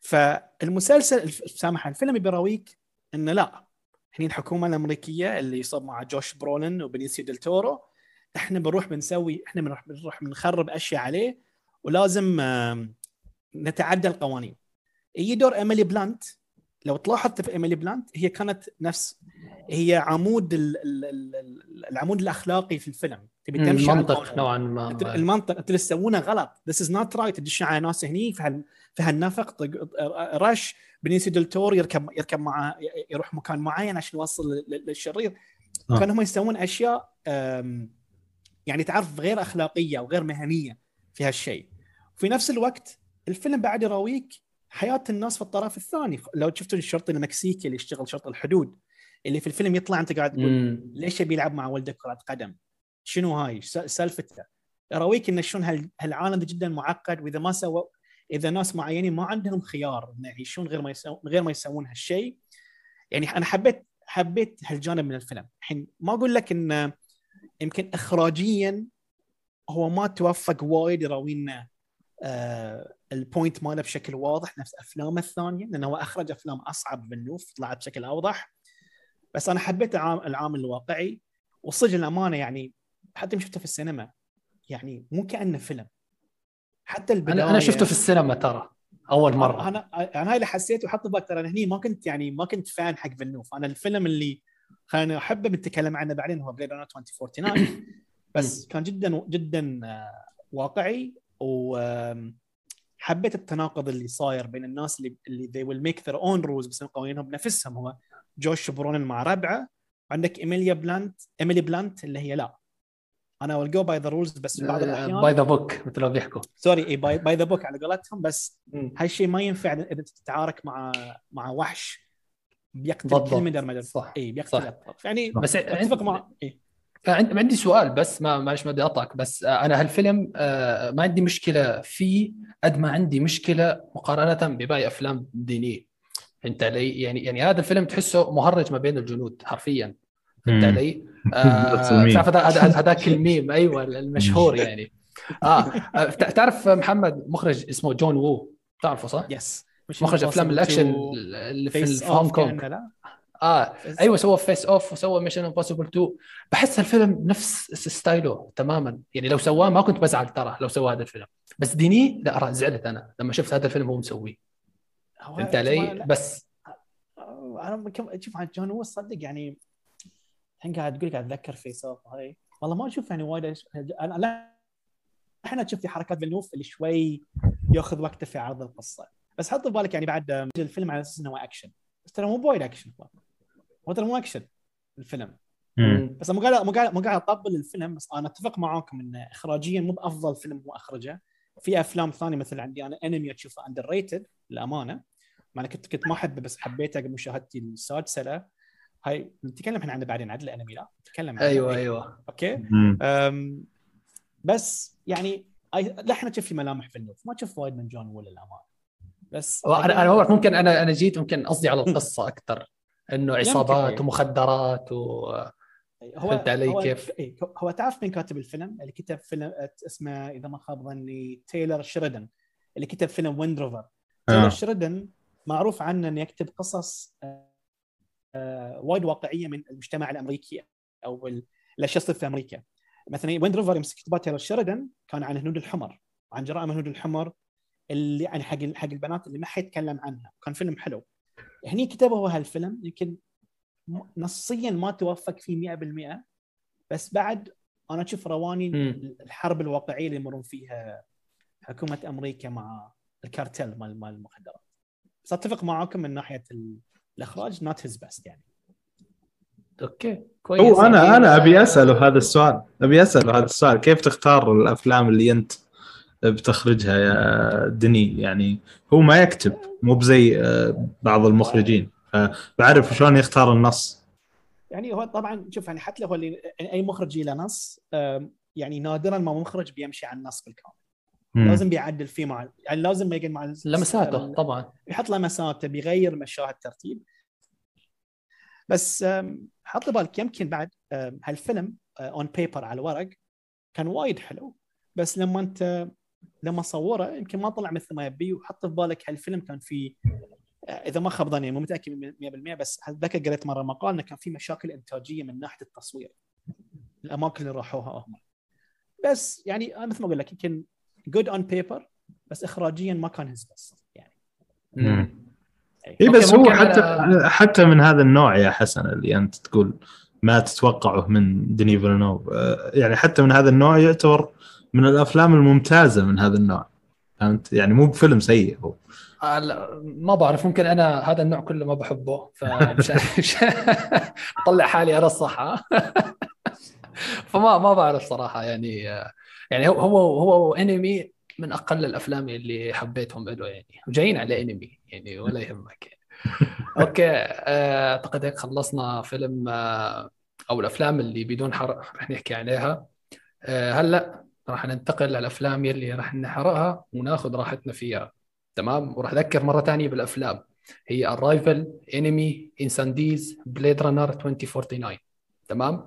فالمسلسل سامح الفيلم بيراويك إنه لا. هني الحكومة الأمريكية اللي صار مع جوش برولن وبينيشيو ديل تورو إحنا بنروح بنسوي إحنا بنروح بنروح بنخرب أشياء عليه ولازم نتعدى القوانين. يجي دور إيميلي بلانت. لو تلاحظ في إيميلي بلانت هي كانت نفس هي عمود ال ال ال العمود الأخلاقي في الفيلم. تبي تمشي المنطق. نوعا ما. المنطق أنت اللي تسوونه غلط. this is not right تدش على ناس هني في هال في هالنفق رش. بنيسيو دل تور يركب يركب معاه يروح مكان معين عشان يوصل لل- للشرير آه. كانوا هم يسوون أشياء يعني تعرف غير أخلاقية وغير مهنية في هالشيء. في نفس الوقت الفيلم بعد يراويك حياة الناس في الطرف الثاني. لو شفتوا الشرطي المكسيكي اللي يشتغل شرطه الحدود اللي في الفيلم يطلع أنت قاعد تقول مم. ليش يبي يلعب مع ولده كرة قدم؟ شنو هاي؟ سالفته. يراويك إن شلون هال- هالعالم جدا معقد وإذا ما سووا إذا ناس معينين ما عندهم خيار إنه يعيشون غير ما يسوون غير ما يسوون هالشيء. يعني أنا حبيت حبيت هالجانب من الفيلم. الحين ما أقول لك انه يمكن اخراجيا هو ما توفق وايد يراوينا آه البوينت ماله بشكل واضح نفس أفلامه الثانية لأنه هو أخرج أفلام أصعب بالنوف طلعت بشكل أوضح. بس أنا حبيت العام- العامل الواقعي وصدق الأمانة يعني حتى شفته في السينما يعني مو كأنه فيلم. حتى البدايه أنا شفته في السينما ترى أول مرة. أنا أنا هاي اللي حسيته وحط بالك ترى هني ما كنت يعني ما كنت fan حق فيلنوف. أنا الفيلم اللي خلينا احبه بنتكلم عنه بعدين هو Blade Runner 2049 بس كان جدا جدا آه، واقعي وحبيت التناقض اللي صاير بين الناس اللي اللي they will make their own rules بس قوانينهم بنفسهم. هو جوش برولن مع ربعة. عندك إيميليا بلانت إيميلي بلانت اللي هي لا. أنا will go by the rules بس بعض الأحيان. by the book مثل ما بيحكوا. sorry اي by the book على قولتهم. بس. هالشيء ما ينفع إذا تتعارك مع مع وحش. بيقتل بالضبط. كل murder murder صح اي بيقتل صح. يعني بس أتفق مع إيه. عندي عندي سؤال بس ما معلش ما بدي أقطعك بس آه، أنا هالفيلم آه، ما عندي مشكلة فيه قد ما عندي مشكلة مقارنة بباقي أفلام دينيه فهمت علي؟ يعني يعني هذا الفيلم تحسه مهرج ما بين الجنود حرفيا فهمت. علي؟ آه، هذا- هذا- هذاك الميم أيوه المشهور يعني آه آه، تع- تعرف محمد مخرج اسمه جون وو تعرفه صح؟ yes مخرج أفلام الأكشن اللي في في كأنه لا آه أيوه سوى Face Off وسوى Mission Impossible 2 بحس الفيلم نفس style ه تماما. يعني لو سواه ما كنت بزعل ترى لو سوى هذا الفيلم. بس دينيه لا زعلت أنا لما شفت هذا الفيلم هو مسويه. فهمت علي؟ بس. أنا كم شوف عن جون وو صدق يعني الحين قاعد تقول قاعد أتذكر Face Off هاي. والله ما أشوف يعني وايد أنا لا. إحنا شفت حركات فيلنوف اللي شوي ياخذ وقته في عرض القصة. بس حط ببالك يعني بعد الفيلم على أساس إنه هو اكشن بس ترى مو بوايد اكشن هو هو ترى مو اكشن الفيلم. مم. بس أنا مو قاعد مو قاعد مو قاعد أطبل الفيلم بس أنا أتفق معاكم انه اخراجيا مو بأفضل فيلم هو أخرجه. في أفلام ثانية مثل عندي أنا Enemy اشوفه underrated للأمانة. ما أنا كنت كنت ما أحبه بس حبيته قبل مشاهدتي السادسة. له هاي نتكلم إحنا عنه بعدين عدل ال Enemy لا؟ نتكلم عنه أيوه أيوه. أوكي. أم بس يعني لا إحنا تشوف في ملامح فيلنوف ما تشوف وايد من جون وو للأمانة. بس أنا أنا هو ممكن أنا أنا جيت ممكن قصدي على القصة أكثر إنه عصابات إيه. ومخدرات و هو فهمت علي هو كيف؟ إيه، هو تعرف مين كاتب الفيلم اللي كتب فيلم اسمه إذا ما خاب ظني تايلر شريدن اللي كتب فيلم Wind River تايلر آه. شريدن معروف عنه إنه يكتب قصص آه، آه، وايد واقعية من المجتمع الأمريكي أو ال- الاشياء تصير في أمريكا مثلا Wind River يمسك كتابات تايلر شريدن كان عن الهنود الحمر عن جرائم الهنود الحمر اللي يعني حق حق البنات اللي ما حد يتكلم عنها. كان فيلم حلو. هني كتبه هو هالفيلم يمكن م- نصيا ما توفق فيه 100% بس بعد أنا أشوف روعني مم. الحرب الواقعية اللي يمرون فيها حكومة أمريكا مع الكارتل مال مال المخدرات. بس أتفق معاكم من ناحية ال- الإخراج not his best يعني. okay. كويس. هو أنا أنا أبي أسأله هذا السؤال. أبي أسأله هذا السؤال. كيف تختار الأفلام اللي أنت بتخرجها يا Denis. يعني هو ما يكتب مو زي آه، بعض المخرجين. فبعرف شلون يختار النص. يعني هو طبعا شوف يعني حتى لو هو اللي أي مخرج له نص أم، يعني نادرا ما مخرج بيمشي على النص بالكامل. مم. لازم بيعدل فيه مع يعني لازم يقعد مع لمساته ال- طبعا. يحط لمساته بيغير مشاهد ترتيب بس حط بالك يمكن بعد هالفيلم on paper على الورق كان وايد حلو. بس لما انت لما صوره يمكن ما طلع مثل ما يبي وحط في بالك هالفيلم كان فيه آه، إذا ما خاب ظني مو متأكد من 100% بس اتذكر قريت مرة مقال إنه كان في مشاكل إنتاجية من ناحية التصوير الأماكن اللي راحوها هم بس يعني مثل ما أقول لك يمكن good on paper بس اخراجيا ما كان his best يعني مم. أي. اي بس هو حتى أنا- حتى من هذا النوع يا حسن اللي أنت تقول ما تتوقعه من ديني فيلنوف آه، يعني حتى من هذا النوع يعتبر من الأفلام الممتازة من هذا النوع. فهمت؟ يعني مو بفيلم سيء هو. آه، ما بعرف ممكن أنا هذا النوع كله ما بحبه فمش مش طلع حالي أنا الصح؟ فما ما بعرف صراحة يعني يعني هو هو هو انمي من أقل الأفلام اللي حبيتهم له يعني. وجايين على انمي يعني ولا يهمك. يعني. okay آه، أعتقد هيك خلصنا فيلم آه، أو الأفلام اللي بدون حرق رح نحكي عليها. هلأ راح ننتقل للأفلام يلي راح نحرقها وناخذ راحتنا فيها. تمام؟ وراح أذكر مرة ثانية بالأفلام. هي Arrival Enemy Incendies Blade Runner 2049 تمام؟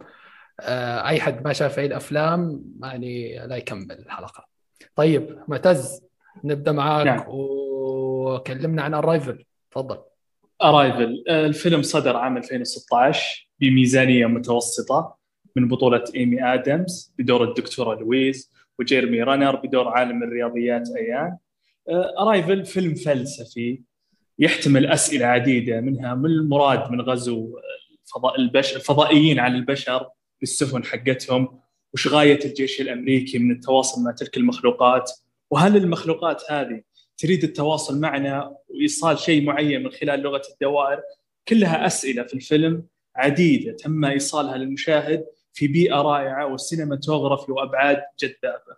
آه، أي حد ما شاف هاي الأفلام يعني لا يكمل الحلقة. طيب معتز نبدأ معك نعم. وكلمنا عن Arrival تفضل. ارايفل الفيلم صدر عام 2016 بميزانية متوسطة. من بطولة إيمي آدمز بدور الدكتورة لويز وجيرمي رانر بدور عالم الرياضيات أيان. Arrival فيلم فلسفي يحتمل أسئلة عديدة منها ما المراد من غزو الفضاء البشر الفضائيين على البشر بالسفن حقتهم؟ وش غاية الجيش الأمريكي من التواصل مع تلك المخلوقات؟ وهل المخلوقات هذه تريد التواصل معنا وإيصال شيء معين من خلال لغة الدوائر؟ كلها أسئلة في الفيلم عديدة تم إيصالها للمشاهد في بيئة رائعة وسينماتوغرافي وأبعاد جذابة.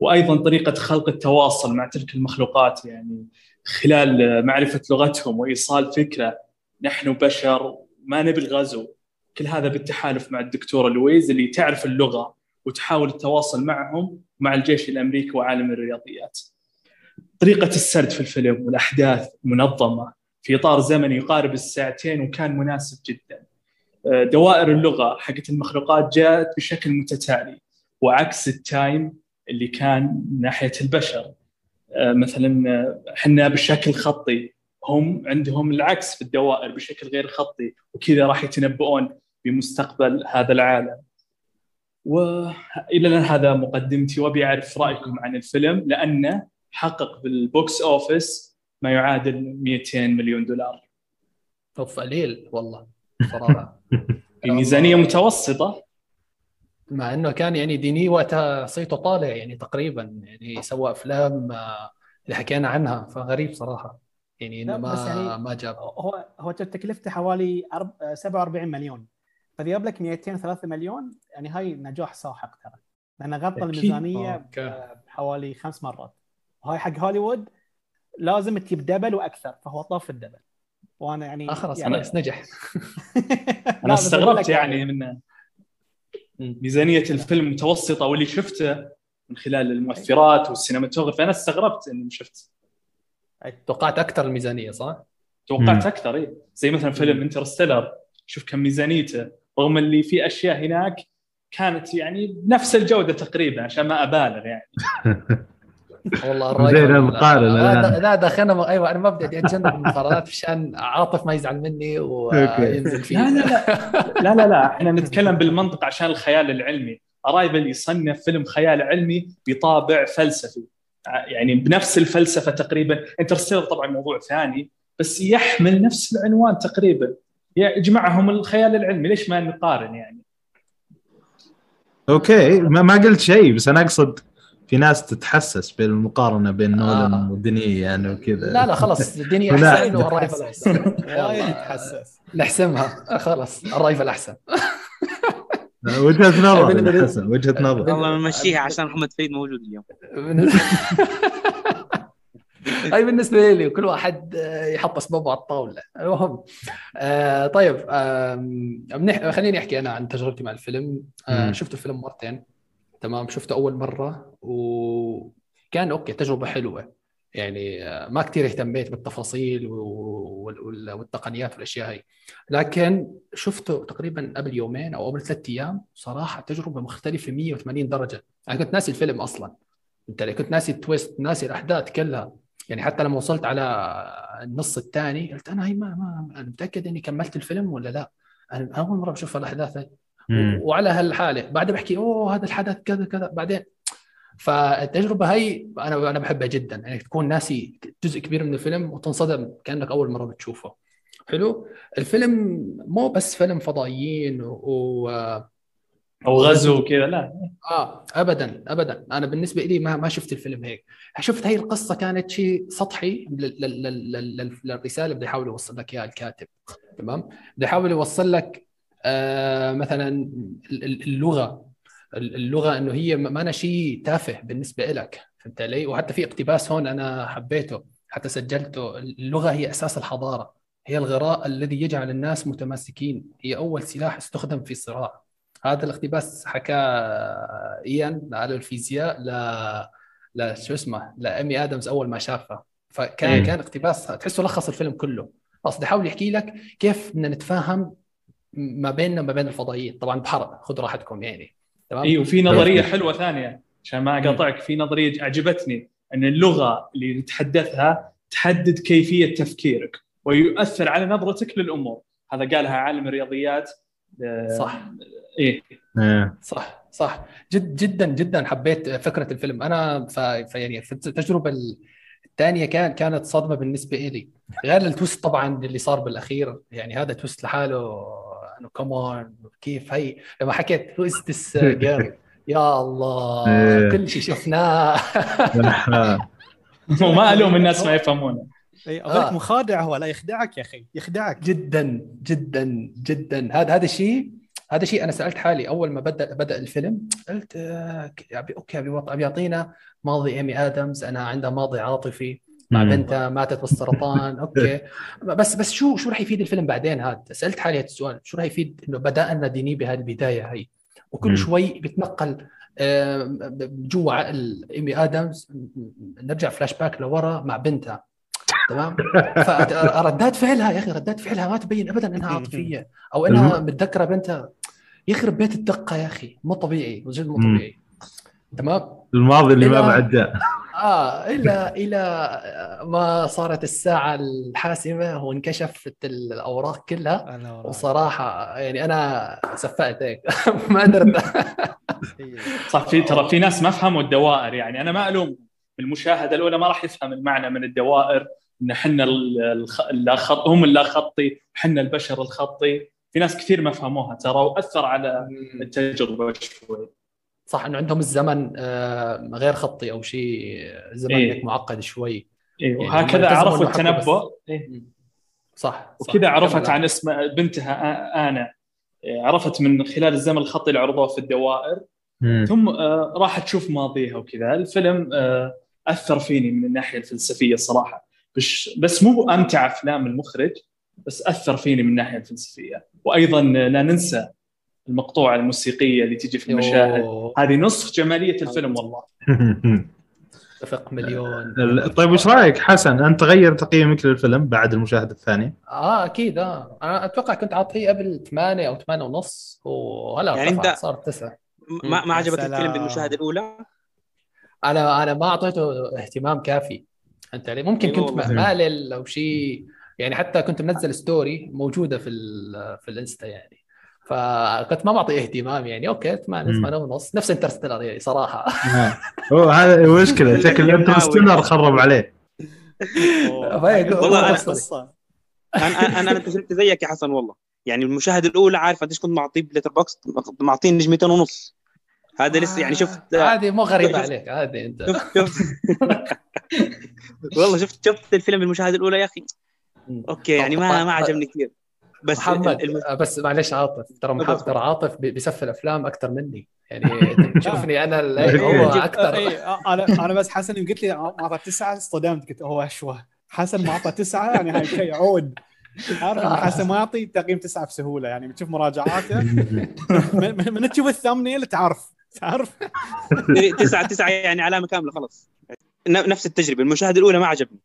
وأيضا طريقة خلق التواصل مع تلك المخلوقات يعني خلال معرفة لغتهم وإيصال فكرة نحن بشر ما نبي الغزو كل هذا بالتحالف مع الدكتوره لويز اللي تعرف اللغة وتحاول التواصل معهم مع الجيش الأمريكي وعالم الرياضيات. طريقة السرد في الفيلم والأحداث منظمة في إطار زمني يقارب الساعتين وكان مناسب جدا. دوائر اللغة حقت المخلوقات جاءت بشكل متتالي وعكس ال time اللي كان ناحية البشر. مثلا إحنا بشكل خطي هم عندهم العكس في الدوائر بشكل غير خطي وكذا راح يتنبؤون بمستقبل هذا العالم. وإلى الآن هذا مقدمتي وأبي أعرف رأيكم عن الفيلم لأنه حقق بال box office ما يعادل 200 مليون دولار. اوف قليل والله. صراحة. بميزانيه متوسطة؟ مع إنه كان يعني ديني وقتها صيته طالع يعني تقريبا يعني سوى أفلام آه، اللي حكينا عنها فغريب صراحة. يعني إنه ما يعني ما جاب. هو هو تكلفته حوالي أرب- 47 مليون. فاذا جاب لك 200 3 مليون يعني هاي نجاح ساحق ترى. لأنه غطى. الميزانية. بحوالي خمس مرات. وهاي حق هوليوود لازم تجيب دبل وأكثر فهو طاف الدبل. وأنا يعني آه خلاص يعني خلاص نجح أنا استغربت يعني من ميزانية الفيلم متوسطة واللي شفته من خلال المؤثرات وال cinematography أنا استغربت إني شفت توقعت أكثر الميزانية صح؟ توقعت مم. أكثر إيه. زي مثلا فيلم Interstellar شوف كم ميزانيته رغم اللي في أشياء هناك كانت يعني بنفس الجودة تقريبا عشان ما أبالغ يعني والله زين الراجل- المقارنة لا. لا دخلنا م- أيوه أنا ما بدي اتجنب المقارنات عشان عاطف ما يزعل مني وينزل فيه. لا لا لا. لا لا لا. إحنا نتكلم بالمنطق عشان الخيال العلمي. Arrival يصنف فيلم خيال علمي بطابع فلسفي. يعني بنفس الفلسفة تقريبا. Interstellar طبعا موضوع ثاني بس يحمل نفس العنوان تقريبا. يجمعهم الخيال العلمي. ليش ما نقارن يعني؟ okay. ما, ما قلت شيء بس أنا أقصد في ناس تتحسس بالمقارنة بين نولان آه. وديني يعني وكذا. لا لا خلاص ديني لا. أحسن. وال Arrival أحسن. وايد يلا، يتحسس. نحسمها. آه، خلاص ال Arrival أحسن. وجهة نظر يا حسن وجهة نظر. والله نمشيها عشان محمد فريد موجود اليوم. هاي بالنسبة لي وكل واحد آه، يحط أسبابه على الطاولة. المهم آه طيب منح... خليني أحكي أنا عن تجربتي مع الفيلم. آه. شفت الفيلم مرتين. تمام؟ شفته أول مرة وكان أوكي تجربة حلوة. يعني ما كثير اهتميت بالتفاصيل وال- وال- والتقنيات والأشياء هاي. لكن شفته تقريبا قبل يومين أو قبل ثلاث أيام. صراحة تجربة مختلفة 180 درجة. أنا كنت ناسي الفيلم أصلا. أنت كنت ناسي التويست ناسي الأحداث كلها. يعني حتى لما وصلت على النص الثاني قلت أنا هي ما, ما أنا متأكد إني كملت الفيلم ولا لا؟ أنا أول مرة بشوف الأحداث هاي. مم. وعلى هالحالة. بعدها بحكي أوه هذا الحدث كذا كذا. بعدين فالتجربه هي أنا أنا بحبها جدا. يعني تكون ناسي جزء كبير من الفيلم وتنصدم كأنك أول مرة بتشوفه. حلو؟ الفيلم مو بس فيلم فضائيين و... أو غزو وكذا لا. آه ابدا ابدا. أنا بالنسبة لي ما ما شفت الفيلم هيك. شفت هاي القصة كانت شيء سطحي لل- لل- لل- لل- للرسالة اللي بده يحاول يوصل لك إياها الكاتب. تمام؟ بده يحاول يوصل لك مثلا ال- ال- اللغة. ال- اللغة إنه هي ما أنا شيء تافه بالنسبة لك فهمت علي؟ وحتى في اقتباس هون أنا حبيته حتى سجلته. اللغة هي أساس الحضارة. هي الغراء الذي يجعل الناس متماسكين. هي أول سلاح استخدم في صراع هذا الاقتباس حكاه إيان على الفيزياء ل ل شو اسمه لأمي آدمز أول ما شافها. فكان. كان اقتباس تحسه لخص الفيلم كله. قصدي يحاول يحكي لك كيف بدنا نتفاهم ما بيننا وما بين الفضائيين. طبعا بحرق خذوا راحتكم يعني. تمام؟ اي وفي نظرية حلوة ثانية عشان ما أقاطعك في نظرية عجبتني إن اللغة اللي نتحدثها تحدد كيفية تفكيرك ويؤثر على نظرتك للأمور. هذا قالها عالم الرياضيات. آه، صح إيه. إيه. صح صح. جد جدا جدا حبيت فكرة الفيلم. أنا. فيعني في التجربة الثانية كان كانت صدمة بالنسبة لي غير ال twist طبعا اللي صار بالأخير يعني هذا twist لحاله إنه كمان كيف هي لما حكيت who is this girl يا الله إيه. كل شيء شفناه. وما ألوم الناس ما يفهمونه إي أقول لك آه. مخادع هو لا يخدعك يا أخي يخدعك جدا جدا جدا هذا هذا الشيء هذا شيء أنا سألت حالي أول ما بدأ بدأ الفيلم قلت آه، okay أبي يعطينا ماضي إيمي آدمز انها عندها ماضي عاطفي مع. بنتها ماتت بالسرطان okay. بس بس شو شو راح يفيد الفيلم بعدين؟ هذا سألت حالي هذا السؤال. شو راح يفيد إنه بدانا ديني بهذه البداية هي؟ وكل مم. شوي بيتنقل آه، جوا عقل إيمي آدمز. نرجع فلاش باك لورا مع بنتها. تمام؟ فردات فعلها يا أخي ردات فعلها ما تبين ابدا إنها عاطفية أو إنها متذكرة بنتها. يخرب بيت الدقة يا أخي. مو طبيعي جد مو. طبيعي. تمام؟ الماضي اللي ما بعد آه إلى إلى ما صارت الساعة الحاسمة وانكشفت الأوراق كلها. وصراحة يعني أنا صفقت هيك. ما قدرت. صح في ترى في ناس ما فهموا الدوائر. يعني أنا ما ألوم المشاهده الأولى ما راح يفهم المعنى من الدوائر إن إحنا ال- الخ... اللا خط... هم اللا خطي إحنا البشر الخطي. في ناس كثير ما فهموها ترى وأثر على التجربة شوي. صح إنه عندهم الزمن آه، غير خطي أو شيء زمن إيه. معقد شوي إيه يعني عرفوا التنبؤ إيه. صح صح. وكذا عرفت. عن اسم بنتها أنا إيه، عرفت من خلال الزمن الخطي اللي عرضوه في الدوائر مم. ثم آه، راح تشوف ماضيها وكذا الفيلم آه، أثر فيني من الناحية الفلسفية صراحة بس بس مو أمتع أفلام المخرج بس أثر فيني من الناحية الفلسفية وأيضا لا ننسى المقطوعة الموسيقية اللي تجي في المشاهد. هذه نصف جمالية الفيلم والله. اتفق مليون. طيب وش رأيك حسن؟ أنت غير تقييمك للفيلم بعد المشاهده الثانية؟ آه أكيد آه. أنا أتوقع كنت عاطيه قبل 8 أو 8 ونص وهلا يعني أنت- صار 9 ما ما عجبك. الفيلم بالمشاهده الأولى؟ أنا أنا ما أعطيته اهتمام كافي. انت علي؟ ممكن أيوة كنت. مالل أو شيء يعني حتى كنت منزل story موجودة في ال- في الإنستا يعني. فكنت ما بعطي اهتمام يعني. أوكي 8 مم. 8 ونص نفس Interstellar يعني صراحة. هو هذا مشكلة. شكل Interstellar خرب عليه. والله قصة. أنا أنا أنا تجربتي زيك يا حسن والله. يعني المشاهده الأولى عارف قديش كنت معطيه ب Letterboxd معطيه نجمتين ونص. هذا لسه يعني شفت عادي مو غريب شفت- عليك. عادي أنت. شفت شفت والله شفت شفت الفيلم بالمشاهده الأولى يا أخي. أوكي يعني ما ما عجبني كثير. بس محمد الم- بس معلش عاطف ترى محمد. ترى عاطف بي- بيسفل أفلام أكثر مني. يعني انت بتشوفني أنا إيه. هو إيه، أكثر أنا أنا بس حسن قلت لي ما أعطى تسعة اصطدمت. قلت هو؟ اشوه حسن ما أعطى تسعة؟ يعني هاي شيء عود. عارف حسن ما يعطي تقييم تسعة بسهولة. يعني بتشوف مراجعاته. من, من, من تشوف الثامنيل تعرف تعرف. تسعة تسعة يعني علامة كاملة خلاص. نفس التجربة. المشاهدة الأولى ما عجبني.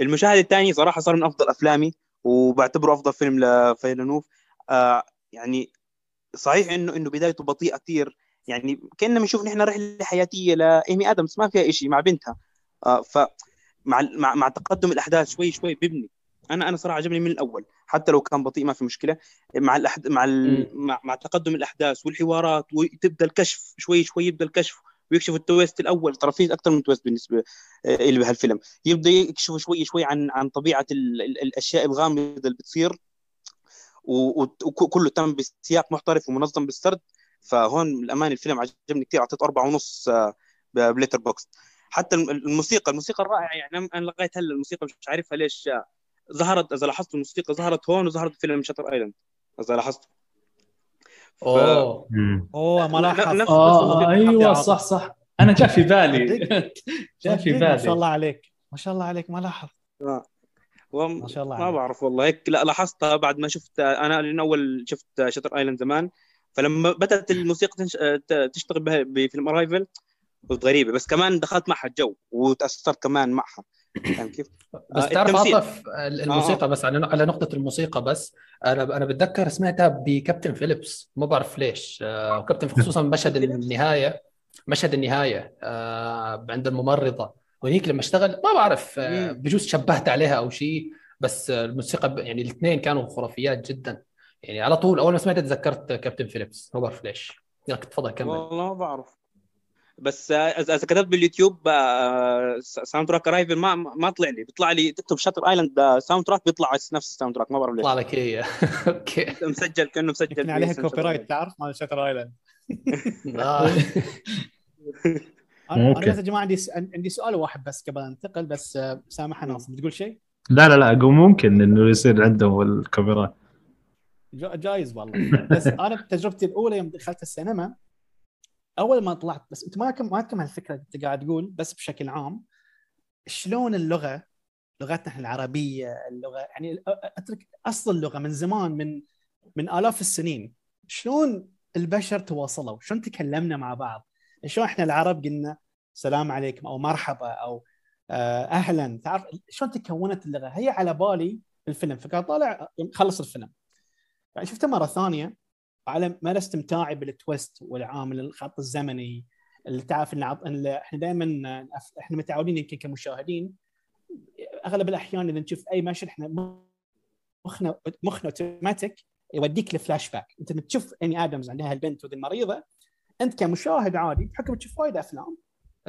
المشاهد الثاني صراحة صار من أفضل أفلامي. وبعتبره أفضل فيلم لفيلنوف آه يعني صحيح إنه إنه بدايته بطيئة كثير يعني كأننا بنشوف نحن رحلة حياتية لإيمي آدمز ما فيها إشي مع بنتها. آه ف مع مع تقدم الأحداث شوي شوي ببني. أنا أنا صراحة عجبني من الأول. حتى لو كان بطيء ما في مشكلة. مع الأحد... مع ال... مع مع تقدم الأحداث والحوارات وتبدأ الكشف شوي شوي يبدأ الكشف. ويكشف ال twist الأول ترى في أكثر من twist بالنسبة آه، اللي بهالفيلم. يبدأ يكشف شوي شوي عن عن طبيعة ال ال الأشياء الغامضة اللي بتصير وكله تم بسياق محترف ومنظم بالسرد. فهون الامانه الفيلم عجبني كثير اعطيته أربعة ونص آه، ب Letterboxd. حتى الم- الموسيقى الموسيقى الرائعة يعني أنا لغايه هلا الموسيقى مش عارفها ليش آه، ظهرت إذا لاحظت الموسيقى ظهرت هون وظهرت في فيلم Shutter Island إذا لاحظت أوه. أوه ما لا- لاحظ نفس- آه نفس- أيوه صح صح. أنا جاء في بالي. جاء في ما شاء بالي. الله عليك. ما شاء الله عليك ما لاحظ وم- ما شاء الله ما عليك. بعرف والله. هيك لا لاحظتها بعد ما شفت أنا لأن أول شفت Shutter Island زمان فلما بدأت الموسيقى تنش... ت- تشتغل بها بفيلم Arrival كنت غريبة. بس كمان دخلت معها الجو وتأثرت كمان معها. فاهم كيف؟ بس آه، تعرف التمثيل. عاطف الموسيقى بس على على نقطة الموسيقى بس أنا أنا بتذكر سمعتها ب Captain Phillips ما بعرف ليش آه، وكابتن خصوصا مشهد النهاية مشهد النهاية آه، عند الممرضة هنيك لما اشتغل ما بعرف آه،. بجوز شبهت عليها أو شيء بس آه، الموسيقى يعني الاثنين كانوا خرافيات جدا يعني على طول أول ما سمعتها تذكرت Captain Phillips ما بعرف ليش يلا تفضل كمل والله ما بعرف بس اذا إذا كتبت باليوتيوب soundtrack Arrival ما ما طلع لي. بيطلع لي تكتب Shutter Island soundtrack بيطلع نفس ال soundtrack ما بعرف ليش. طلع لك هي أوكي. مسجل كأنه مسجل عليها copyright تعرف؟ مال Shutter Island آه. أنا بس يا جماعة عندي عندي سؤال واحد بس قبل انتقل بس آه، سامح ناصر بتقول شيء؟ لا لا لا أقول ممكن إنه يصير عندهم ال copyright جا- جايز والله. بس أنا بتجربتي الأولى يوم دخلت السينما أول ما طلعت بس أنت ما ما تكمل الفكرة اللي أنت قاعد تقول بس بشكل عام شلون اللغة لغتنا إحنا العربية اللغة يعني أترك أصل اللغة من زمان من من آلاف السنين شلون البشر تواصلوا؟ شلون تكلمنا مع بعض؟ شلون إحنا العرب قلنا السلام عليكم أو مرحبا أو آه، أهلا؟ تعرف شلون تكونت اللغة؟ هي على بالي الفيلم فكان طالع خلص الفيلم. يعني شفته مرة ثانية على مدى استمتاعي بالتويست والعامل الخط الزمني اللي تعرف إن إحنا دائما إحنا متعودين يمكن كمشاهدين أغلب الأحيان إذا نشوف أي مشهد إحنا مخنا مخنا أوتوماتيك يوديك لفلاش باك. أنت تشوف إيمي آدمز عندها البنت وذي المريضة أنت كمشاهد عادي بحكم تشوف وايد أفلام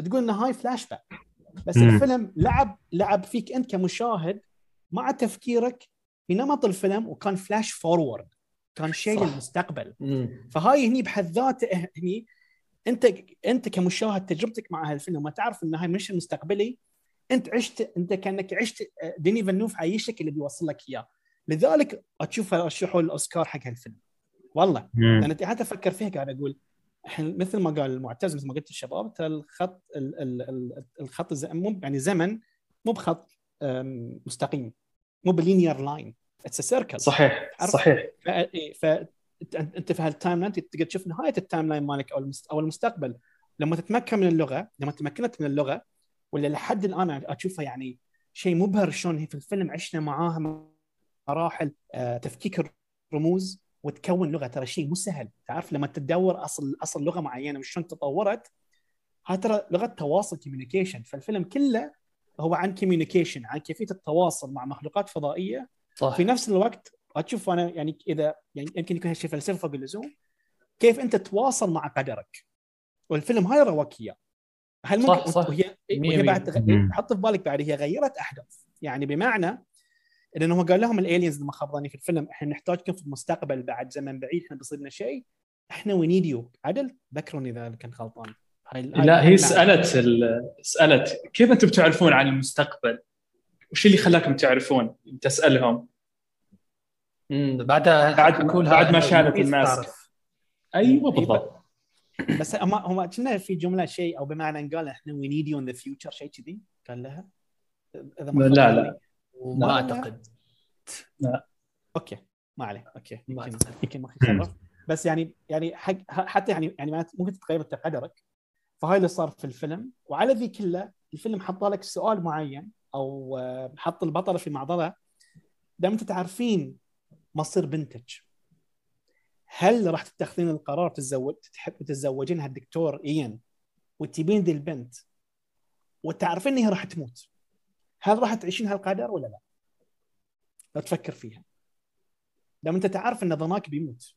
تقول ان هاي فلاش باك. بس مم. الفيلم لعب لعب فيك أنت كمشاهد مع تفكيرك بنمط الفيلم وكان flash forward. كان شيء. للمستقبل. فهاي هني بحد ذاته هني انت انت كمشاهد تجربتك مع هالفيلم وما تعرف ان هاي مش المستقبلي انت عشت انت كأنك عشت ديني فنوف عايشك اللي بيوصل لك إياه لذلك أشوف رشحوا الأوسكار حق هالفيلم والله مم. أنا قاعد أفكر فيها قاعد أقول مثل ما قال المعتز مثل ما قلت الشباب ترى الخط ال- ال- ال- الخط مو يعني زمن مو بخط مستقيم مو بلينير لاين اتس سيركل صحيح؟ صحيح. ف إيه، في هالتايم لاين تقدر تشوف نهاية التايم لاين مالك أو. أو المستقبل. لما تتمكن من اللغة لما تمكنت من اللغة ولا لحد الآن اشوفها يعني شيء مبهر شلون هي في الفيلم عشنا معاها مراحل آه، تفكيك الرموز وتكون لغة. ترى شيء مو سهل. تعرف لما تدور اصل أصل لغة معينة وشلون تطورت هاي ترى لغة تواصل communication فالفيلم كله هو عن communication عن كيفية التواصل مع مخلوقات فضائية صح في نفس الوقت أشوف أنا يعني إذا يعني يمكن يكون هالشيء فلسفه فوق اللزوم كيف أنت تتواصل مع قدرك والفيلم هاي يراويك اياه هل ممكن صح، صح. وهي مية وهي مية. بعد. مم. حط في بالك بعد هي غيرت أحداث يعني بمعنى لأنه هو قال لهم ال aliens لما خبرني في الفيلم إحنا نحتاجكم في المستقبل بعد زمن بعيد إحنا بيصير لنا شيء إحنا we need you عدل ذكروني إذا كنت غلطان لا هي. سألت ال- سألت كيف أنتم تعرفون عن المستقبل؟ وش اللي خلاكم تعرفون؟ تسألهم. بعدها بعد- بعد ما شالت الماسك. أيوه بالضبط بس هم هم كنا في جملة شيء أو بمعنى ان قال إحنا وي نيد يو ان ذا فيوتشر شيء كذي قال لها إذا ما لا، لا. ظني. وما لا. أعتقد أوكي ما عليه أوكي ما يمكن ما خرف بس يعني يعني حق حتى يعني يعني ممكن تتغير انت قدرك فهاي اللي صار في الفيلم وعلى ذي كله الفيلم حط لك سؤال معين أو حط البطلة في معضلة دام أنتم تعرفين مصير بنتك هل راح تتخذين القرار تتزوج تحب تتزوجين هالدكتور إيان وتجيبين ذي البنت وتعرفين إنها راح تموت هل راح تعيشين هالقدر ولا لا؟ لا تفكر فيها دام أنت تعرف إن ضناك بيموت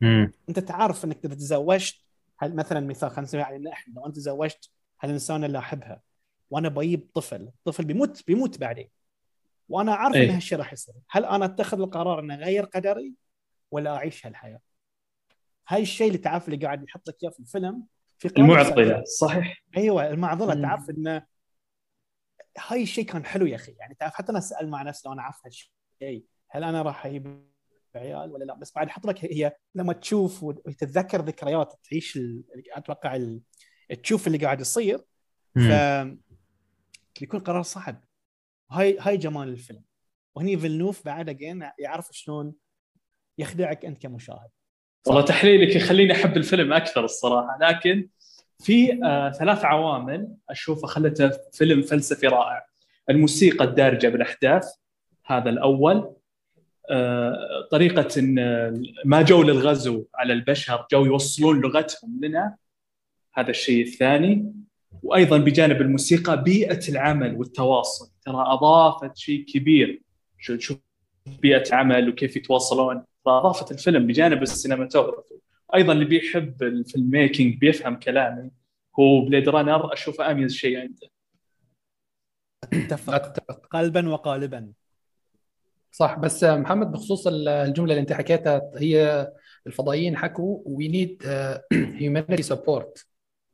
مم. أنت تعرف إنك إذا تزوجت هل مثلا مثال خلينا علينا إحنا لو أنت تزوجت هالانسانه اللي احبها وأنا بجيب طفل الطفل بيموت بيموت بعدين وأنا عارف إيه. ان هالشيء راح يصير هل أنا أتخذ القرار ان اغير قدري ولا أعيش هالحياة هاي الشيء اللي تعرف اللي قاعد يحط لك إياه في الفيلم في المعضلة صحيح أيوه المعضلة مم. تعرف إنه هاي الشيء كان حلو يا أخي يعني تعرف حتى أنا أسأل مع نفسي لو أنا عارف هالشيء هل أنا راح أجيب عيال ولا لا بس بعد يحط لك هي لما تشوف وتتذكر ذكريات تعيش. أتوقع. تشوف اللي قاعد يصير ف. يكون قرار صعب. هاي هاي جمال الفيلم. وهني فيلنوف بعد اجين يعرف شلون يخدعك أنت كمشاهد. والله تحليلك يخليني أحب الفيلم أكثر الصراحة. لكن في آه ثلاث عوامل اشوفها خلته فيلم فلسفي رائع. الموسيقى الدارجة بالأحداث هذا الأول. آه طريقة إن ما جو للغزو على البشر جو يوصلون لغتهم لنا. هذا الشيء الثاني. وأيضا بجانب الموسيقى بيئة العمل والتواصل. ترى أضافت شيء كبير. شوف بيئة عمل وكيف يتواصلون. فاضافت الفيلم بجانب ال cinematography أيضا اللي بيحب ال filmmaking بيفهم كلامي هو بليد رانر. اشوفه أميز شيء عنده. أتفق. قلبا وقالبا. صح بس محمد بخصوص الجملة اللي أنت حكيتها هي الفضائيين حكوا we need humanity support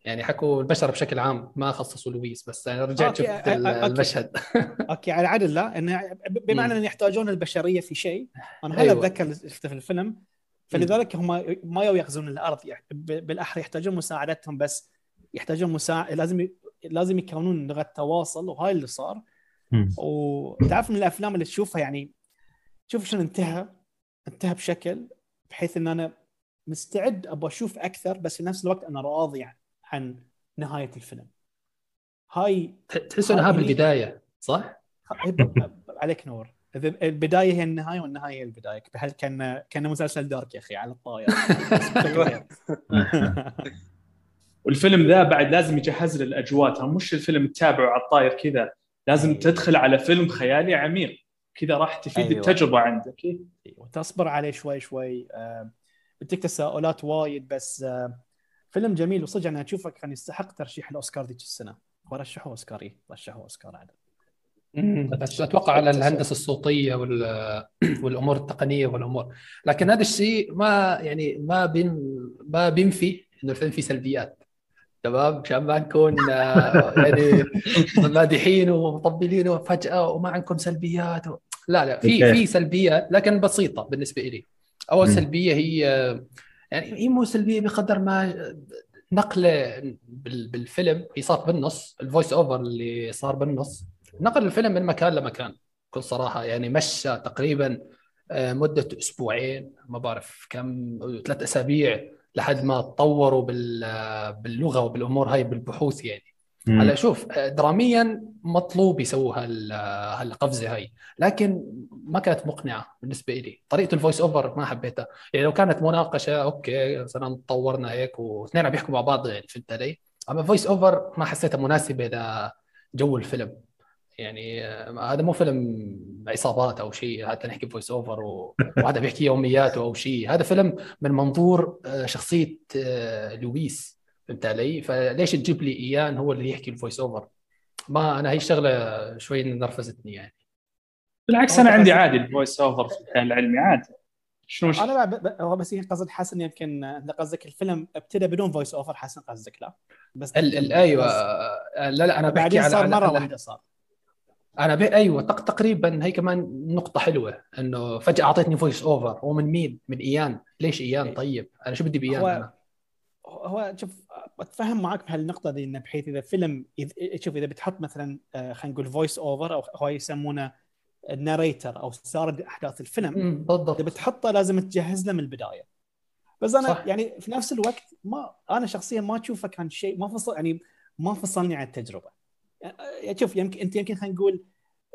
يعني حكوا البشر بشكل عام ما خصصوا لويس بس أنا رجعت أوكي، شفت المشهد أوكي على عدل لا إنه بمعنى. ان يحتاجون البشرية في شيء أنا هذا أيوة. أتذكر شفته في الفيلم فلذلك هم ما يغزون الأرض يعني ب- بالاحرى يحتاجون مساعدتهم بس يحتاجون مساعد لازم ي- لازم يكونون لغة تواصل وهاي اللي صار. وتعرف من الأفلام اللي تشوفها يعني شوف شلون انتهى انتهى بشكل بحيث إن أنا مستعد أبغى أشوف أكثر بس في نفس الوقت أنا راضي عن نهاية الفيلم هاي تحس انها بالبداية صح؟ عليك نور البداية هي النهاية والنهاية هي البداية هل كان كان مسلسل دارك يا أخي على الطاير والفيلم ذا بعد لازم يجهز ترى مش الفيلم تتابعه على الطاير كذا لازم أيوة. تدخل على فيلم خيالي عميق كذا راح تفيد أيوة. التجربة عندك إيه؟ وتصبر عليه شوي شوي آه، بدك تساؤلات وايد بس آه، فيلم جميل وصدق أنا اشوفه كان يستحق ترشيح الأوسكار ذيك السنة. ورشحوه اوسكار إيه، رشحوه أوسكار عدل بس أتوقع على الهندسة الصوتية وال- والأمور التقنية والأمور. لكن هذا الشيء ما يعني ما بين ما بينفي إنه الفيلم فيه سلبيات. تمام؟ عشان ما نكون آه، يعني مادحين ومطبلين وفجأة وما عندكم سلبيات و... لا لا في. في سلبيات لكن بسيطة بالنسبة لي أول. سلبية هي آه، يعني هي مو سلبية بقدر ما نقله بال- بالفيلم هي صار بالنص ال voice over اللي صار بالنص نقل الفيلم من مكان لمكان بكل صراحة يعني مشى تقريبا آه، مدة أسبوعين ما بعرف كم ثلاث أسابيع لحد ما تطوروا آه، باللغة وبالأمور هاي بالبحوث يعني. هلا شوف آه، دراميا مطلوب يسووا آه، هالقفزة هاي. لكن ما كانت مقنعة بالنسبة لي طريقة ال voice over ما حبيتها. يعني لو كانت مناقشة أوكي مثلا تطورنا هيك واثنين عم يحكوا مع بعض يعني فهمت علي أما voice over ما حسيتها مناسبة لجو الفيلم. يعني آه، هذا مو فيلم عصابات أو شيء. حتى نحكي voice over و- وهذا بيحكي يومياته أو شيء. هذا فيلم من منظور شخصية لويس. فهمت علي فليش تجيب لي إيان هو اللي يحكي ال voice over ما أنا هي الشغلة شوي نرفزتني يعني بالعكس أنا عندي عادي ال voice over في الخيال العلمي عادي شنو. أنا ب- ب- هو بس قصد حسن يمكن أنت قصدك الفيلم ابتدى بدون voice over حسن قصدك لا بس ال ال أيوه آه، لا لا أنا بحكي بعدين على صار مرة واحدة صار أنا بي... أيوه تق... تقريبا هي كمان نقطة حلوة إنه فجأة أعطيتني voice over هو من مين؟ من إيان ليش إيان إيه. طيب؟ أنا شو بدي بإيان هو- أنا؟ هو شوف أتفهم معك بهالنقطه دي إنه بحيث إذا فيلم إذ- شوف إذا بتحط مثلا آه، خلينا نقول voice over أو هو يسمونه ال narrator أو سارد أحداث الفيلم بالضبط. إذا بتحطه لازم تجهز له من البداية. بس أنا صح. يعني في نفس الوقت ما أنا شخصيا ما أشوفه كان شيء ما فصل يعني ما فصلني عن التجربة. يعني شوف يمكن أنت يمكن خلينا نقول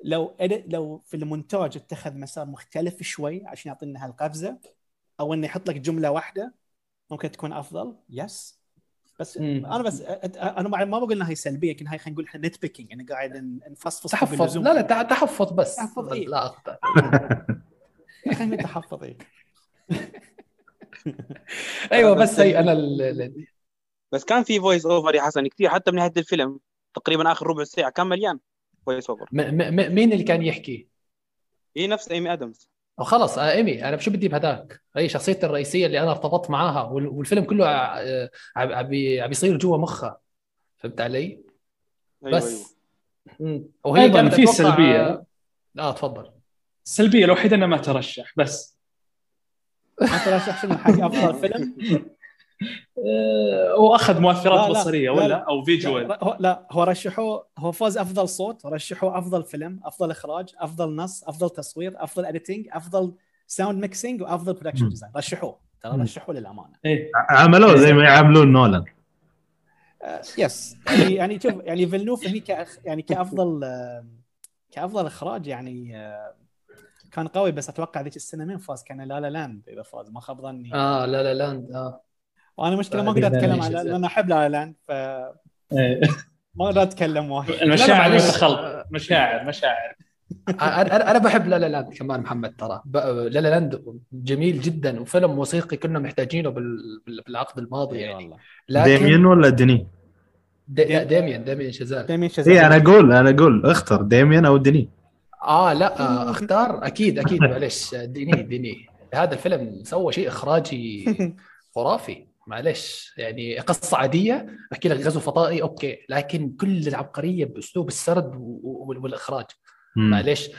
لو لو في المونتاج اتخذ مسار مختلف شوي عشان يعطينا هالقفزة أو إنه يحط لك جملة واحدة ممكن تكون أفضل yes بس مم. أنا بس أنا ما ما بقول إنها هي سلبية لكن هاي خلينا نقول إحنا nitpicking يعني قاعد نفصفص تحفظ. لا لا تحفظ بس تحفظ، إيه. لا اخطا خلينا نتحفظ إيه. أيوه بس هي أنا ال- بس كان في voice over يا حسن كثير حتى من نهايه الفيلم تقريبا آخر ربع ساعة كان مليان voice over م- م- مين اللي كان يحكي؟ هي نفس إيمي أدمز خلص آه، إيمي أنا شو بدي بهذاك؟ هي شخصيتي الرئيسية اللي أنا ارتبطت معاها وال- والفيلم كله آه، عم عم بيصير جوا مخها فهمت علي؟ أيوه بس مم. وهي أيضاً كانت في سلبية. آه تفضل السلبيه الوحيدة إنه ما ترشح بس انت رشح شنو حق أفضل فيلم؟ أه واخذ مؤثرات لا، بصرية لا، ولا؟ لا. أو visual لا هو, لا هو رشحوه هو فاز أفضل صوت رشحوه أفضل فيلم أفضل إخراج أفضل نص أفضل تصوير أفضل editing أفضل sound mixing وأفضل production. design رشحوه ترى مم. رشحوا للأمانة. إيه. عملوه زي ما يعاملون نولان. آه، yes يعني يعني شوف يعني فيلنوف هني كأخ يعني كأفضل آه، كأفضل إخراج يعني آه، كان قوي بس أتوقع ذيك السنة مين فاز؟ كان لا لا لاند إذا فاز ما خاب ظني. آه لا لا لاند آه. وأنا مشكلة ما بعد أقدر أتكلم شيء. لأن أحب لا لا لاند فما إيه. أقدر أتكلم وايد. المشاعر معلش. متخلطه مشاعر مشاعر. أنا أنا أنا بحب لا لا لاند كمان محمد ترى. لا لا لاند جميل جدا وفيلم موسيقي كنا محتاجينه بال- بال- بالعقد الماضي يعني. والله. لكن ديميان ولا ديني؟ دي- لا، ديميان ديميان شازال. ديميان شازال اي أنا أقول أنا أقول اختر ديميان أو ديني. آه لا آه اختار. أكيد أكيد معلش ديني ديني. هذا الفيلم سوى شيء إخراجي خرافي. معلش يعني قصة عادية أحكي لك غزو فضائي أوكي لكن كل العبقرية بأسلوب السرد والإخراج. معلش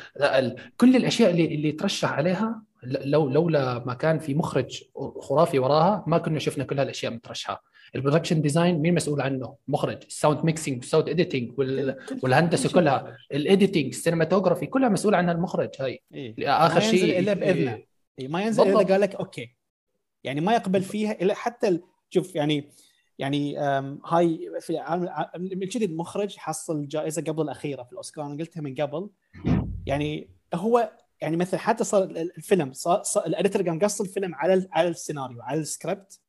كل الأشياء اللي اللي ترشح عليها لو لولا ما كان في مخرج خرافي وراها ما كنا شفنا كل هالأشياء مترشحة. ال production design مين مسؤول عنه؟ مخرج. ال sound mixing وال sound editing وال... والهندسة كلها. ال editing ال cinematography كلها مسؤول عنها المخرج هاي إيه. اخر ما ينزل شيء إلا بإذنه. إيه، ما ينزل إلا بالضبط. قال لك أوكي. يعني ما يقبل فيها إلا حتى شوف يعني يعني هاي في من جديد مخرج حصل جائزة قبل الأخيرة في الأوسكار أنا قلتها من قبل. يعني هو يعني مثلا حتى صار ال- الفيلم صار, صار ال editor قام قص الفيلم على على السيناريو على السكريبت.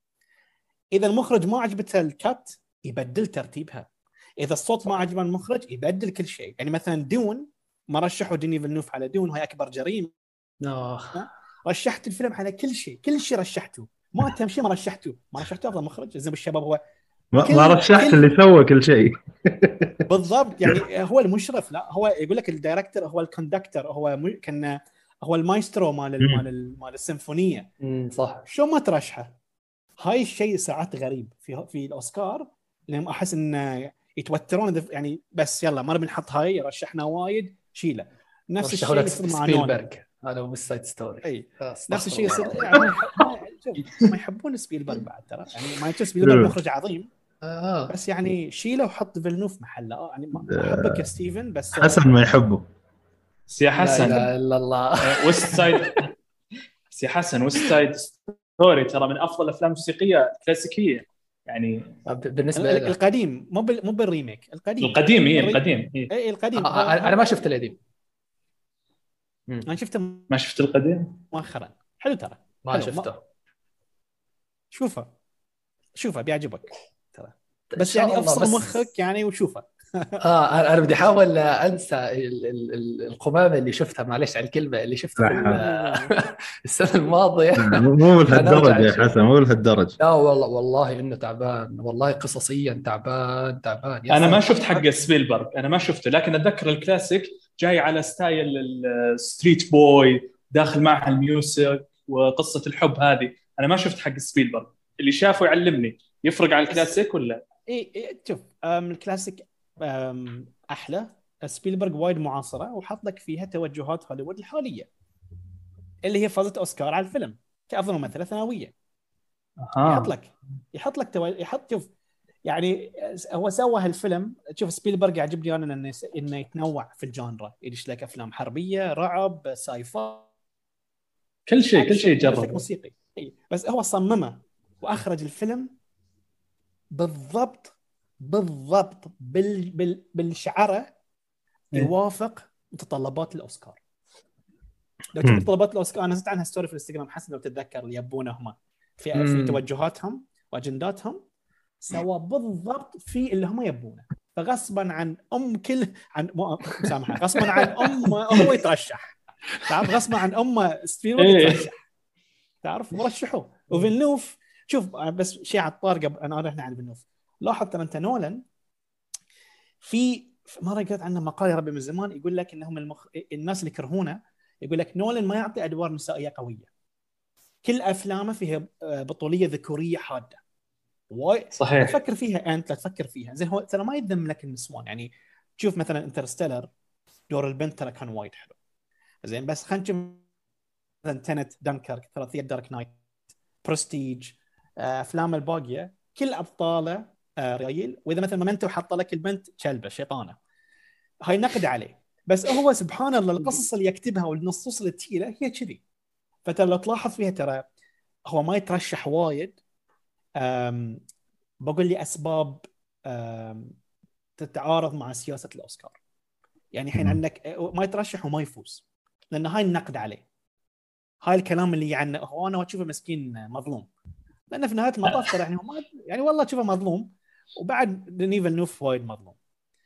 إذا المخرج ما عجبته ال cut يبدل ترتيبها. إذا الصوت ما عجبه المخرج يبدل كل شيء. يعني مثلا Dune ما رشحوا ديني فيلنوف على Dune وهي أكبر جريمة. آه. رشحت الفيلم على كل شيء كل شيء رشحته. ما تهم شيء ما رشحته. ما رشحته أفضل مخرج. زي ما الشباب هو ما كل- ما رشحت كل- اللي سوى كل شيء. بالضبط. يعني هو المشرف. لا هو يقول لك ال director هو ال conductor هو م- كان هو المايسترو مال. مال ال- مال السيمفونية. صح. شو ما ترشحه. هاي الشيء ساعات غريب. في في الأوسكار لأن أحس ان يتوترون. يعني بس يلا ما نبي نحط هاي. رشحنا وايد. شيله. نفس الشيء مع سبيلبرغ. هذا هو Side Story أي. نفس الشيء. يصير. يعني ما يحب- ما- يحبون سبيلبرغ بعد ترى. يعني ما يحب سبيلبرغ مخرج عظيم. آه. بس يعني شيله وحط فيلنوف محله. آه، يعني ما أحبك يا ستيفن بس حسن ما يحبه. بس يا لا حسن إله إلا الله. West Side بس يا حسن West Side Story ترى من أفضل الأفلام الموسيقية الكلاسيكية. يعني بالنسبة القديم مو مو بال remake القديم. القديم اي القديم إيه. اي القديم. آه، أنا ما شفت القديم. أنا شفته ما شفت القديم؟ مؤخرا. حلو ترى. ما حلو، شفته. شوفه. شوفه بيعجبك ترى. بس يعني أفصل بس- مخك يعني وشوفه. آه أنا أنا بدي أحاول أنسى ال- ال- ال- القمامة اللي شفتها. معلش على الكلمة اللي شفتها السنة الماضية. مو لهالدرجة يا حسن مو لهالدرجة. لا والله والله إنه تعبان. والله قصصيا تعبان تعبان. أنا ما. شفت حق سبيلبرغ. أنا ما شفته لكن أتذكر الكلاسيك جاي على style ال street boy داخل معها ال music وقصة الحب هذه. أنا ما شفت حق سبيلبرغ اللي شافه يعلمني. يفرق عن الكلاسيك ولا؟ إي إي، شوف الكلاسيك أحلى. سبيلبرغ وايد معاصرة وحط لك فيها توجهات هوليوود الحالية. اللي هي فازت أوسكار على الفيلم كافضل ممثله ثانوية. يحط لك يحط لك تو... يحط شوف يعني هو سوى هالفيلم شوف سبيلبرغ يعجبني أنا إنه إنه يتنوع في ال genre يدش لك أفلام حربية رعب sci-fi كل شيء كل شيء يدش لك جرب موسيقي. بس هو صممه وأخرج الفيلم بالضبط بالضبط بال... بال... بالشعرة. يوافق متطلبات الأوسكار لو تشوف. متطلبات الأوسكار أنا نزلت عنها ستوري في الإنستغرام حسن لو تتذكر اللي يبونه هم في في. توجهاتهم وأجنداتهم سوى بالضبط في اللي هم يبونه. فغصبا عن أم كل عن مو مسامحه غصبا عن ام هو يترشح. تعرف؟ غصبا عن ام سبيلبرغ إيه. يترشح. تعرف؟ مرشحوه. وفيلنوف شوف بس شيء على الطار قبل أنا رحنا عن فيلنوف. لاحظ ترى أنت نولن في مره قريت عنه مقال يا ربي من زمان يقول لك إنهم المخ... الناس اللي يكرهونه يقول لك نولن ما يعطي أدوار نسائيه قوية. كل أفلامه فيها آه، بطولية ذكورية حادة. وايد صحيح. تفكر فيها انت لا تفكر فيها. زين هو ترى ما يذم لك النسوان يعني تشوف مثلا Interstellar دور البنت ترى كان وايد حلو. زين بس خلينا نشوف مثلا Tenet Dunkirk ثلاثيه Dark Knight Prestige أفلام الباقية كل أبطاله آه، ريال. وإذا مثلا Memento حط لك البنت كلبة شيطانة. هاي نقد عليه. بس هو سبحان الله القصص اللي يكتبها والنصوص اللي تجيله هي كذي. فترى لو تلاحظ فيها ترى هو ما يترشح وايد. بقول لي أسباب تتعارض مع سياسة الأوسكار. يعني الحين. عندك ما يترشح وما يفوز لأن هاي النقد عليه. هاي الكلام اللي يعني هو أنا أشوفه مسكين مظلوم. لأنه في نهاية المطاف ترى يعني ما يعني والله تشوفه مظلوم وبعد ديني فيلنوف وايد مظلوم.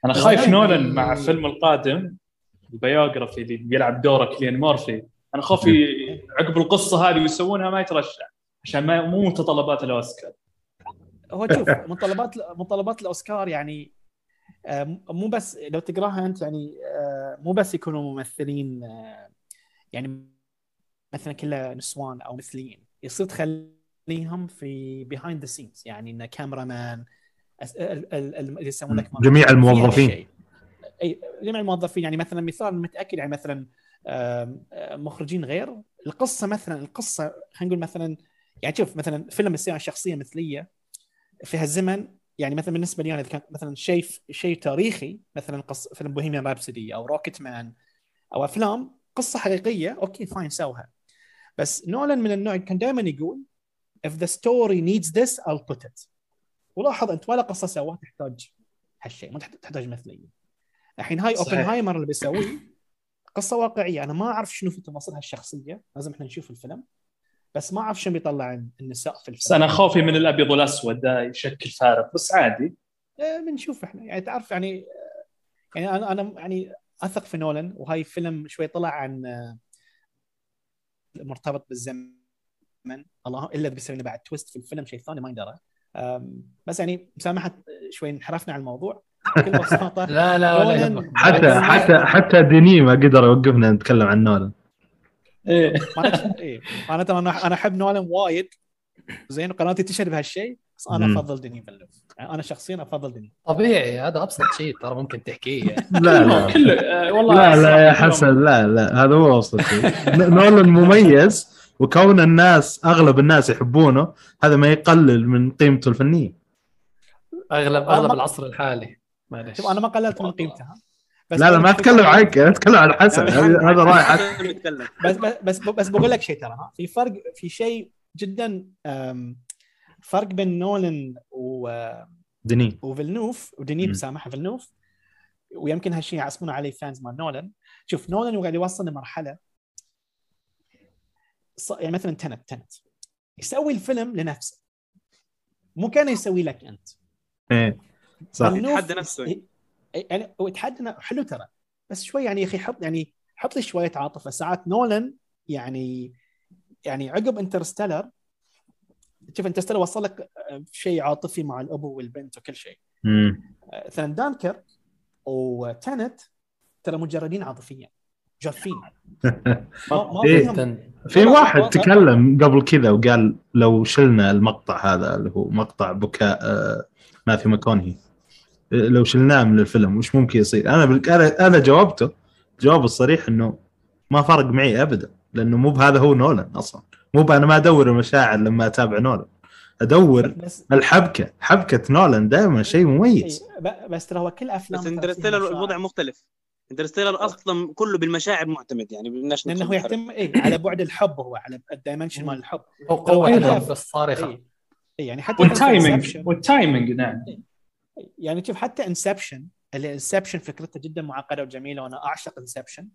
أنا خايف نولن مع فيلم القادم البيوغرافي اللي بيلعب دوره كيليان مورفي. أنا خوفي عقب القصة هذه ويسوونها ما يترشح. عشان ما مو متطلبات الأوسكار. هو شوف متطلبات متطلبات الأوسكار يعني آه، مو بس لو تقراها أنت يعني آه، مو بس يكونوا ممثلين آه، يعني مثلا كله نسوان أو مثليين. يصير تخليهم في behind the scenes يعني انه cameraman أس- ال- ال- ال- اللي يسمون لك جميع الموظفين. أي جميع الموظفين. يعني مثلا مثال متأكد يعني مثلا مخرجين غير. القصة مثلا القصة خلينا نقول مثلا يعني شوف مثلا فيلم يصير عن شخصيه مثلية في هالزمن يعني مثلا بالنسبة لي أنا إذا كان مثلا شيء شيء تاريخي مثلا قص فيلم Bohemian Rhapsody أو Rocketman أو أفلام قصة حقيقية okay fine سوها. بس نولان من النوع كان دائما يقول if the story needs this I'll put it. ولاحظ أنت ولا قصة سواها تحتاج هالشيء ما تحت- تحتاج مثلية. الحين هاي. اوبنهايمر اللي بيسويه قصة واقعية. أنا ما أعرف شنو في تفاصيل هالشخصية لازم إحنا نشوف الفيلم. بس ما أعرف شنو بيطلع النساء في بس الفيلم أنا خوفي من الأبيض والأسود ده يشكل فارق. بس عادي. آه، بنشوف إحنا. يعني تعرف يعني يعني أنا أنا يعني أثق في نولان وهاي فيلم شوي طلع عن آه، مرتبط بالزمن. الله إلا بيسوي لنا بعد twist في الفيلم شيء ثاني ما يندرى آم، بس يعني مسامحه شوي انحرفنا عن الموضوع. بكل بساطة لا لا ولا حتى حتى حتى ديني ما قدر يوقفنا نتكلم عن نولان. إيه. معناته إيه. معناته أنا أنا أحب نولان وايد. زين قناتي تشهد بهالشيء بس أنا. أفضل ديني فيلنوف يعني أنا شخصيا أفضل ديني. طبيعي هذا أبسط شيء ترى ممكن تحكيه يعني. لا لا. كله آه، والله لا لا يا حسن لا لا هذا مو أبسط شيء. نولان مميز وكون الناس أغلب الناس يحبونه هذا ما يقلل من قيمته الفنية. اغلب أغلب العصر الحالي. معلش. شوف أنا ما قللت من قيمتها بس لا لا ما أتكلم عنك أنا أتكلم عن حسن. هذا راي حسن بس بس بس, بقول لك شيء ترى ها؟ في فرق في شيء جدا فرق بين نولان و- ديني وفيلنوف ودينيب مم. سامح فيلنوف. ويمكن هالشيء يعصبون عليه فانز مال نولان. شوف نولان قاعد يوصل لمرحلة ص- يعني مثلا Tenet Tenet يسوي الفيلم لنفسه. مو كان يسوي لك أنت. إيه صح. يتحدى نفسه. يعني هو يتحدى ن- حلو ترى. بس شوي يعني يا أخي حط يعني حط لي شوية عاطفة. ساعات نولان يعني يعني عقب Interstellar شوف Interstellar وصل لك آه، شيء عاطفي مع الأبو والبنت وكل شيء. مم. آه، مثلا Dunkirk و Tenet ترى مجردين عاطفيا جافين. إيه. في واحد تكلم قبل كذا وقال لو شلنا المقطع هذا اللي هو مقطع بكاء آه، ماثيو ماكونهي. لو شلناه من الفيلم وش ممكن يصير؟ أنا بال- أنا أنا جاوبته جواب الصريح إنه ما فرق معي ابدا لأنه مو بهذا هو نولان أصلا. مو أنا ما أدور المشاعر لما أتابع نولان. أدور بس الحبكة حبكة نولان دائما شيء مميز. إيه، ب- بس ترى هو كل افلام بس Interstellar الوضع مختلف. Interstellar أصلا كله بالمشاعر معتمد يعني بدناش لأنه هو ندخل يهتم إيه على بعد الحب هو على ال dimension مال الحب. هو قوه إيه. الحب الصارخه إيه. إيه، يعني حتى وال timing وال timing نعم. يعني شوف حتى Inception اللي Inception فكرته جدا معقدة وجميلة وأنا أعشق Inception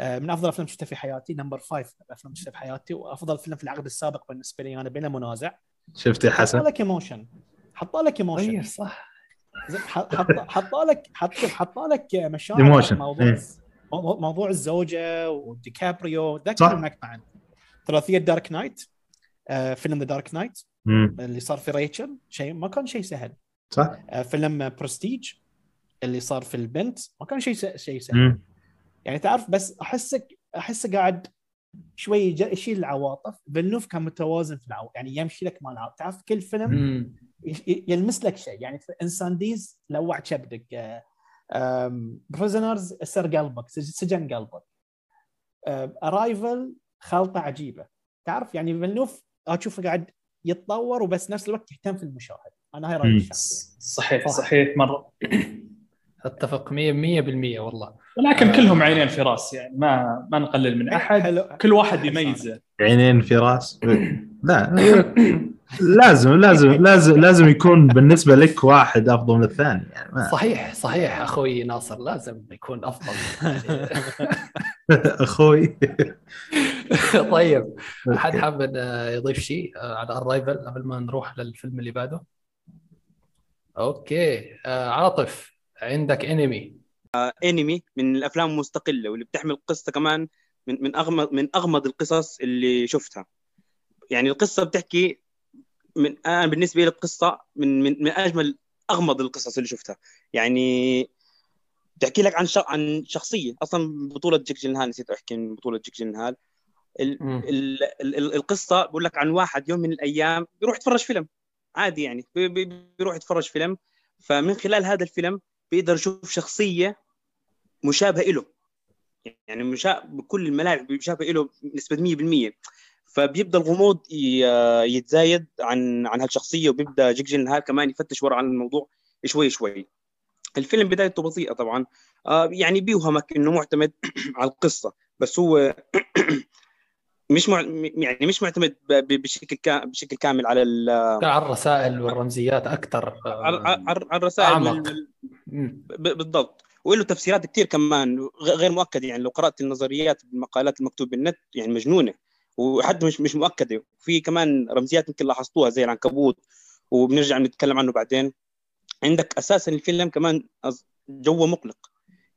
من أفضل افلام شفتها في حياتي number five افلام شفتها في حياتي وأفضل فيلم في العقد السابق بالنسبة لي أنا بلا منازع شفت يا حط حسن؟ لك emotion حط لك emotion طيب صح. حط حط لك حط حط لك مشاعر. موضوع إيه. مو- موضوع الزوجة وديكابريو صح. ذكر المقطع ثلاثية Dark Knight آه، فيلم The Dark Knight. اللي صار في ريتشل شيء ما كان شيء سهل. صح؟ آه، فيلم برستيج اللي صار في البنت ما كان شيء شيء سهل. يعني تعرف بس احسك أحسه قاعد شوي يشيل العواطف. فيلنوف كان متوازن في العواطف يعني يمشي لك مع العواطف. تعرف كل فيلم مم. يلمس لك شيء. يعني في Incendies لوع كبدك Prisoners سر قلبك سج- سجن قلبك. Arrival خلطة عجيبة. تعرف يعني فيلنوف أشوفه قاعد يتطور وبس نفس الوقت يهتم في المشاهد. أنا هاي رأيي. الشخصي. صحيح صح. صحيح. مرة. أتفق 100% والله. ولكن كلهم عينين في رأس يعني ما ما نقلل من أحد. حلو كل واحد يميزه عينين في رأس؟ لا. لازم لازم لازم لازم يكون بالنسبة لك واحد أفضل من الثاني يعني ما صحيح صحيح. أخوي ناصر لازم يكون أفضل أخوي. طيب. حد حاب آه، يضيف شيء آه، على الرايفل قبل ما نروح للفيلم اللي بعده؟ أوكي. آه، عاطف عندك Enemy Enemy من الأفلام المستقلة واللي بتحمل قصه كمان من من اغمض من أغمض القصص اللي شفتها. يعني القصة بتحكي من أنا بالنسبة لي القصة من من من أجمل أغمض القصص اللي شفتها. يعني بتحكي لك عن ش... عن شخصية. أصلا بطولة جيك جيلنهال نسيت أحكي من بطولة جيك جيلنهال ال... مم. ال... ال... ال- القصة بقول لك عن واحد يوم من الأيام بيروح يتفرج فيلم. عادي يعني بي- بي- بيروح يتفرج فيلم. فمن خلال هذا الفيلم بيقدر يشوف شخصية مشابهة له يعني مشا... بكل الملاعب مشابهة له بنسبة 100% فبيبدأ الغموض. يتزايد عن عن هالشخصية وبيبدأ جيك جيلنهال كمان يفتش ورا عن الموضوع شوي شوي. الفيلم بدايته بطيئه طبعا. آه يعني بيوهمك إنه معتمد على القصة. بس هو مش مع... يعني مش معتمد بشكل كا... بشكل كامل على ال... على الرسائل والرمزيات أكثر على على- على الرسائل أعمق. وال- بالضبط. وله تفسيرات كثير كمان غير مؤكده يعني لو قرأت النظريات بالمقالات المكتوبه بالنت يعني مجنونة. وحتى مش مش مؤكدة. في كمان رمزيات يمكن لاحظتوها زي العنكبوت وبنرجع نتكلم عنه بعدين. عندك أساسا الفيلم كمان جوه مقلق.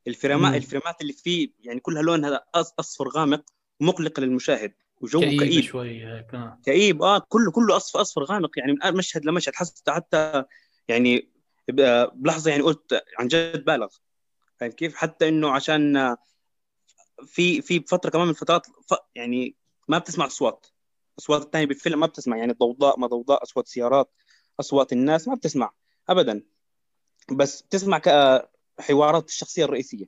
الفريمات. الفريمات اللي فيه يعني كلها لونها أصفر غامق مقلق للمشاهد. وجو كئيب, كئيب. شوي هيك آه. كئيب آه كله كله اصفر أصفر غامق يعني من مشهد لمشهد حتى حتى يعني بلحظة يعني قلت عن جد بالغ. فاهم كيف؟ حتى إنه عشان آه، في في فترة كمان من الفترات يعني ما بتسمع أصوات. أصوات الثانية بالفيلم ما بتسمع يعني ضوضاء ما ضوضاء أصوات سيارات أصوات الناس ما بتسمع ابدا. بس بتسمع ك- حوارات الشخصية الرئيسية.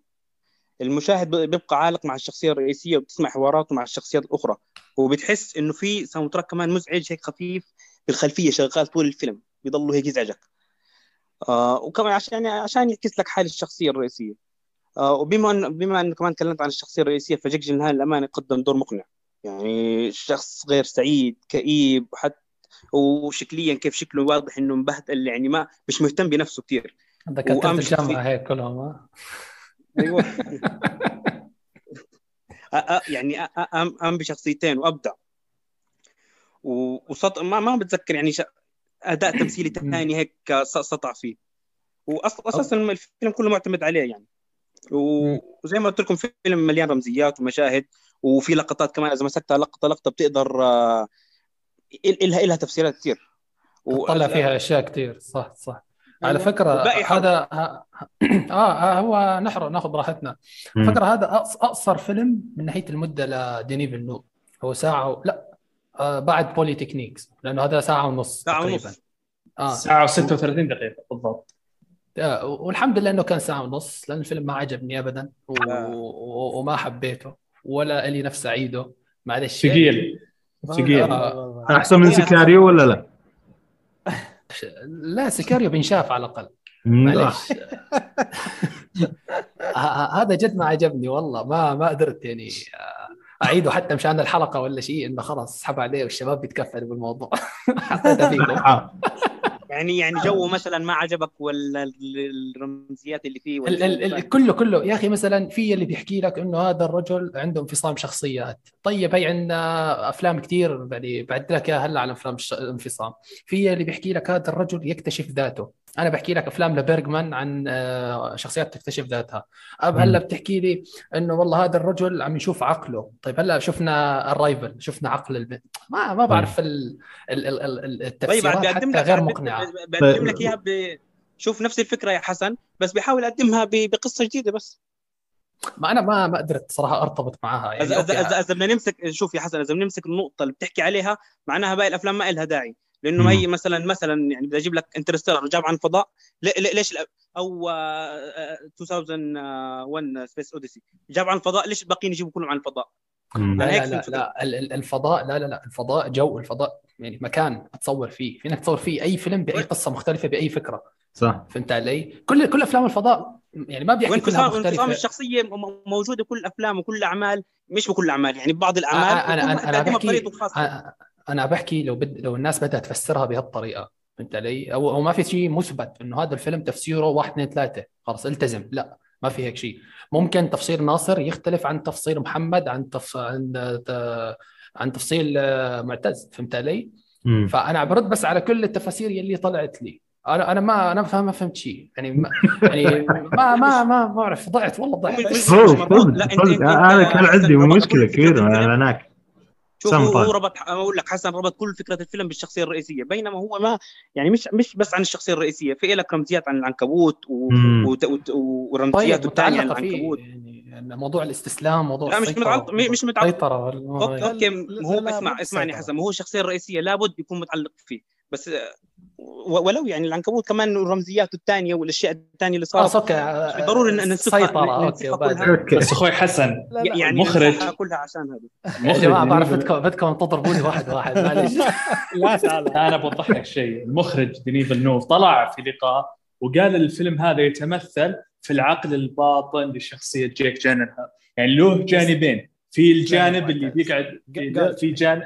المشاهد بيبقى عالق مع الشخصية الرئيسية وبتسمع حواراته مع الشخصيات الأخرى وبتحس إنه في soundtrack كمان مزعج هيك خفيف بالخلفية شغال طول الفيلم بيضله هيك يزعجك. آه وكمان عشان يعني عشان يعكس لك حال الشخصية الرئيسية. آه وبما ان بما إنه كمان تكلمت عن الشخصية الرئيسية فجيك جيلنهال الامانه قدم دور مقنع. يعني شخص غير سعيد كئيب حتى وشكليا كيف شكله واضح إنه مبهدل يعني ما مش مهتم بنفسه كثير وأهم الجامعة هيك كلهم آه. أيوه. يعني قام بشخصيتين وأبدع. وسط ما ما بتذكر يعني ش... أداء تمثيلي ثاني هيك سطع فيه. واصلا أساسا الفيلم كله معتمد عليه يعني. وزي ما قلت لكم فيلم مليان رمزيات ومشاهد وفي لقطات كمان إذا مسكتها لقطه لقطة بتقدر آه، إلها إلها تفسيرات كثير طلع فيها أشياء كثير صح صح. على أيوة. فكرة. هذا ه- آه آه، هو نحن ناخذ راحتنا مم. فكرة هذا أقصر فيلم من ناحية المدة لدينيس فيلنوف هو ساعة و... لا آه بعد بولي تكنيكس لأنه هذا ساعة ونص ساعة تقريبا ونص آه ساعة و36 دقيقة بالضبط آه، والحمد لله إنه كان ساعة ونص لأن الفيلم ما عجبني ابدا و... آه. و... وما حبيته ولا إلي نفس اعيده معلش يعني. ثقيل ثقيل آه. أحسن من Sicario ولا لا؟ لا Sicario بينشاف على الأقل. معلش هذا جد ما عجبني والله. ما ما قدرت يعني آه، أعيده حتى مشان الحلقة ولا شيء إنه خلاص اسحب عليه والشباب بيتكفلوا بالموضوع. حطيتها فيكم. آه. يعني يعني جو مثلا ما عجبك ولا ال- الرمزيات اللي فيه ال ال ال كله كله. يا أخي مثلا في اللي بيحكي لك إنه هذا الرجل عنده انفصام شخصيات. طيب هي عندنا أفلام كثير يعني بعد لك اياها هلا الش- الانفصام. في اللي بيحكي لك هذا الرجل يكتشف ذاته. أنا بحكي لك أفلام لبيرجمان عن آه، شخصيات تكتشف ذاتها. أب هلا بتحكي لي إنه والله هذا الرجل عم يشوف عقله. طيب هلا شفنا الرايفل شفنا عقل البنت ما ما بعرف ال ال ال ال- طيب التفسيرات بيقدم حتى لك غير مقنعة. بيقدم لك إياها ب... شوف نفس الفكرة يا حسن بس بيحاول يقدمها ب... بقصة جديدة بس. ما أنا ما ما قدرت صراحة أرتبط معها يعني اذا اذا اذا بدنا نمسك شوف يا حسن إذا بنمسك النقطة اللي بتحكي عليها معناها باقي الأفلام ما لها داعي. لأنه مم. هي مثلا مثلا يعني بدي أجيب لك Interstellar جاب عن لي- ليش أو آه، آه، 2001 Space Odyssey جاب عن الفضاء ليش الباقيين يجيبوا كلهم عن الفضاء لا لا لا, لا. ال- ال- الفضاء لا لا لا. الفضاء جو الفضاء يعني مكان تصور فيه. فينك تصور فيه أي فيلم بأي قصة مختلفة بأي فكرة. صح. فهمت علي؟ كل كل أفلام الفضاء يعني ما بيحكي كلها مختلفة. الشخصية موجودة كل الافلام وكل الاعمال مش بكل الاعمال يعني بعض الأعمال أنا وكل أنا أنا بيقدمها بحكي أنا أنا بحكي لو بد لو الناس بدها تفسرها بهالطريقة فهمت علي؟ أو أو ما في شيء مثبت إنه هذا الفيلم تفسيره واحد اثنين ثلاثة خلص التزم لا ما في هيك شيء ممكن تفسير ناصر يختلف عن تفسير محمد عن تف... عن ت- عن تفصيل آه، معتز فهمت علي؟ مم. فأنا برد بس على كل التفاسير يلي طلعت لي أنا أنا ما أنا فهم ما فهمت شيء يعني ما يعني ما ما ما بعرف ضعت والله ضعت. لا، صدق أنت- صدق أنت- أنا كان عندي مشكلة كل كبيره. الاعلانات شوف هو. هو ربط أقول لك حسن ربط كل فكرة الفيلم بالشخصية الرئيسية بينما هو ما يعني مش مش بس عن الشخصية الرئيسية في لك رمزيات عن العنكبوت و... وت... وت... ورمزيات طيب الثانية عن متعلقة فيه العنكبوت يعني إن موضوع الاستسلام موضوع لا مش متعلق مش متعلق السيطرة وال- أوكي لا، أوكي هو اسمع اسمعني. حسن هو الشخصيه الرئيسيه لابد يكون متعلق فيه بس و- ولو يعني العنكبوت كمان رمزياته الثانية والأشياء الثانية اللي صارت. خلاص أوكي مش إن ننسفها- السيطره بس أخوي حسن لا لا يعني المخرج- نمسحها كلها عشان هذا يا المخرج جماعة بعرف بدكم بدكم تضربوني واحد واحد معلش لا تعال أنا بوضح لك شيء. المخرج دينيس فيلنوف طلع في لقاء وقال الفيلم هذا يتمثل في العقل الباطن لشخصية جيك جيلنهال يعني له جانبين. في الجانب اللي بيقعد في جانب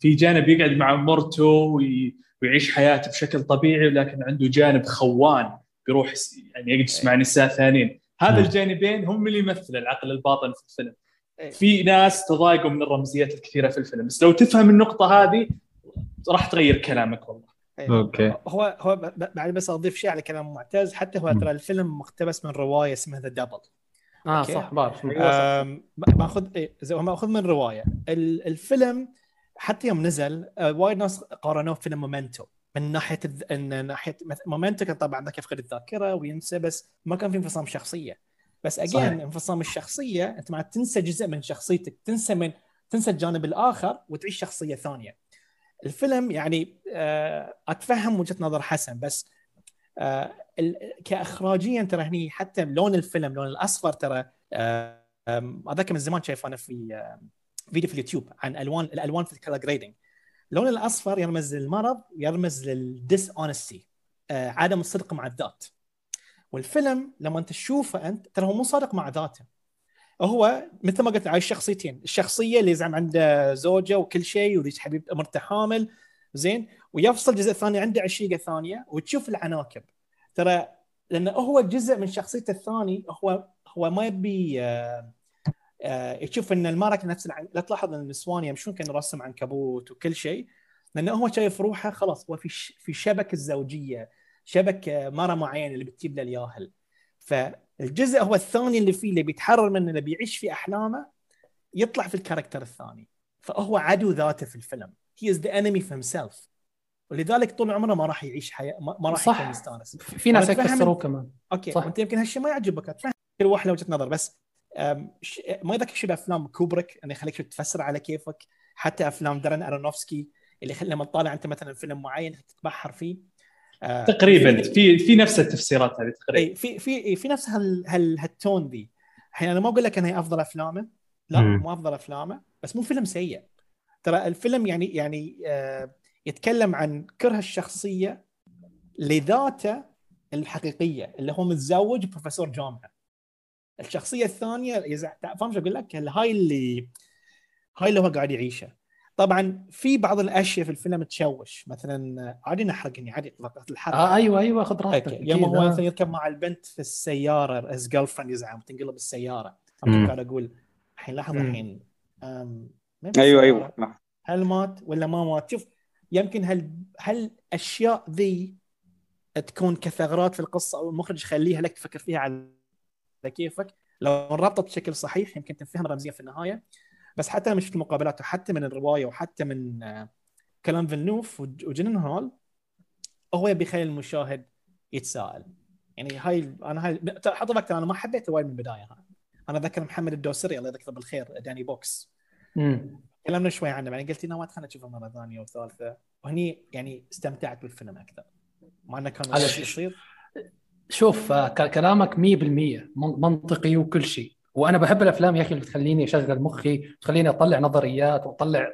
في جانب يقعد مع مرته وي- ويعيش حياته بشكل طبيعي ولكن عنده جانب خوان بيروح يعني يجلس مع نساء ثانيين. هذا مم. الجانبين هم اللي يمثل العقل الباطن في الفيلم. إيه. في ناس تضايقوا من الرمزيات الكثيرة في الفيلم. بس لو تفهم النقطة هذه راح تغير كلامك والله. أوكي. هو هو ب- ب- بعد بس أضيف شيء على كلام معتز. حتى هو. ترى الفيلم مقتبس من رواية اسمها The Double آه أوكي. صح بعرف. ماخذ إيه، زي هو ماخذ من رواية. ال- الفيلم حتى يوم نزل آه، وايد ناس قارنوه بفيلم مومنتو. من ناحية الذ... إن ناحية Memento كان طبعا ذاك يفقد الذاكرة وينسى بس ما كان في انفصام شخصية. بس again. انفصام الشخصية أنت مع تنسى جزء من شخصيتك تنسى من تنسى الجانب الآخر وتعيش شخصية ثانية. الفيلم يعني آه، أتفهم وجهة نظر حسن بس آه، كاخراجيا ترى هني حتى لون الفيلم لون الأصفر ترى هذاك من زمان شايف أنا في فيديو في اليوتيوب عن ألوان الألوان في ال color grading اللون الأصفر يرمز للمرض يرمز لل dishonesty عدم الصدق مع الذات. والفيلم لما أنت تشوفه أنت ترى هو مو صادق مع ذاته. هو مثل ما قلت عايش شخصيتين الشخصية اللي يزعم عنده زوجة وكل شيء وليش حبيب مرته حامل زين؟ ويفصل جزء ثاني عنده عشيقة ثانية وتشوف العناكب. ترى لأنه هو جزء من شخصيته الثاني هو هو ما يبي آه، آه، يشوف إن المراه نفس. لا تلاحظ إن النسوان يمشون كان رسم عنكبوت وكل شيء لأنه هو شايف روحه خلاص هو في ش... في شبكة الزوجية شبكة مرة معينة اللي بتجيب له الياهل. فالجزء هو الثاني اللي فيه اللي بيتحرر منه اللي بيعيش في أحلامه يطلع في ال character الثاني. فهو عدو ذاته في الفيلم. he is the enemy of himself. ولذلك طول عمره ما راح يعيش حياة ما ما راح. يكون مستانس. في ناس فسروه كمان. okay صح. وانت يمكن هالشيء ما يعجبك. أتفهم كل واحد له وجهة نظر. بس ما يذكر شيء بأفلام كوبريك إنه يخليك تفسر على كيفك حتى أفلام دارن أرونوفسكي اللي يخلي لما تطالع أنت مثلا فيلم معين تتبحر فيه. آه، تقريبا في في نفس التفسيرات هذه تقريبا. اي في في في نفس هال هال هال tone ذي. الحين أنا ما أقول لك إنها أفضل أفلامه. لا مم. مو أفضل أفلامه بس مو فيلم سيء. ترى الفيلم يعني يعني آه يتكلم عن كره الشخصية لذاته الحقيقية اللي هو متزوج بروفيسور جامعة. الشخصية الثانية يزع... فاهم شو أقول لك هاي اللي هاي اللي هو قاعد يعيشه طبعا في بعض الأشياء في الفيلم تشوش مثلا عادي نحرق يعني عادي الحرق آه أيوه أيوه خذ راحتك يوم هو آه. مثلا يركب مع البنت في السيارة as girlfriend يزعم تنقلب السيارة قاعد أقول الحين لحظة. الحين أيوه؟ أيوه نعم. هل مات ولا ما مات شوف يمكن هل هل الاشياء ذي تكون كثغرات في القصة أو المخرج يخليها لك تفكر فيها على كيفك لو انربطت بشكل صحيح يمكن تنفهم رمزيا في النهاية بس حتى مش في المقابلات وحتى من الرواية وحتى من آه، كلام فيلنوف وج- وجنن هول هو يبي يخلي المشاهد يتساءل يعني هاي أنا هاي حط بالك أنا ما حبيته وايد من البداية. أنا ذكر محمد الدوسري الله يذكره بالخير داني بوكس. تكلمنا شوي عنه بعدين قلت لنا ما خلينا نشوفه مرة ثانية وثالثة وهني يعني استمتعت بالفيلم أكثر مع إنه كان شيء. قصير شوف آه، كلامك 100% من- منطقي وكل شيء. وأنا بحب الأفلام يا أخي اللي بتخليني أشغل مخي تخليني أطلع نظريات وأطلع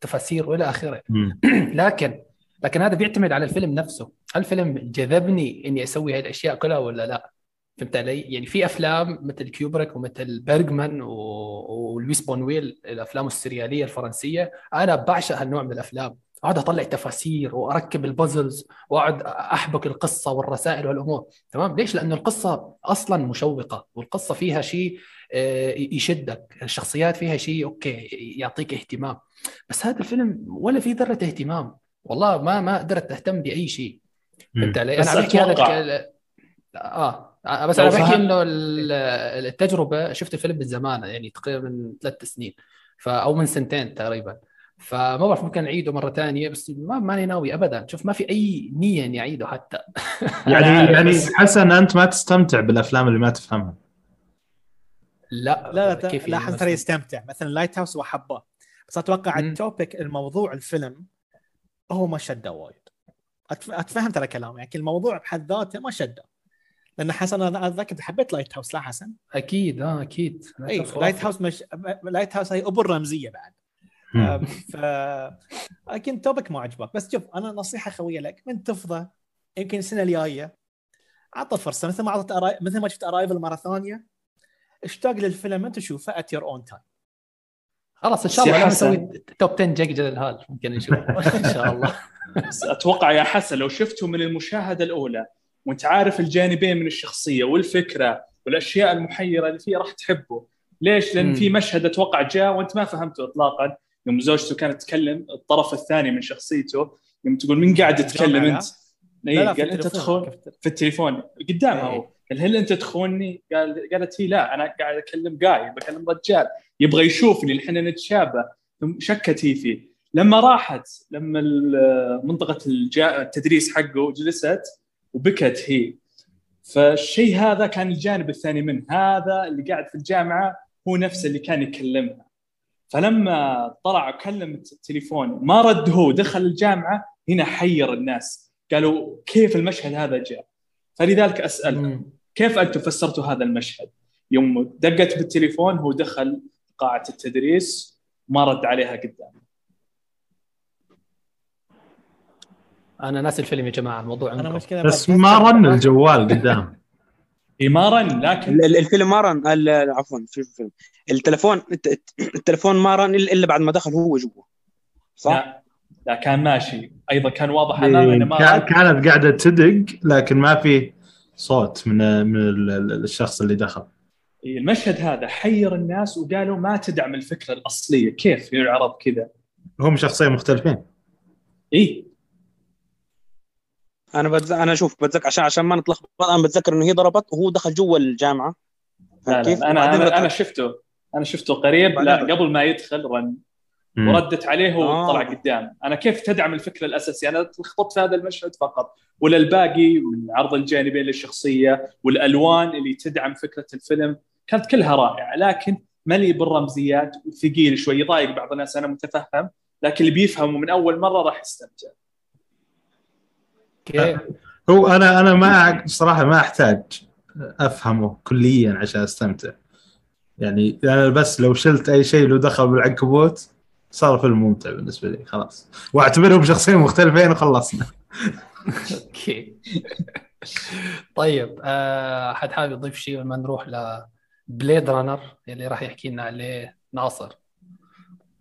تفاسير وإلى آخره. لكن لكن هذا بيعتمد على الفيلم نفسه. هل الفيلم جذبني إني أسوي هاي الأشياء كلها ولا لا؟ فهمت علي؟ يعني في أفلام مثل كيوبريك ومثل بيرجمان و- ولويس بونويل الأفلام السريالية الفرنسية أنا بعشق هالنوع من الأفلام. أقعد أطلع تفاسير وأركب ال puzzles وأقعد أحبك القصة والرسائل والأمور تمام؟ ليش؟ لأنه القصة أصلا مشوقة والقصة فيها شيء آه، يشدك الشخصيات فيها شيء okay يعطيك اهتمام. بس هذا الفيلم ولا في ذرة اهتمام. والله ما ما قدرت أهتم بأي شيء. فهمت علي؟ بس أنا عم بحكي هذا ك- آه بس أنا بحكي إنه ال- التجربة شفت الفيلم من زمان يعني تقريبا من ثلاث سنين ف أو من سنتين تقريبا. فما بعرف ممكن اعيده مرة ثانية بس ما ماني ناوي ابدا. شوف ما في أي نية إني أعيده حتى. يعني يعني حسن أنت ما تستمتع بالأفلام اللي ما تفهمها. لا لا لا كيف لا حسن ترى يستمتع. مثلا Lighthouse وحبه. بس أتوقع. ال topic الموضوع الفيلم هو ما شده وايد. أتفهم ترى كلامي يعني الموضوع بحد ذاته ما شده. لأن حسن أنا أتذكر حبيت لايت هاوس لا حسن؟ أكيد آه أكيد. اي Lighthouse مش Lighthouse هي أبو الرمزية بعد. ف أكيد topic ما عجبك بس شوف أنا نصيحة خوية لك من تفضى يمكن السنة الجاية عطى فرصة مثل ما عطت Arri... مثل ما شفت Arrival مرة ثانية اشتاق للفيلم أنت تشوفه at your own time خلاص إن شاء الله لما. نسوي توب 10 جيك جلال ممكن نشوف إن شاء الله بس أتوقع يا حسن لو شفته من المشاهدة الأولى وأنت عارف الجانبين من الشخصية والفكرة والأشياء المحيرة اللي فيه راح تحبه ليش؟ لأن. في مشهد أتوقع جاء وأنت ما فهمته اطلاقا يوم زوجته كانت تتكلم الطرف الثاني من شخصيته يوم تقول مين قاعد يتكلم الجامعة، أنت؟ لا إيه، لا في قال أنت. تخون في التليفون قدامها إيه. هو قال هل أنت تخونني؟ قال قالت هي لا أنا قاعد أكلم جاي بكلم رجال يبغى يشوفني الحين نتشابه ثم شكت هي فيه لما راحت لما منطقة التدريس حقه جلست وبكت هي فالشيء هذا كان الجانب الثاني منه هذا اللي قاعد في الجامعة هو نفسه اللي كان يكلمها فلما طلع وكلم التليفون ما رد هو دخل الجامعة هنا حير الناس. قالوا كيف المشهد هذا جاء؟ فلذلك اسال مم. كيف أنتم فسرتوا هذا المشهد؟ يوم دقت بالتليفون هو دخل قاعة التدريس ما رد عليها قدام. أنا ناسي الفيلم يا جماعة الموضوع أنا عندكم بس ما رن الجوال قدام. اي ما رن لكن ال- ال- الفيلم ما رن عفوا شو الفيلم التلفون الت- الت- التلفون ما رن إلا إلا بعد ما دخل هو جوا. صح؟ لا لا كان ماشي. أيضا كان واضح امامي إنه ما كانت قاعدة تدق لكن ما في صوت من من ال- ال- الشخص اللي دخل. إيه، المشهد هذا حير الناس وقالوا ما تدعم الفكرة الأصلية. كيف يعرض كذا؟ هم شخصين مختلفين. اي أنا بتز... أنا أشوف بتذكر عشان عشان ما نتلخبط أنا بتذكر إنه هي ضربت وهو دخل جوا الجامعة. لا كيف؟ لا أنا أنا, أنا رد- شفته أنا شفته قريب لا بعدين- قبل ما يدخل رن. مم. وردت عليه وطلع آه. قدام. أنا كيف تدعم الفكرة الأساسية؟ أنا تلخبطت في هذا المشهد فقط. ولا الباقي من عرض الجانبين للشخصية والألوان اللي تدعم فكرة الفيلم كانت كلها رائعة. لكن مليء بالرمزيات وثقيل شوي يضايق بعض الناس أنا متفهم. لكن اللي بيفهمه من أول مرة راح يستمتع. كيف هو أنا أنا ما صراحة ما أحتاج أفهمه كليا عشان أستمتع. يعني أنا بس لو شلت أي شيء له دخل بالعنكبوت صار فيلم ممتع بالنسبة لي خلاص. وأعتبرهم شخصين مختلفين وخلصنا. Okay. طيب آه، حد حابب يضيف شيء لما نروح ل Blade Runner اللي راح يحكي لنا عليه ناصر؟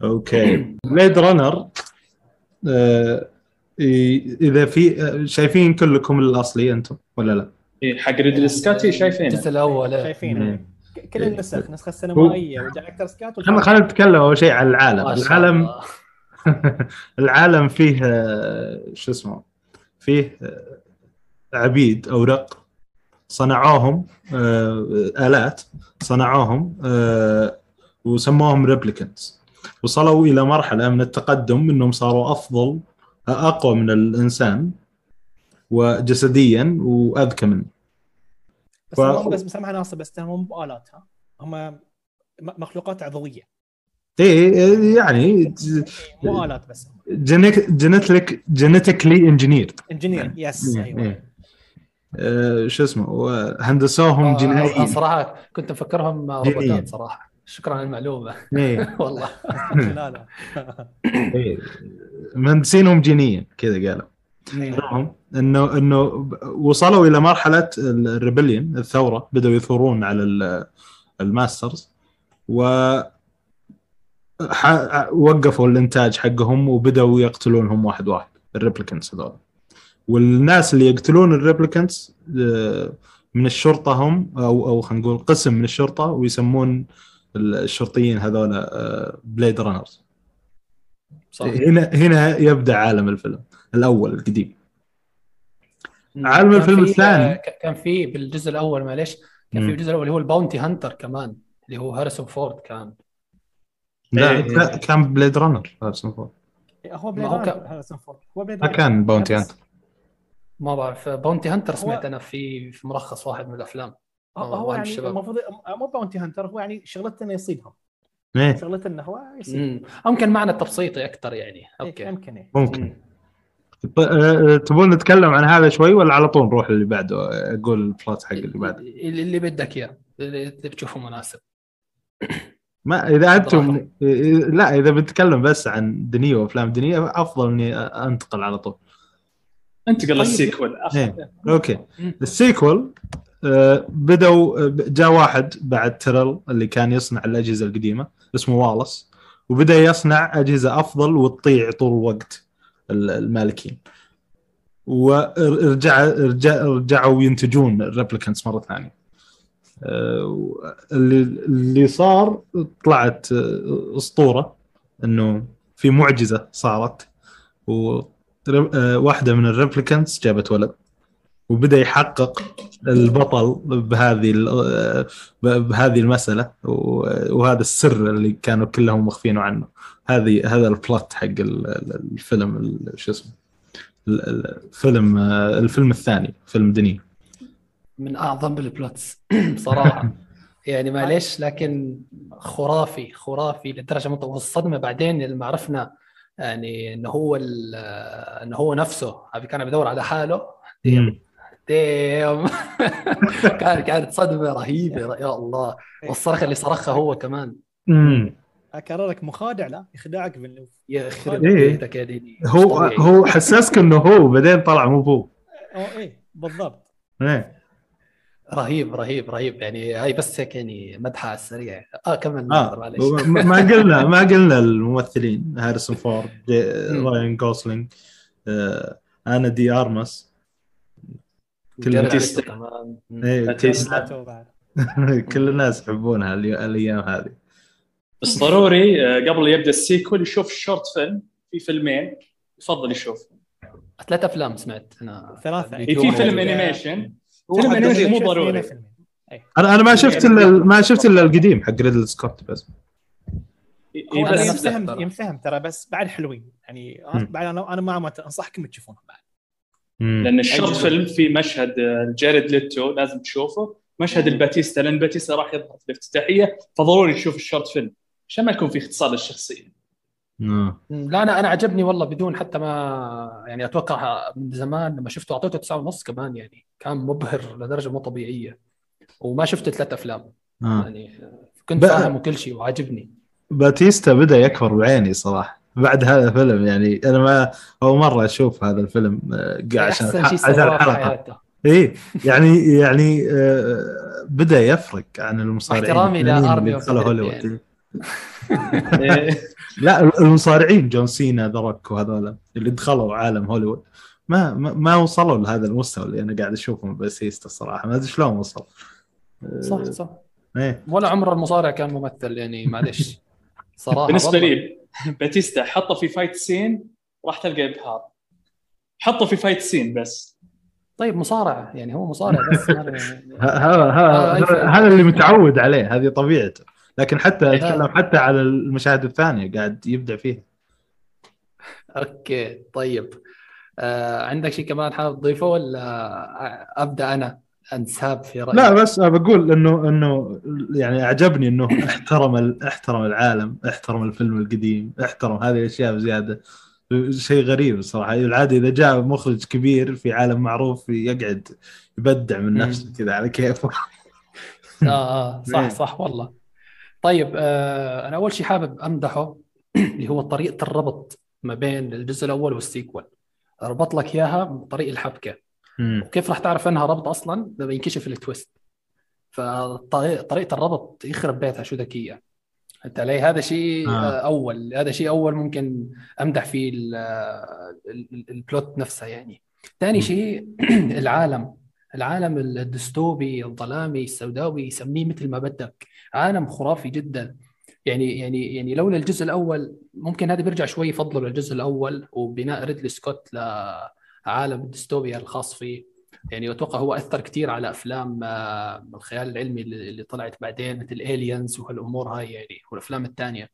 Okay. Blade Runner آه إذا في شايفين كلكم الاصلي أنتم ولا لا؟ إيه حق ريدلي سكوت شايفينه. الجزء الأول. إيه. شايفين كل النسخ نسخة السينمائيه و director's cut خلينا خلينا نتكلم أول شيء عن العالم. العالم. العالم فيه شو اسمه فيه آه، عبيد أو رق صنعوهم آه، آلات صنعوهم آه، وسموهم ريبليكنتس وصلوا إلى مرحلة من التقدم إنهم صاروا أفضل أقوى من الإنسان وجسديا وأذكى منه. بس ف- هم بس مسامحه ناصر بس هم مو الات ها؟ هم مخلوقات عضوية. إيه يعني مو آلات بس genetic genetically engineered engineered yes أيوه. إيه. آه، شو اسمه؟ وهندسوهم آه، جينيا صراحة كنت مفكرهم. روبوتات صراحة. شكرا على المعلومة. إيه. والله. لا لا. إيه. مهندسينهم جينيا كذا قالوا. المهم إنه إنه وصلوا إلى مرحلة ال rebellion الثورة بدأوا يثورون على ال- ال masters. و وقفوا الإنتاج حقهم وبدأوا يقتلونهم واحد واحد ال replicants هذول. والناس اللي يقتلون ال replicants آه، من الشرطة هم أو أو خلينا نقول قسم من الشرطة ويسمون الشرطيين هذول blade runners صح هنا هنا يبدأ عالم الفيلم الأول القديم عالم كان الفيلم في- الثاني. ك- كان في بالجزء الأول معلش كان. في الجزء الأول اللي هو ال bounty hunter كمان اللي هو هاريسون فورد كان لا إيه. لا، كان blade runner هاريسون فورد. هو blade runner هاريسون فورد هو blade ما runner. كان bounty hunter ما بعرف bounty hunter سمعت أنا في في ملخص واحد من الأفلام هو- آه، هو يعني. المفروض مو bounty hunter هو يعني شغلته إنه يصيدهم إيه شغلته إنه هو يصيد مم. ممكن معنى تبسيطي أكثر يعني إيه، okay يمكن إيه. ممكن مم. ط- آه، تبون نتكلم عن هذا شوي ولا على طول نروح اللي بعده أقول ال plot حق اللي بعده اللي اللي بدك إياه اللي بتشوفه مناسب ما إذا أنتم. إيه، لا إذا بنتكلم بس عن دينيه وأفلام دينيه أفضل إني أنتقل على طول أنتقل طيب. لل sequel إيه. okay. ال sequel آه، بدوا آه، جاء واحد بعد تايرل اللي كان يصنع الأجهزة القديمة اسمه والس وبدأ يصنع أجهزة أفضل وتطيع طول الوقت ال- المالكين. ورجع رجع رجعوا ينتجون ال replicants مرة ثانية. آه، اللي اللي صار طلعت آه، أسطورة إنه في معجزة صارت و آه، واحدة من ال replicants جابت ولد. وبدأ يحقق البطل بهذه ال- بهذه المسألة وهذا السر اللي كانوا كلهم مخفينه عنه. هذه هذا البلوت حق ال- ال- الفيلم ال- شو اسمه ال- ال- الفيلم آه، الفيلم الثاني فيلم دني من أعظم البلوتس صراحة. يعني معلش لكن خرافي خرافي لدرجة مط- والصدمه بعدين لما عرفنا يعني إنه هو ال- إنه هو نفسه كان بدور على حاله. ديم ديم كان كانت صدمه رهيبة يا. الله. والصرخه اللي صرخها هو كمان. امم اكرر لك مخادع لا؟ يخدعك بالنوف يخرب إيه. بيتك يا ديني مش هو. هو حسسك إنه هو بعدين طلع مو هو إيه بالضبط. إيه. رهيب رهيب رهيب. يعني هاي بس هيك يعني مدحه على السريع. آه كمل آه. معلش ما قلنا ما قلنا الممثلين. هاريسون فورد. راين جوسلينج آه، آنا دي أرماس. كل كمان. إيه،. تو بعد. كل الناس يحبونها الأيام هذه بس ضروري آه، قبل يبدأ ال sequel يشوف ال short film في فيلمين يفضل يشوف ثلاث أفلام سمعت أنا ثلاثة. إيه، في فيلم. animation فيلم animation مو ضروري فيلمين. أنا أنا ما شفت الا ما شفت إلا القديم حق ريدلي سكوت بس إيه، نفس ينفهم ترى. بس بعد حلوين يعني. بعد أنا أنا ما ما أنصحكم تشوفونهم بعد. لأن ال short. film في مشهد آه، جاريد ليتو لازم تشوفه. مشهد لباتيستا لأن باتيستا راح يظهر في الافتتاحية فضروري تشوف ال short film عشان ما يكون في اختصار للشخصية. آه. لا أنا أنا عجبني والله بدون حتى ما يعني أتوقع من زمان لما شفته أعطيته تسعة ونص كمان يعني كان مبهر لدرجة مو طبيعية. وما شفت ثلاث أفلام. آه. يعني كنت فاهم وكل شيء وعاجبني. باتيستا بدأ يكبر بعيني صراحة. بعد هذا الفيلم يعني أنا ما أول مرة أشوف هذا الفيلم آه، عشان عشان الحلقة إيه يعني يعني آه، بدأ يفرق عن المصارعين احترامي لأرمي هوليوود. يعني. لا المصارعين جون سينا ذا روك وهذول اللي دخلوا عالم هوليوود. ما ما, وصلوا لهذا المستوى اللي أنا قاعد أشوفهم باتيستا الصراحه ما أدري شلون وصل. صح صح. إيه. ولا عمر المصارع كان ممثل يعني معلش صراحة بالنسبة. لي باتيستا حطه في فايت سين راح تلقى إبهار. حطه في fight scene بس. طيب مصارع يعني هو مصارع بس هذا آه،. هذا اللي متعود عليه هذه طبيعته. لكن حتى إيه. أتكلم حتى على المشاهد الثانية قاعد يبدع فيها. أوكي طيب. آه عندك شيء كمان حابب تضيفه ولا أبدأ أنا؟ أنساب في رايي لا بس بقول إنه إنه يعني أعجبني إنه احترم ال- احترم العالم احترم الفيلم القديم احترم هذه الأشياء بزيادة. شيء غريب الصراحة. العاده إذا جاء مخرج كبير في عالم معروف يقعد يبدع من. نفسه كذا على كيفه. آه إيه. صح صح والله. طيب آه أنا أول شيء حابب أمدحه اللي هو طريقة الربط ما بين الجزء الأول وال sequel ربط لك إياها بطريق الحبكة. مم. وكيف راح تعرف انها ربط أصلا؟ لما ينكشف ال twist. فطريقه الربط يخرب بيتها شو ذكية. انت علي هذا شيء آه. أول. هذا شيء أول ممكن أمدح فيه ال- ال- ال- ال plot نفسه يعني. ثاني. شيء العالم. العالم الدستوبي الظلامي السوداوي سميه مثل ما بدك. عالم خرافي جدا. يعني يعني يعني لولا الجزء الأول ممكن هذا بيرجع شوي فضله للجزء الأول وبناء ريدلي سكوت لعالم الدستوبيا الخاص فيه يعني أتوقع هو أثر كثير على أفلام آه، الخيال العلمي اللي طلعت بعدين مثل Aliens وهالأمور هاي يعني والأفلام الثانية.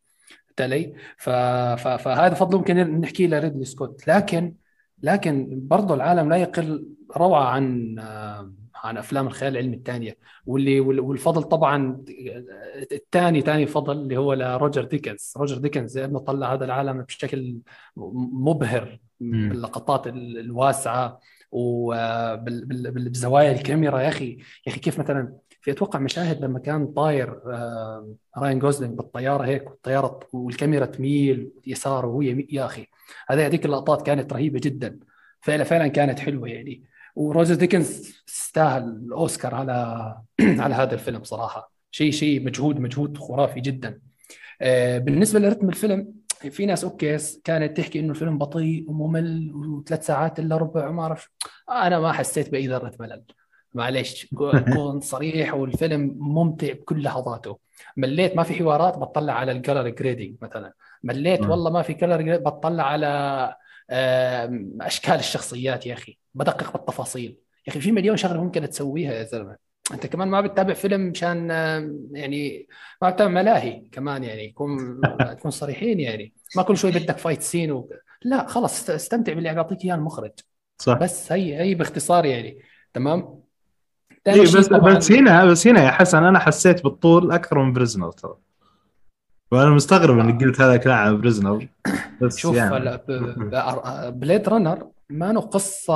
ف... فهذا فضل ممكن نحكي له ريدلي سكوت لكن لكن برضه العالم لا يقل روعة عن آه، عن أفلام الخيال العلمي الثانية واللي وال- والفضل طبعا الثاني ثاني فضل اللي هو لروجر ديكنز. روجر ديكنز لأنه طلع هذا العالم بشكل مبهر. باللقطات ال- الواسعة وبزوايا الكاميرا. يا أخي يا أخي كيف مثلا في أتوقع مشاهد لما كان طاير آه، راين جوزلينج بالطيارة هيك والطيارة والكاميرا تميل يسار وهو يا أخي هذه هذيك اللقطات كانت رهيبة جدا. فعلا فعلا كانت حلوة يعني. وروجر ديكنز استاهل الأوسكار على على هذا الفيلم صراحة. شيء شيء مجهود مجهود خرافي جدا. آه، بالنسبة لرتم الفيلم في ناس okay كانت تحكي إنه الفيلم بطيء وممل وثلاث ساعات إلا ربع وما أعرف. أنا ما حسيت باي ذره ملل معليش كون صريح والفيلم ممتع بكل لحظاته. مليت ما في حوارات بطلع على ال color grading مثلا. مليت. والله ما في color بطلع على أشكال الشخصيات يا أخي. بدقق بالتفاصيل. يا أخي في مليون شغلة ممكن تسويها يا زلمة. أنت كمان ما بتتابع فيلم مشان يعني ما بتتابع ملاهي كمان يعني يكون تكون صريحين يعني. ما كل شوي بدك fight scene و... لا خلص است- استمتع باللي عم يعطيك إياه المخرج. صح. بس هي هي باختصار يعني. تمام؟ إيه بس بس هنا بس هنا يا حسن أنا حسيت بالطول أكثر من بريزنر ترى. وأنا مستغرب إنك قلت هذا الكلام عن بريزنر بس شوف يعني. بليد رانر ما له قصة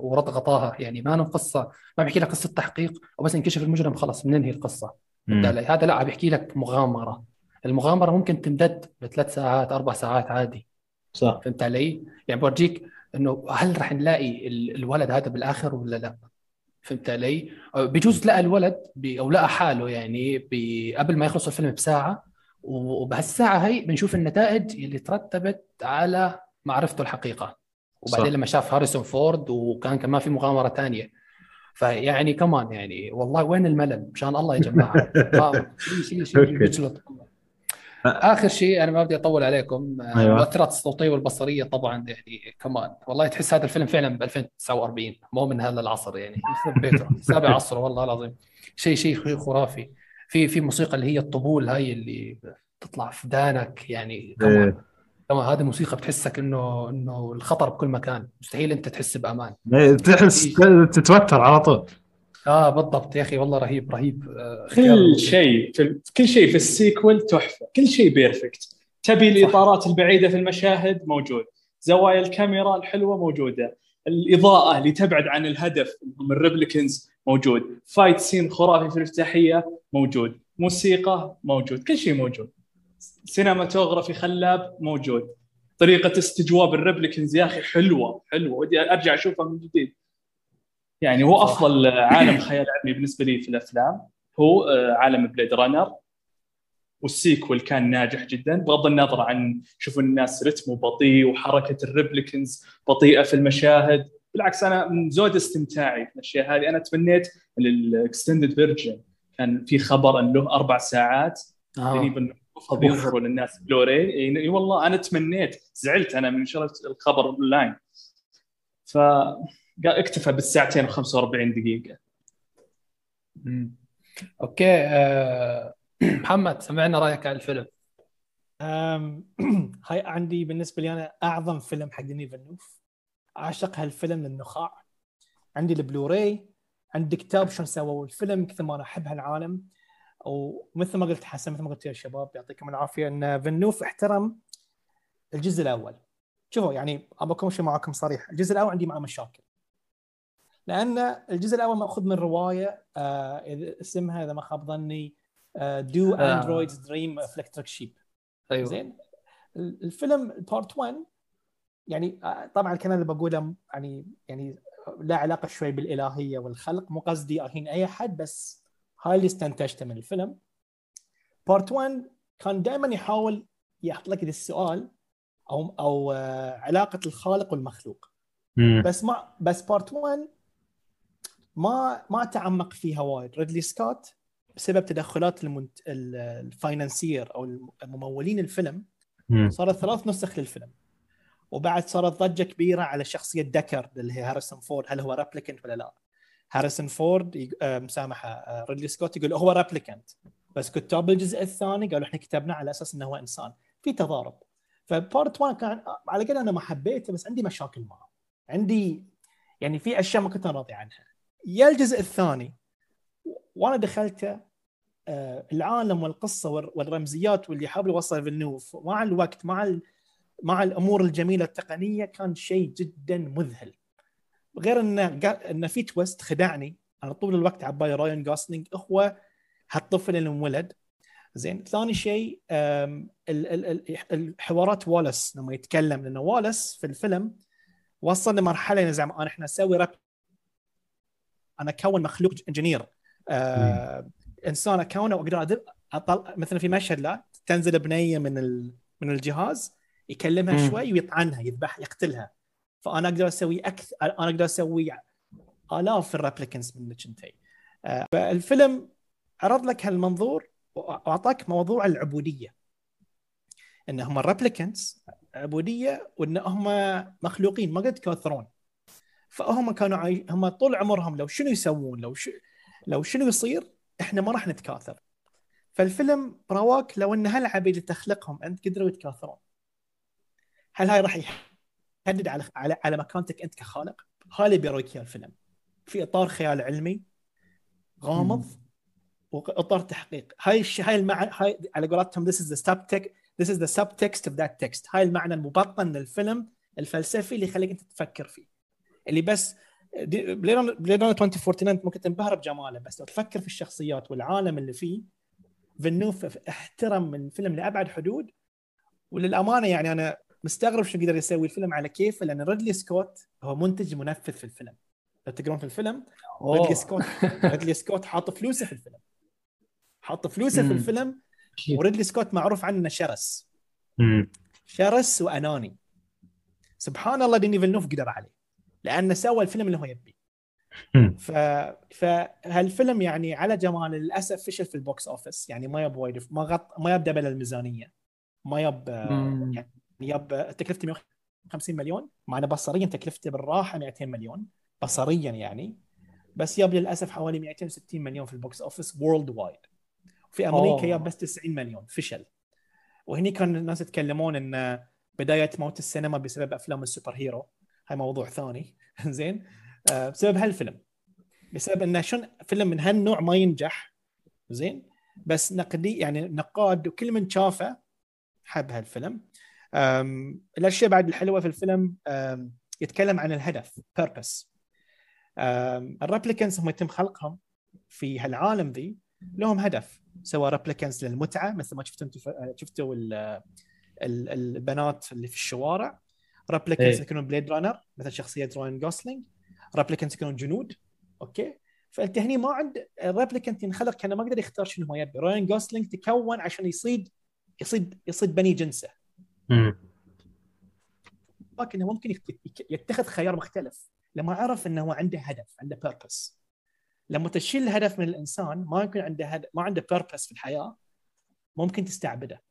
ورد غطاها. يعني ما له قصة ما بيحكي لك قصة تحقيق وبس انكشف المجرم خلص بننهي القصة؟ هذا لا عم بيحكي لك مغامرة. المغامرة ممكن تمتد بثلاث ساعات أربع ساعات عادي. صح. فهمت علي؟ يعني بورجيك إنه هل رح نلاقي ال- الولد هذا بالآخر ولا لا؟ فهمت علي؟ بجوز لقى الولد أو لقى حاله يعني قبل ما يخلص الفيلم بساعة. وبهالساعة هي بنشوف النتائج اللي ترتبت على معرفته الحقيقة. وبعدين صح. لما شاف هاريسون فورد وكان كمان في مغامرة ثانية فيعني كمان يعني والله وين الملل؟ مشان الله يا جماعة. ما- شيء شيء آخر شيء أنا ما بدي أطول عليكم. آه، أيوة. المؤثرات الصوتيه والبصرية طبعا يعني كمان والله تحس هذا الفيلم فعلا ب 2049 مو من هذا العصر يعني. بيته سابع عصر والله العظيم. شيء شيء خرافي. في في موسيقى اللي هي الطبول هاي اللي تطلع في دانك يعني كمان إيه. كمان هذه موسيقى بتحسك إنه إنه الخطر بكل مكان. مستحيل أنت تحس بأمان. إيه، تحس تتوتر على طول. آه بالضبط يا أخي والله رهيب رهيب. آه، كل شيء في كل شيء في ال sequel تحفة. كل شيء perfect. تبي الإطارات البعيدة في المشاهد؟ موجود. زوايا الكاميرا الحلوة؟ موجودة. الإضاءة اللي تبعد عن الهدف هم ال replicants؟ موجود. fight scene خرافي في الافتتاحية؟ موجود. موسيقى؟ موجود. كل شيء موجود. cinematography خلاب موجود. طريقة استجواب ال replicants يا أخي حلوة حلوة. ودي أرجع أشوفها من جديد. يعني هو. أفضل عالم خيال علمي بالنسبة لي في الأفلام هو آه، عالم Blade Runner وال sequel كان ناجح جدا بغض النظر عن شوفوا الناس رتمه بطيء وحركة ال replicants بطيئة في المشاهد. بالعكس أنا من زود استمتاعي في الأشياء هذه. أنا تمنيت ال extended version كان في خبر ان له أربع ساعات. آه. قريب يظهروا للناس بلوراي اي والله أنا تمنيت زعلت أنا من شريت الخبر أونلاين. ف قال اكتفى بالساعتين و45 دقيقة. مم. أوكي آه، محمد سمعنا رأيك عن الفيلم. هاي عندي بالنسبة لي أنا أعظم فيلم حق ديني فنوف أعشق هالفيلم للنخاع. عندي البلوراي عندي كتاب شلون سووا الفيلم كثر ما أنا أحب هالعالم. ومثل ما قلت حسن مثل ما قلت يا شباب يعطيكم العافية. إن فيلنوف احترم الجزء الأول. شوفوا يعني ابى أكون شيء معكم صريح. الجزء الأول عندي معه مشاكل. لأن الجزء الأول مأخوذ من رواية آه اسمها إذا ما خاب ظني Do. Androids Dream of Electric Sheep أيوه. زين؟ ال- الفيلم part 1 يعني آه، طبعا الكلام اللي بقوله يعني يعني له علاقة شوي بالإلهية والخلق. مو قصدي أهين أي أحد بس هاي اللي استنتجته من الفيلم part 1 كان دائما يحاول يحط لك السؤال أو أو آه، علاقة الخالق والمخلوق مم. بس ما بس part 1 ما ما تعمق فيها وايد ريدلي سكوت بسبب تدخلات المنت... ال- ال financier أو الممولين الفيلم. صارت ثلاث نسخ للفيلم وبعد صارت ضجة كبيرة على شخصية دكر اللي هي هاريسون فورد هل هو replicant ولا لا؟ هاريسون فورد آه، مسامحة آه، ريدلي سكوت يقول هو replicant بس كتاب الجزء الثاني قالوا إحنا كتبنا على أساس إنه هو إنسان. في تضارب. ف part 1 كان آه، على قد أنا ما حبيته بس عندي مشاكل معه. عندي يعني في أشياء ما كنت راضي عنها. يا الجزء الثاني وأنا دخلته آه، العالم والقصة وال- والرمزيات واللي يحاول يوصل فيلنوف مع الوقت مع مع الأمور الجميلة التقنية كان شيء جدا مذهل. غير إنه قا- إنه في twist خدعني. أنا طول الوقت عبالي راين جوسلينج هو هالطفل اللي انولد. زين ثاني شيء الحوارات والاس لما يتكلم لأنه والاس في الفيلم وصل لمرحلة إنه زعما أنا إحنا نسوي راب أنا أكون مخلوق engineer. آه إنسان أكونه وأقدر أطل... مثلا في مشهد لا تنزل بنية من ال... من الجهاز يكلمها مم. شوي ويطعنها يذبح يقتلها. فأنا أقدر أسوي أكثر أنا أقدر أسوي آلاف ال replicants من انتي آه فالفيلم عرض لك هالمنظور وأعطاك موضوع العبودية. إن هم ال replicants عبودية وإن هم مخلوقين ما قد يتكاثرون فهم كانوا عاي... هم طول عمرهم لو شنو يسوون لو ش... لو شنو يصير إحنا ما راح نتكاثر. فالفيلم رواك لو إن هالعبيد اللي تخلقهم أنت قدروا يتكاثرون. هل هاي راح يحدد على على على مكانتك أنت كخالق؟ هاي اللي بيرويك اياه الفيلم. في إطار خيال علمي غامض وإطار تحقيق. هاي الش... هاي المعنى هاي على قولتهم this is the subtext this is the subtext of that text. هاي المعنى المبطن للفيلم الفلسفي اللي يخليك أنت تفكر فيه. اللي بس Blade Runner 2049 أنت ممكن تنبهر بجماله بس لو تفكر في الشخصيات والعالم اللي فيه فيلنوف احترم من الفيلم لأبعد حدود. وللأمانة يعني أنا مستغرب شو قدر يسوي الفيلم على كيفه لأن ريدلي سكوت هو منتج منفذ في الفيلم لو تقرون في الفيلم ريدلي. سكوت ريدلي سكوت حاط فلوسه في الفيلم حاط فلوسه في. الفيلم وريدلي سكوت معروف عنه شرس. شرس وأناني سبحان الله ديني فيلنوف قدر عليه لأنه سوى الفيلم اللي هو يبيه. ف... فهالفيلم يعني على جمال للاسف فشل في ال box office يعني ما يب وايد ما غط ما يب double الميزانية ما يب. يعني يب تكلفته 150 مليون مع انه بصريا تكلفته بالراحة 200 مليون بصريا يعني. بس يب للأسف حوالي 260 مليون في ال box office worldwide في أمريكا. يب بس 90 مليون فشل. وهني كان الناس يتكلمون إن بداية موت السينما بسبب أفلام ال superhero. هاي موضوع ثاني. زين. آه، بسبب هالفيلم. بسبب انه شن فيلم من هالنوع ما ينجح. زين. بس نقدي يعني نقاد وكل من شافه حب هالفيلم. الأشياء بعد الحلوة في الفيلم يتكلم عن الهدف purpose ال replicants هم يتم خلقهم في هالعالم ذي لهم هدف. سواء replicants للمتعة مثل ما شفتوا شفتوا ال- ال- البنات اللي في الشوارع. replicants إيه. يكونون blade runner مثل شخصية راين جوسلينج replicants يكونون جنود. أوكي؟ فانت هني ما عند ال replicant ينخلق كان ما قدر يختار شنو هو يبي. راين جوسلينج تكون عشان يصيد يصيد يصيد بني جنسه. مم. لكنه ممكن يت- يت- يتخذ خيار مختلف. لما عرف إنه هو عنده هدف عنده بيربس لما تشيل الهدف من الإنسان ما يكون عنده هدف ما عنده بيربس في الحياة ممكن تستعبده.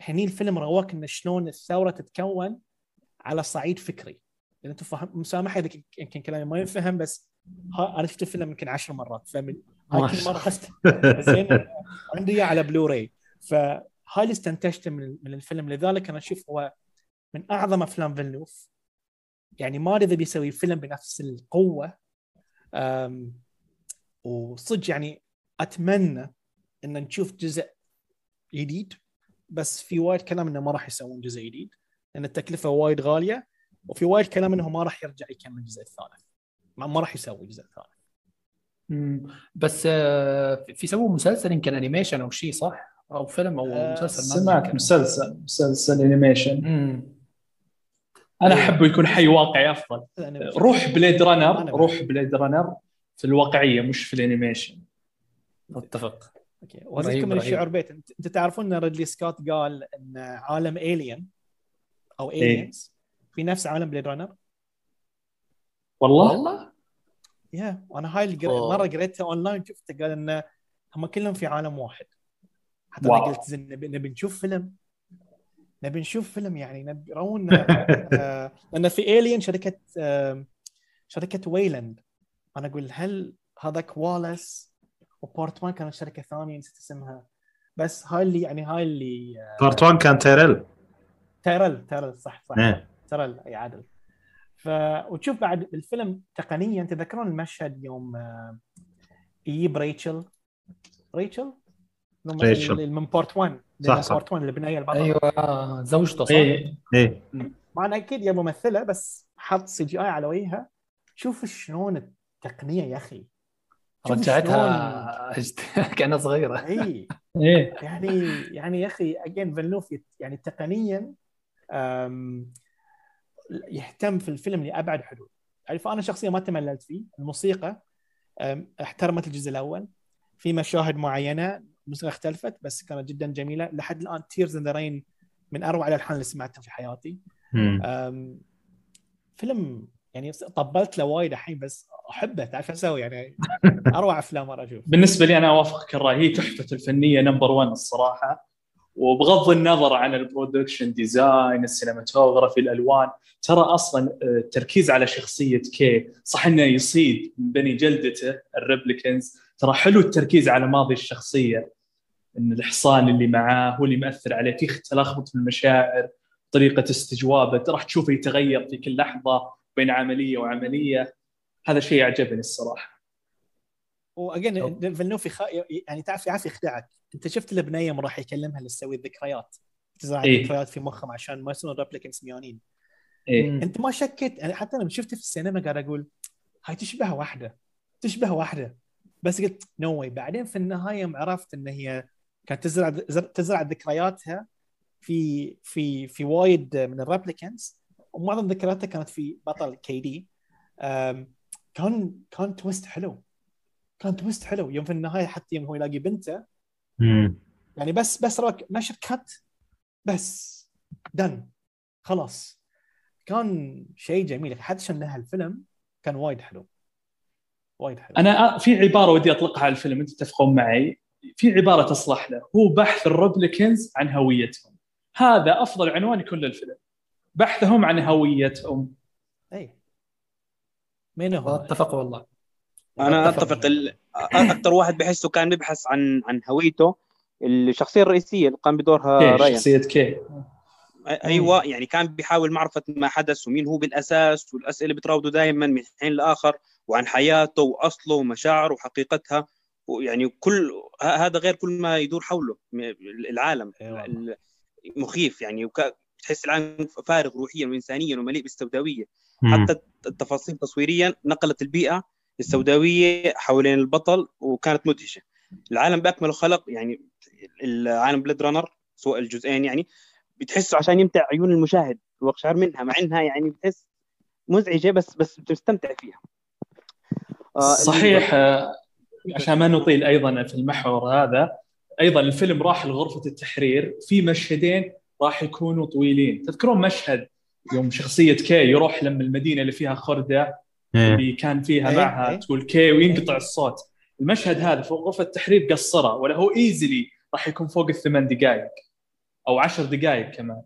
هني الفيلم رواك انه شلون الثورة تتكون على صعيد فكري. يعني أنتم فاهم مسامحه إذا يمكن كلامي ما ينفهم بس ها أنا شفت الفيلم يمكن عشر مرات فمن هاي ما كل شاء مرة زين عندي إياه على بلوراي فهاي اللي استنتجته من من الفيلم. لذلك أنا أشوف هو من أعظم أفلام فيلنوف يعني ما إذا بيسوي فيلم بنفس القوة. وصدق يعني أتمنى إن نشوف جزء جديد. بس في وايد كلام إنه ما راح يسوون جزء جديد. لأن التكلفة وايد غالية. وفي وايد كلام إنه ما راح يرجع يكمل الجزء الثالث ما راح يسوي الجزء الثالث. بس آه، في سووا مسلسل يمكن animation أو شيء صح؟ أو فيلم أو آه، مسلسل سمعت. مسلسل مسلسل animation. أنا أحبه يكون حي واقعي أفضل. روح Blade Runner روح Blade Runner في الواقعية مش في ال animation اتفق أوكي. من. الشعور بيت. أنت أنت تعرفون إن ريدلي سكوت قال إن عالم Alien أو Aliens في نفس عالم Blade Runner والله؟ والله؟ yeah وأنا هاي. مرة قريتها اونلاين شفت قال إن هم كلهم في عالم واحد. حتى wow. أنا قلت زين نبي, نبي نشوف فيلم. نبي نشوف فيلم يعني نبي يرونا آه، لأن في Alien شركة آه، شركة ويلاند أنا أقول هل هذاك والاس و part 1 كانت شركة ثانية نسيت اسمها. بس هاي اللي يعني هاي اللي آه، بارت 1 كان تيرل تيرل تيرل صح صح. إيه. تيرل أي عادل ف وتشوف بعد الفيلم تقنيا تذكرون المشهد يوم آه، يجيب ريتشل ريتشل من بورت 1 صح، من صح. بورت 1 البنايه البطل. أيوه زوجته صح؟ إيه إيه. مع انه أكيد يا ممثلة بس حط سي جي اي على وجهها. شوف شلون التقنية يا أخي. رجعتها كأنها صغيرة. اي إيه. يعني يعني يا أخي again فيلنوف يت- يعني تقنيا أم، يهتم في الفيلم لأبعد حدود. يعني فأنا شخصيا ما تمللت فيه. الموسيقى احترمت الجزء الأول. في مشاهد معينة الموسيقى اختلفت بس كانت جدا جميلة. لحد الآن Tears in the Rain من أروع الألحان اللي سمعتها في حياتي. فيلم يعني طبلت له وايد الحين بس أحبه تعرف أسوي؟ يعني أروع أفلام مره أشوف بالنسبة لي أنا أوافقك الرأي هي تحفة الفنية number 1 الصراحة. وبغض النظر عن ال production design ال cinematography الألوان ترى أصلا آه، التركيز على شخصية كي صح إنه يصيد من بني جلدته ال replicants ترى حلو التركيز على ماضي الشخصية إن الحصان اللي معاه هو اللي مأثر عليه في تلخبط في المشاعر طريقة استجوابه راح تشوفه يتغير في كل لحظة بين عملية وعملية. هذا شيء عجبني الصراحة. و again فيلنوف يخ... يعني تعرف يعرف يخدعك أنت شفت البنيه يوم راح يكلمها لتسوي الذكريات؟ تزرع إيه. الذكريات في مخهم عشان ما يصيرون replicants ميانين إيه. أنت ما شكيت يعني حتى لما شفته في السينما قاعد أقول هاي تشبه واحدة. تشبه واحدة. بس قلت no way بعدين في النهاية يوم عرفت إن هي كانت تزرع تزرع ذكرياتها في في في وايد من ال replicants ومعظم ذكرياتها كانت في بطل كي دي كان كان twist حلو. كان twist حلو. يوم في النهاية حتى يوم هو يلاقي بنته. يعني بس بس روك مشهد cut بس. done خلاص. كان شيء جميل. حتى عشان انها الفيلم كان وايد حلو. وايد حلو. أنا في عبارة ودي أطلقها على الفيلم انت تتفقون معي؟ في عبارة تصلح له هو بحث ال replicants عن هويتهم. هذا أفضل عنوان يكون للفيلم. بحثهم عن هويتهم. اي مين هو؟ أتفق والله. أنا أتفق. أتفق ال... أكثر واحد بحسه كان بيبحث عن عن هويته الشخصية الرئيسية اللي قام بدورها كي رايان. شخصية كي. أيوه يعني كان بيحاول معرفة ما حدث ومين هو بالأساس والأسئلة اللي بتراوده دائما من حين لآخر. وعن حياته وأصله ومشاعره وحقيقتها. ويعني كل هذا غير كل ما يدور حوله العالم. أيوة. مخيف يعني وك... تحس العالم فارغ روحيا وانسانيا ومليء بالسوداويه. حتى التفاصيل تصويريا نقلت البيئة السوداوية حوالين البطل وكانت مدهشة. العالم باكمله خلق يعني العالم بلاد رانر سواء الجزئين يعني بتحسه عشان يمتع عيون المشاهد وأقشعر منها مع إنها يعني بتحس مزعجة بس بس بتستمتع فيها. صحيح آه، عشان ما نطيل أيضا في المحور هذا أيضا الفيلم راح لغرفة التحرير في مشهدين راح يكونوا طويلين تذكرون مشهد يوم شخصية كي يروح لما المدينة اللي فيها خردة إيه. اللي كان فيها إيه، معها إيه. تقول كي وينقطع. الصوت المشهد هذا في غرفة التحرير قصره ولا هو ايزلي راح يكون فوق الثمان دقائق أو عشر دقائق كمان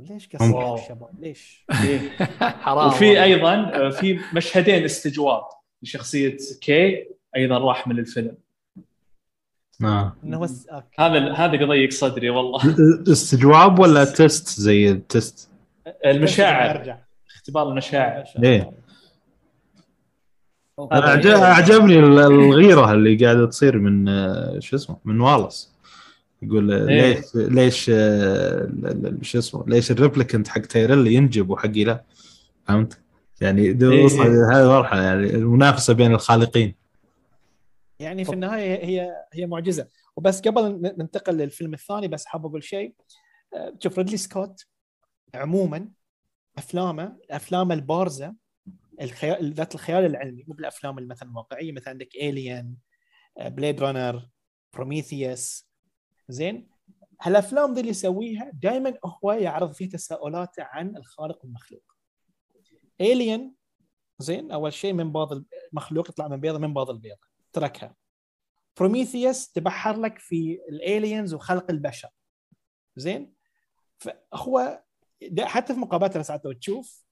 ليش ممكن. قصر الشباب ليش؟ حرام وفي. أيضا آه، في مشهدين استجواب لشخصية كي أيضا راح من الفيلم. آه. هذا هذا يضيق صدري والله. استجواب ولا test زي ال test؟ المشاعر. اختبار المشاعر. إيه. أوكي. أنا عج- عجبني ال- الغيرة اللي قاعدة تصير من آه، شو اسمه؟ من والاس. يقول آه، إيه. ليش ليش آه، ال- ال- شو اسمه؟ ليش ال replicant حق تايريل ينجب وحقي لا فهمت؟ يعني إيه. وصل هذه مرحله يعني المنافسة بين الخالقين. يعني في النهاية هي هي معجزة. وبس قبل ننتقل للفيلم الثاني بس حاب أقول شيء. آه، شوف ريدلي سكوت عموما أفلامه الافلام البارزة الخيال ذات الخيال العلمي مو بالأفلام مثلا الواقعية. مثلا عندك Alien Blade Runner, Prometheus زين؟ هالأفلام دي اللي يسويها دائما هو يعرض فيه تساؤلات عن الخالق والمخلوق. Alien زين أول شيء من بيض المخلوق يطلع من بيضة من بيض البيضة. تركها. Prometheus تبحر لك في ال Aliens وخلق البشر. زين؟ فهو حتى في مقابلاته ساعات لو تشوف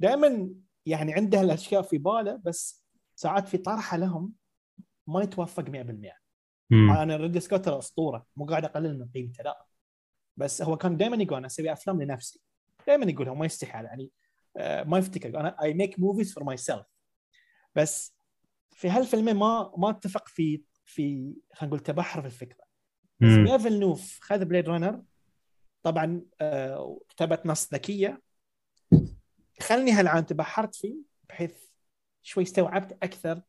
دائما يعني عنده الاشياء في باله بس ساعات في طرحه لهم ما يتوفق 100% مم. أنا ريدلي سكوت ترى أسطورة مو قاعد أقلل من قيمته لا. بس هو كان دائما يقول أنا أسوي أفلام لنفسي. دائما يقول هو ما يستحي يعني ما يفتكر. أنا I make movies for myself بس في هالفيلمين ما ما اتفق في في خلينا نقول تبحر في الفكرة. بس فيلنوف خذ Blade Runner طبعا آه، كتبت نص ذكية. خلني هالعام تبحرت فيه بحيث شوي استوعبت أكثر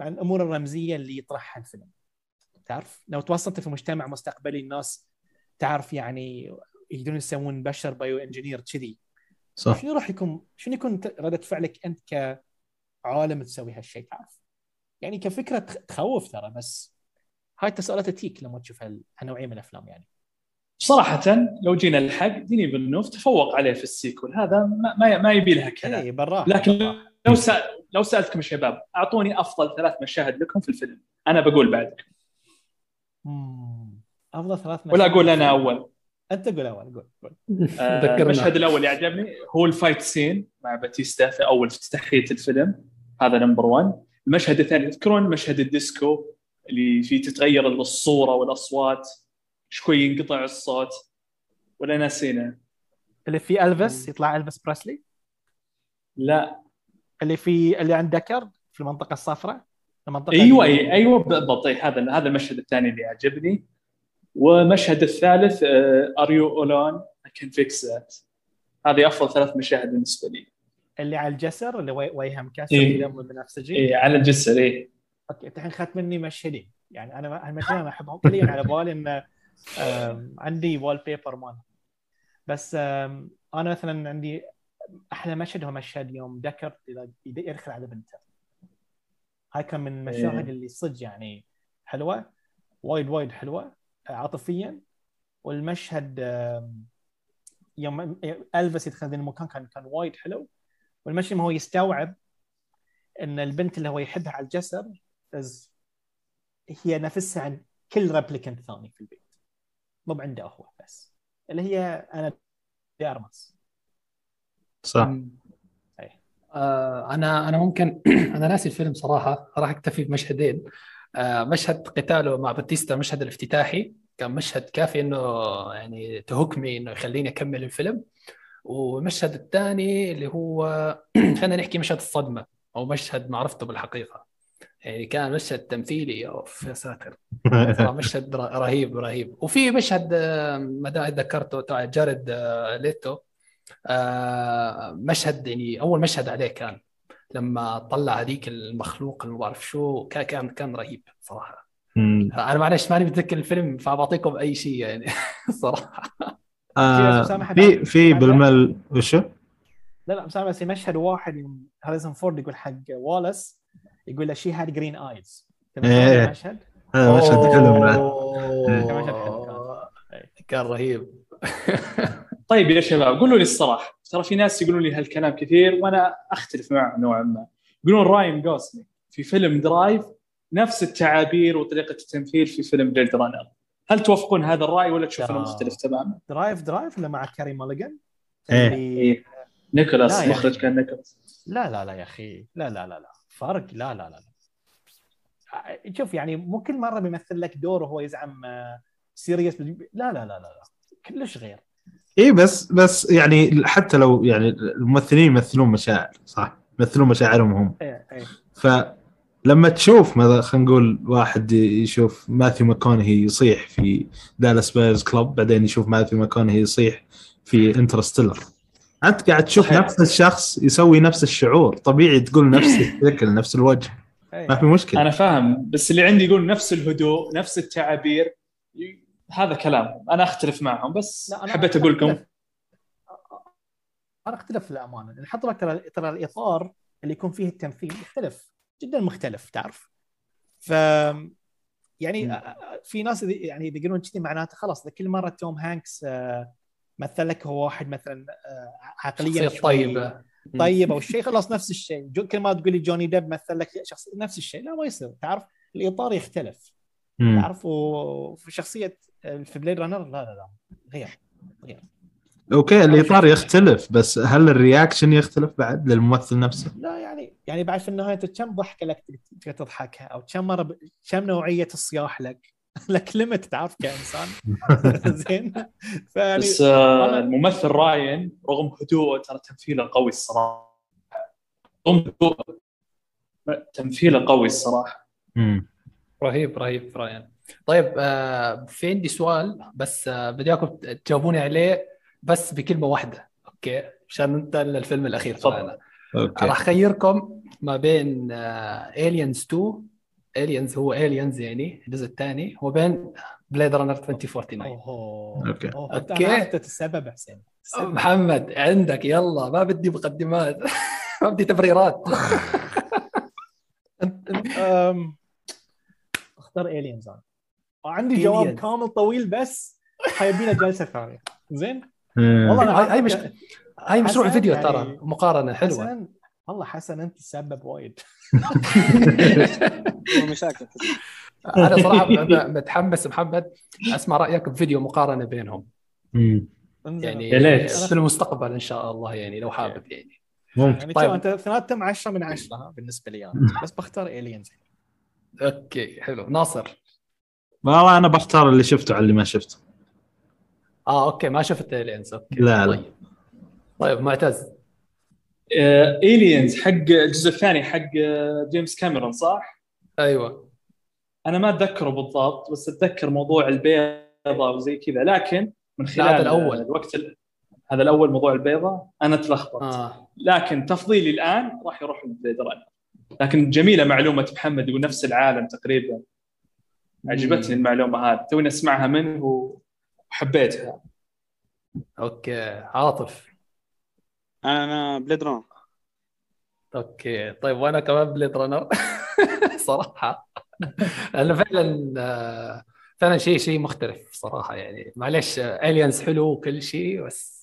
عن الأمور الرمزية اللي يطرحها الفيلم. تعرف؟ لو توسطت في مجتمع مستقبلي الناس تعرف يعني يقدرون يسوون بشر بايو إنجينير كذي. صح. شنو راح يكون شنو يكون ردة فعلك أنت كعالم تسوي هالشيء؟ تعرف. يعني كفكرة تخ- تخوف ترى بس هاي التساؤلات تجيك لما تشوف هال- هالنوعية من الأفلام يعني. صراحة لو جينا الحق ديني فيلنوف تفوق عليه في ال sequel. هذا ما, ما, ما يبي لها كلام. اي بالراحه لكن بالراحة. لو سأل لو سألتكم يا شباب أعطوني أفضل ثلاث مشاهد لكم في الفيلم. أنا بقول بعدك مم. أفضل ثلاث ولا مشاهد. أقول أنا أول. أنت قول أول قول قول. آه، ذكرنا. المشهد الأول اللي عجبني هو ال fight scene مع باتيستا في أول افتتاحيه الفيلم. هذا number 1 المشهد الثاني تذكرون مشهد الديسكو اللي فيه تتغير الصورة والأصوات؟ شوي ينقطع الصوت؟ ولا ناسينه اللي في ألفيس يطلع ألفيس بريسلي؟ لا. اللي في اللي عند دكر في المنطقة الصفراء؟ المنطقة أيوه أيوه بالضبط. هذا هذا المشهد الثاني اللي عجبني والمشهد الثالث are you alone I can fix that هذه أفضل ثلاث مشاهد بالنسبة لي. اللي على الجسر اللي وي- وجهه مكسر إيه. دم بنفسجي اي على الجسر اي أوكي انت الحين اخذت مني مشهدين. يعني أنا هالمشهدين أنا أحبهم. كليا على بالي إن عندي wallpaper man بس أنا مثلا عندي أحلى مشهد هو مشهد يوم دكر إذا يدخل على بنته. هاي كان من المشاهد إيه. اللي صدق يعني حلوة وايد وايد حلوة. عاطفيا والمشهد يوم الفيس يدخل ذا المكان كان كان وايد حلو. والمشهد ما هو يستوعب إن البنت اللي هو يحبها على الجسر هي نفسها عند كل replicant ثاني في البيت. مو عنده هو بس. اللي هي أنا دي ارمس صح. آه، أنا أنا ممكن أنا ناسي الفيلم صراحة. راح أكتفي بمشهدين. آه، مشهد قتاله مع باتيستا المشهد الافتتاحي. كان مشهد كافي إنه يعني تهكمي إنه يخليني أكمل الفيلم. والمشهد الثاني اللي هو خلينا نحكي مشهد الصدمة أو مشهد معرفته بالحقيقة. يعني كان مشهد تمثيلي أوف يا ساتر. مشهد رهيب رهيب. وفي مشهد ما دام ذكرته تاع جارد آه، ليتو آه، مشهد يعني أول مشهد عليه كان لما طلع هذيك المخلوق اللي ما بعرف شو كان كان رهيب صراحة. أنا معلش ماني متذكر الفيلم فبعطيكم أي شيء يعني صراحة. آه في في بالمل وشو؟ لا لا مسامح بس مشهد واحد هاريسون فورد يقول حق والاس يقول له شي had green eyes. المشهد هذا مشهد؟ حلو. كان مشهد حلو كان. كان رهيب. طيب يا شباب قولوا لي الصراحة. ترى في ناس يقولون لي هالكلام كثير وأنا أختلف معهم نوعا ما. يقولون راين جوسلينج في فيلم Drive نفس التعابير وطريقة التمثيل في فيلم Blade Runner هل توافقون هذا الرأي ولا تشوفونه لا. مختلف تماما؟ Drive Drive اللي مع كاري ماليجان إيه. اللي- نيكولاس مخرج. كان نيكولاس. لا لا لا يا أخي. لا لا لا لا. فرق لا لا لا لا. شوف يعني مو كل مرة بيمثل لك دور وهو يزعم serious لا لا لا لا لا. كلش غير. اي بس بس يعني حتى لو يعني الممثلين يمثلون مشاعر صح؟ يمثلون مشاعرهم هم. إيه إيه. فلما تشوف مثلا خلينا نقول واحد يشوف ماثيو ماكونهي يصيح في Dallas Buyers Club بعدين يشوف ماثيو ماكونهي يصيح في Interstellar. أنت قاعد تشوف صحيح. نفس الشخص يسوي نفس الشعور. طبيعي تقول نفس الشكل نفس الوجه. إيه. ما في مشكلة. أنا فاهم بس اللي عندي يقول نفس الهدوء نفس التعابير هذا كلام. أنا أختلف معهم بس حبيت أقول لكم أختلف. ترى أختلف للأمانة. لأن ترى ترى الإطار اللي يكون فيه التمثيل يختلف. جدا مختلف تعرف؟ ف يعني في ناس يعني اذا يقولون كذي معناته خلاص كل مرة توم هانكس آه، مثل لك هو واحد مثلا آه، عقليا شخصية طيبة. طيب أو الشيء خلاص نفس الشيء. كل ما تقول لي جوني ديب مثل لك شخص نفس الشيء لا ما يصير تعرف؟ الإطار يختلف. تعرف؟ وفي شخصية آه، في Blade Runner لا لا لا غير غير. okay الاطار يختلف بس هل ال reaction يختلف بعد للممثل نفسه؟ لا يعني يعني بعد في النهاية كم ضحكة لك تقدر تضحكها؟ أو كم مرة ب... كم نوعية الصياح لك؟ لك limit تعرف كانسان زين. فيعني بس آه، الممثل راين رغم هدوءه ترى تمثيله قوي الصراحة. رغم هدوءه تمثيله قوي الصراحة. مم. رهيب رهيب رايان طيب آه في عندي سؤال بس آه بدي أياكم تجاوبوني عليه. بس بكلمة واحدة. okay؟ عشان ننتقل للفيلم الأخير تفضل. تبعنا okay. راح أخيركم ما بين Aliens 2 Aliens هو الينز يعني الجزء الثاني. وبين Blade Runner 2049 اوه okay. أنا عرفت السبب حسين. محمد عندك. يلا ما بدي مقدمات. ما بدي تبريرات. أختار الينز أنا عندي جواب. كامل طويل بس حيبينا جلسة ثانية. زين. والله هاي هاي مش هاي مشروع فيديو يعني- ترى مقارنة حلوة. حسن والله حسن أنت تسبب وايد. مشاكل. أنا صراحة متحمس محمد أسمع رأيك بفيديو مقارنة بينهم. يعني يا ليت. في المستقبل إن شاء الله يعني لو حابب يعني. ممكن. يعني طيب. أنت ثلاثة 10 من 10 ها بالنسبة لي أنا. بس بختار الينز okay حلو. ناصر. والله أنا بختار اللي شفته على اللي ما شفته. آه okay ما شفت Aliens okay لا، لا. طيب. طيب معتز. Aliens حق الجزء الثاني حق آه، جيمس كاميرون صح؟ أيوه. أنا ما أتذكره بالضبط بس أتذكر موضوع البيضة وزي كذا لكن من خلال هذا الأول. الوقت ال... هذا الأول موضوع البيضة أنا تلخبط آه. لكن تفضيلي الآن راح يروح ل Blade لكن جميلة معلومة محمد يقول نفس العالم تقريبا. عجبتني المعلومة هذه توني أسمعها منه. وحبيتها okay عاطف. أنا Blade Runner okay طيب وأنا كمان Blade Runner صراحة. لأنه فعلا آه، فعلا شيء شيء مختلف صراحة يعني. معلش Aliens حلو وكل شيء بس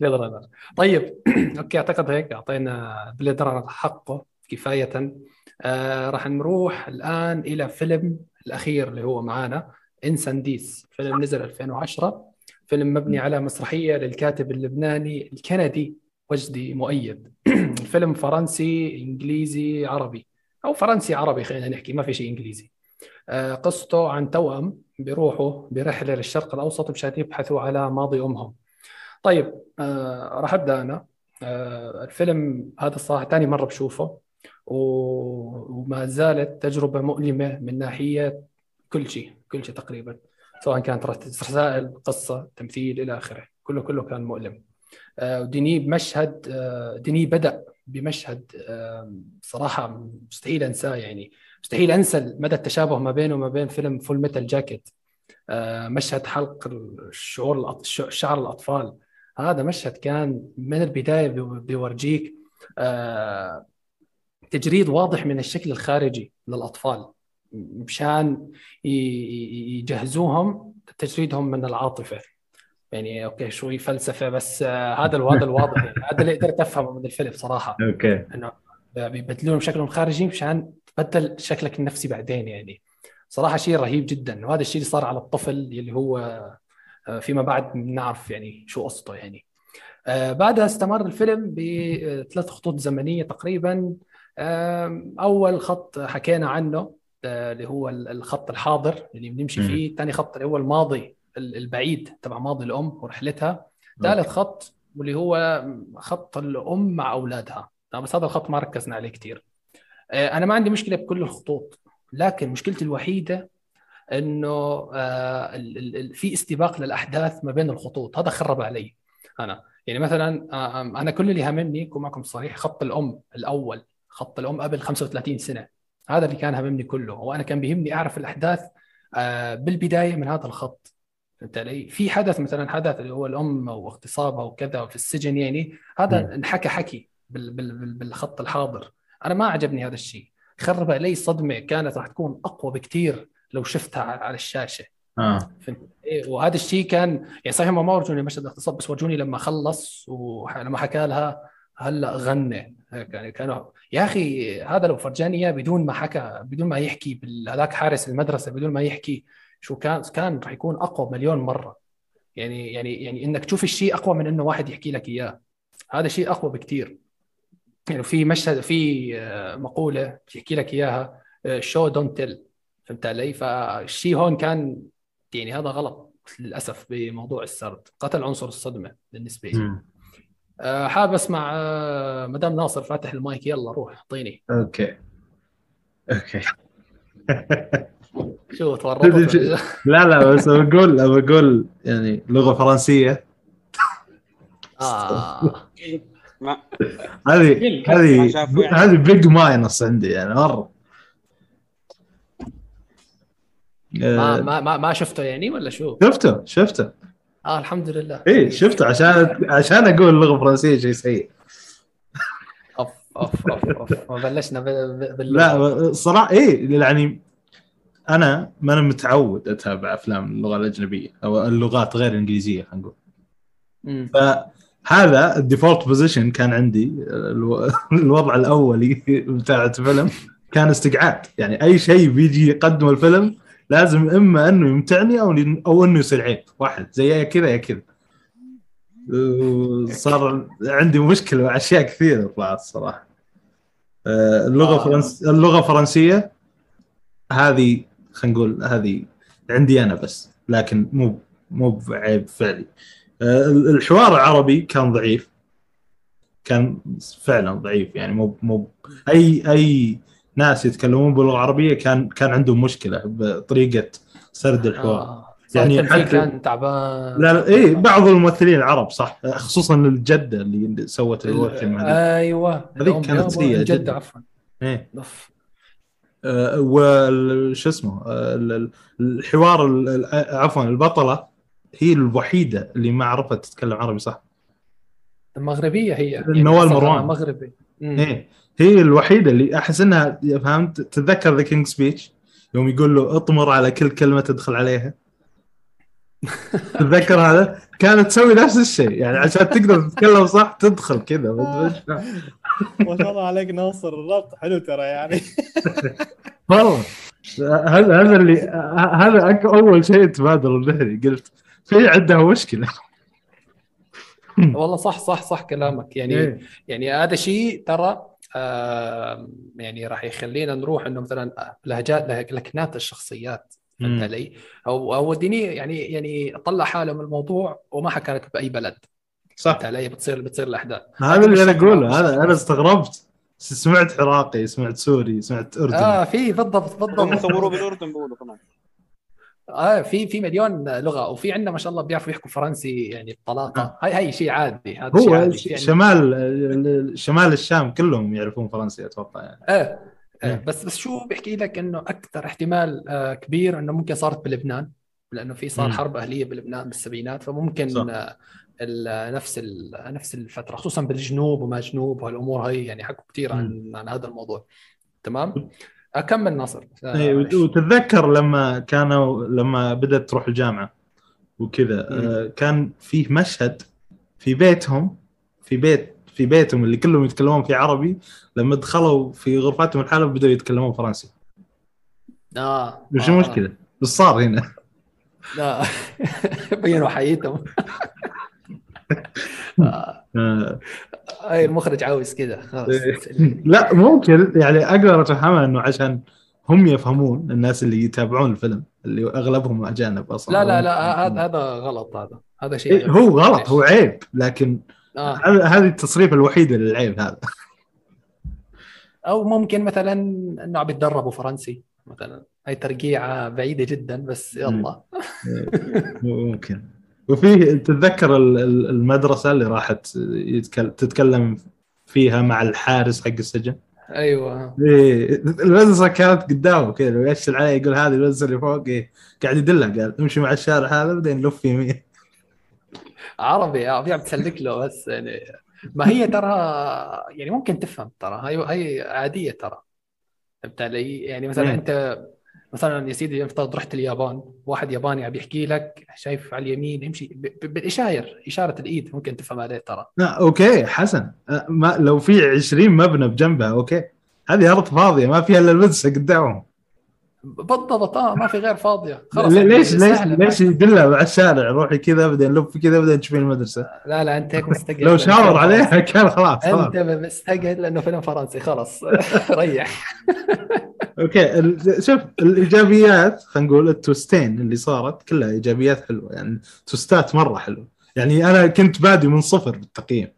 Blade Runner طيب okay أعتقد هيك أعطينا Blade Runner حقه كفاية. آه راح نروح الآن إلى فيلم الأخير اللي هو معانا. Incendies فيلم نزل 2010 فيلم مبني على مسرحية للكاتب اللبناني الكندي وجدي معوض. الفيلم فرنسي إنجليزي عربي. أو فرنسي عربي خلينا نحكي ما في شيء إنجليزي. آه، قصته عن توأم بيروحوا برحلة للشرق الأوسط مشان يبحثوا على ماضي أمهم. طيب آه، راح أبدأ أنا. آه، الفيلم هذا الصراحة ثاني مرة بشوفه وما زالت تجربة مؤلمة من ناحية كل شيء. كل شيء تقريبا سواء كانت رسائل قصة تمثيل إلى آخره. كله كله كان مؤلم. آه، وديني بمشهد آه، ديني بدأ بمشهد آه، صراحة مستحيل أنساه يعني. مستحيل أنسى مدى التشابه ما بينه وما بين فيلم Full Metal Jacket مشهد حلق الشعور شعر الأطفال. هذا مشهد كان من البداية بيو- بيورجيك تجريد واضح من الشكل الخارجي للأطفال. مشان يجهزوهم تجريدهم من العاطفة. يعني okay شوي فلسفة بس آه هذا ال- هذا الواضح يعني. هذا اللي قدرت أفهمه من الفيلم صراحة. okay. إنه بيبدلون شكلهم الخارجي مشان تبدل شكلك النفسي بعدين يعني. صراحة شيء رهيب جدا. وهذا الشيء اللي صار على الطفل اللي هو آه، فيما بعد بنعرف يعني شو قصته يعني. آه، بعدها استمر الفيلم بثلاث خطوط زمنية تقريبا. أول خط حكينا عنه. اللي هو ال- الخط الحاضر اللي بنمشي. فيه. ثاني خط اللي هو الماضي ال- البعيد تبع ماضي الأم ورحلتها. ثالث خط واللي هو خط الأم مع أولادها. بس هذا الخط ما ركزنا عليه كثير آه، أنا ما عندي مشكلة بكل الخطوط لكن مشكلتي الوحيدة إنه آه، في استباق للأحداث ما بين الخطوط. هذا خرب علي أنا. يعني مثلا آه، أنا كل اللي هاممني اكون معكم صريح خط الأم الأول خط الأم قبل 35 سنة. هذا اللي كان هاممني كله. وأنا كان بيهمني أعرف الأحداث آه، بالبداية من هذا الخط. فهمت علي؟ في حدث مثلا حدث اللي هو الأم واغتصابها وكذا في السجن يعني هذا. انحكى حكي بال بال بال بالخط الحاضر. أنا ما عجبني هذا الشيء. خرب علي صدمة كانت راح تكون أقوى بكثير لو شفتها على الشاشة. آه. فهمت إيه، وهذا الشيء كان يعني صحيح هم ما ورجوني مشهد الاغتصاب بس ورجوني لما خلص ولما حكى لها هلا غنى. هيك يعني كانوا يا أخي هذا لو فرجاني إياه بدون ما حكى بدون ما يحكي هذاك حارس المدرسة بدون ما يحكي شو كان كان راح يكون أقوى مليون مرة. يعني يعني يعني إنك تشوف الشيء أقوى من إنه واحد يحكي لك إياه. هذا شيء أقوى بكثير يعني في مشهد في آه، مقولة بيحكي لك إياها show don't tell فهمت علي؟ فالشيء هون كان يعني هذا غلط للأسف بموضوع السرد. قتل عنصر الصدمة بالنسبة لي. آه، حابب أسمع آه، ما دام ناصر فاتح المايك. يلا روح أعطيني. okay. okay. شو تورطت لا؟ لا بس بقول بقول يعني لغة فرنسية. آه. هذه هذه يعني. هذه big minus عندي يعني مرة. ما آه، ما ما, ما شفته يعني ولا شو؟ شفته شفته. آه الحمد لله اي شفته عشان عشان أقول اللغة الفرنسية شيء سيء. أوف أوف أوف أوف. بلشنا لا صراحة اي يعني أنا ما أنا متعود أتابع أفلام اللغة الأجنبية أو اللغات غير الإنجليزية خلينا نقول. فهذا ال default position كان عندي الو- الوضع الأولي بتاع الفيلم كان استقعاد. يعني أي شيء بيجي يقدم الفيلم لازم إما إنه يمتعني أو أو إنه يصير عيب. واحد. زي يا كذا يا كذا. صار عندي مشكلة مع أشياء كثيرة طلعت الصراحه آه، اللغة آه. فرنس... اللغة الفرنسيه هذه خلينا نقول هذه عندي أنا بس لكن مو مو بعيب فعلي. آه، الحوار العربي كان ضعيف. كان فعلا ضعيف يعني مو مو اي أي ناس يتكلمون باللغة العربيه كان كان عندهم مشكلة بطريقة سرد الحوار آه. يعني يعني حتى- كان تعبان لا لا اي بعض الممثلين العرب صح خصوصا الجدة اللي سوت الورثم هذه أيوه هذيك كانت سيئة جدا. عفوا إيه أوف. آه، اسمه آه، ال- ال- الحوار ال- ال- عفوا البطلة هي الوحيدة اللي ما عرفت تتكلم عربي صح المغربية هي نوال أصلاً مروان. مغربي. إيه هي الوحيدة اللي أحس إنها فهمت؟ تتذكر The King's Speech يوم يقول له اطمر على كل كلمة تدخل عليها. تتذكر هذا؟ كانت تسوي نفس الشيء. يعني عشان تقدر تتكلم صح تدخل كذا. ما شاء الله عليك ناصر الربط. حلو ترى يعني. والله. هذا هذا اللي هذا أك- أول شيء تبادر لذهني قلت. في عندها مشكلة. والله صح صح صح كلامك. يعني إيه. يعني هذا شيء ترى يعني راح يخلينا نروح إنه مثلا لهجات له- لكنات الشخصيات فهمت. علي؟ أو أو وديني يعني يعني طلع حاله من الموضوع وما حكى لك بأي بلد صح فهمت علي؟ بتصير بتصير الأحداث هذا اللي أنا أقوله هذا أنا. استغربت سمعت عراقي سمعت سوري سمعت أردني آه في بالضبط بالضبط صوروه بالاردن بيقولوا كمان آه في في مليون لغة وفي عندنا ما شاء الله بيعرفوا يحكوا فرنسي يعني بطلاقة. هاي هاي شيء عادي هذا شيء هو عادي في عندنا- شمال شمال الشام كلهم يعرفون فرنسي أتوقع يعني. إيه إيه، مم. بس بس شو بيحكي لك إنه أكثر احتمال آه، كبير إنه ممكن صارت بلبنان؟ لأنه في صار مم. حرب أهلية بلبنان بالسبعينات فممكن صح. آه، ال- نفس ال- نفس الفترة خصوصا بالجنوب وما جنوب وهالأمور هي يعني حكوا كثير عن عن هذا الموضوع. تمام؟ أكمل ناصر آه، إيه، وت- معلش. وتتذكر لما كانوا لما بدأت تروح الجامعة وكذا مم. آه، كان فيه مشهد في بيتهم في بيت في بيتهم اللي كلهم يتكلمون فيه عربي لما دخلوا في غرفتهم الحالة بدأوا يتكلمون فرنسي آه وش آه، المشكلة؟ وش صار هنا؟ لا بينوا حياتهم آه، هاي المخرج عاوز كذا خلاص. إيه. لا ممكن. يعني أقدر اتفهمها إنه عشان هم يفهمون الناس اللي يتابعون الفيلم اللي أغلبهم أجانب أصلا. لا لا لا هذا هذا غلط هذا. هذا شيء إيه، هو غلط هو عيب. لكن آه. هذه التصريف الوحيده للعيب هذا. أو ممكن مثلا إنه عم يتدربوا فرنسي مثلا. هاي ترقيعة بعيدة جدا بس يلا. ممكن. وفي تتذكر ال- ال- المدرسة اللي راحت تتكلم فيها مع الحارس حق السجن أيوه إيه المدرسة كانت قدامه كذا يشل عليه يقول هذه المدرسة اللي فوق إيه. قاعد يدلها قال امشي مع الشارع هذا بعدين لف يمين عربي عربي عم تسلك له بس يعني ما هي ترى يعني ممكن تفهم ترى هي هي عادية ترى فهمت علي؟ يعني مثلا مم. أنت مثلا يا سيدي افترض رحت اليابان. واحد ياباني عم يحكي لك شايف على اليمين امشي ب- ب- بالاشاره إشارة الإيد. ممكن تفهم عليه ترى. لا okay حسن. أه، ما لو في 20 مبنى بجنبها okay. هذه أرض فاضية ما فيها إلا المدرسة قدامهم. بالضبط آه ما في غير فاضية. خلاص. ليش ليش. ليش يدلها مع الشارع روحي كذا بعدين لف كذا بعدين تشوفين المدرسة. لا لا أنت هيك مستقعد. لو شاور عليها كان خلاص خلاص. أنت مستقعد لأنه فيلم فرنسي. خلاص. ريح. okay شوف الإيجابيات خلينا نقول ال twist ين اللي صارت كلها إيجابيات حلوة. يعني twist ات مرة حلوة. يعني أنا كنت بادي من صفر بالتقييم.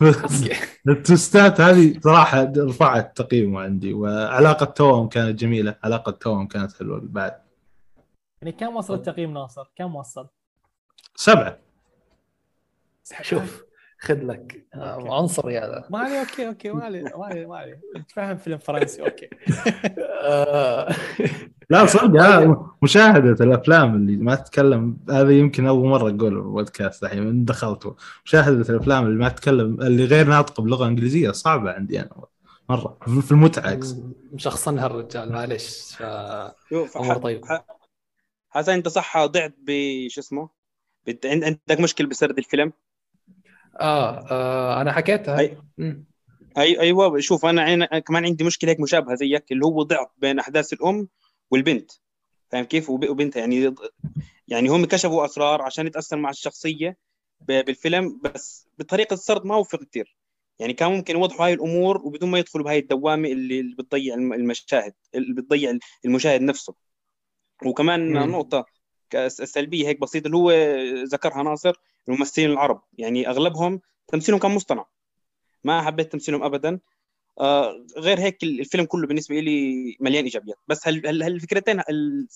ال twist ات هذه صراحة رفعت تقييمه عندي وعلاقة توأم كانت جميلة علاقة توأم كانت حلوة بعد. يعني كم وصل التقييم ناصر؟ كم وصل؟ سبعة. شوف خذ لك. عنصري هذا. ما علي okay okay ما علي ما علي ما علي فاهم فيلم فرنسي okay. آه، لا صدق ها، مشاهدة الأفلام اللي ما تتكلم هذا يمكن أول مرة أقول بالبودكاست الحين من دخلته مشاهدة الأفلام اللي ما تتكلم اللي غير ناطقه باللغة الانجليزيه صعبة عندي أنا مرة في المتعة أقصد. مشخصنها الرجال معلش ف... شوف طيب. حسن أنت صح ضعت بش اسمه بت- عند- عندك مشكله بسرد الفيلم آه, آه أنا حكيتها أي. اي أيوه شوف أنا أنا كمان عندي مشكلة هيك مشابهة زيك اللي هو ضعف بين أحداث الأم والبنت فاهم كيف؟ وب- وبنتها يعني يعني هم كشفوا أسرار عشان يتأثر مع الشخصية بالفيلم بس بطريقة السرد ما وفق كثير يعني كان ممكن يوضحوا هاي الأمور وبدون ما يدخلوا بهاي الدوامة اللي بتضيع الم- المشاهد اللي بتضيع المشاهد نفسه. وكمان مم. نقطة سلبية هيك بسيطة اللي هو ذكرها ناصر الممثلين العرب. يعني أغلبهم تمثيلهم كان مصطنع. ما حبيت تمثيلهم ابدا. غير هيك الفيلم كله بالنسبة لي مليان إيجابيات. بس هل هل هالفكرتين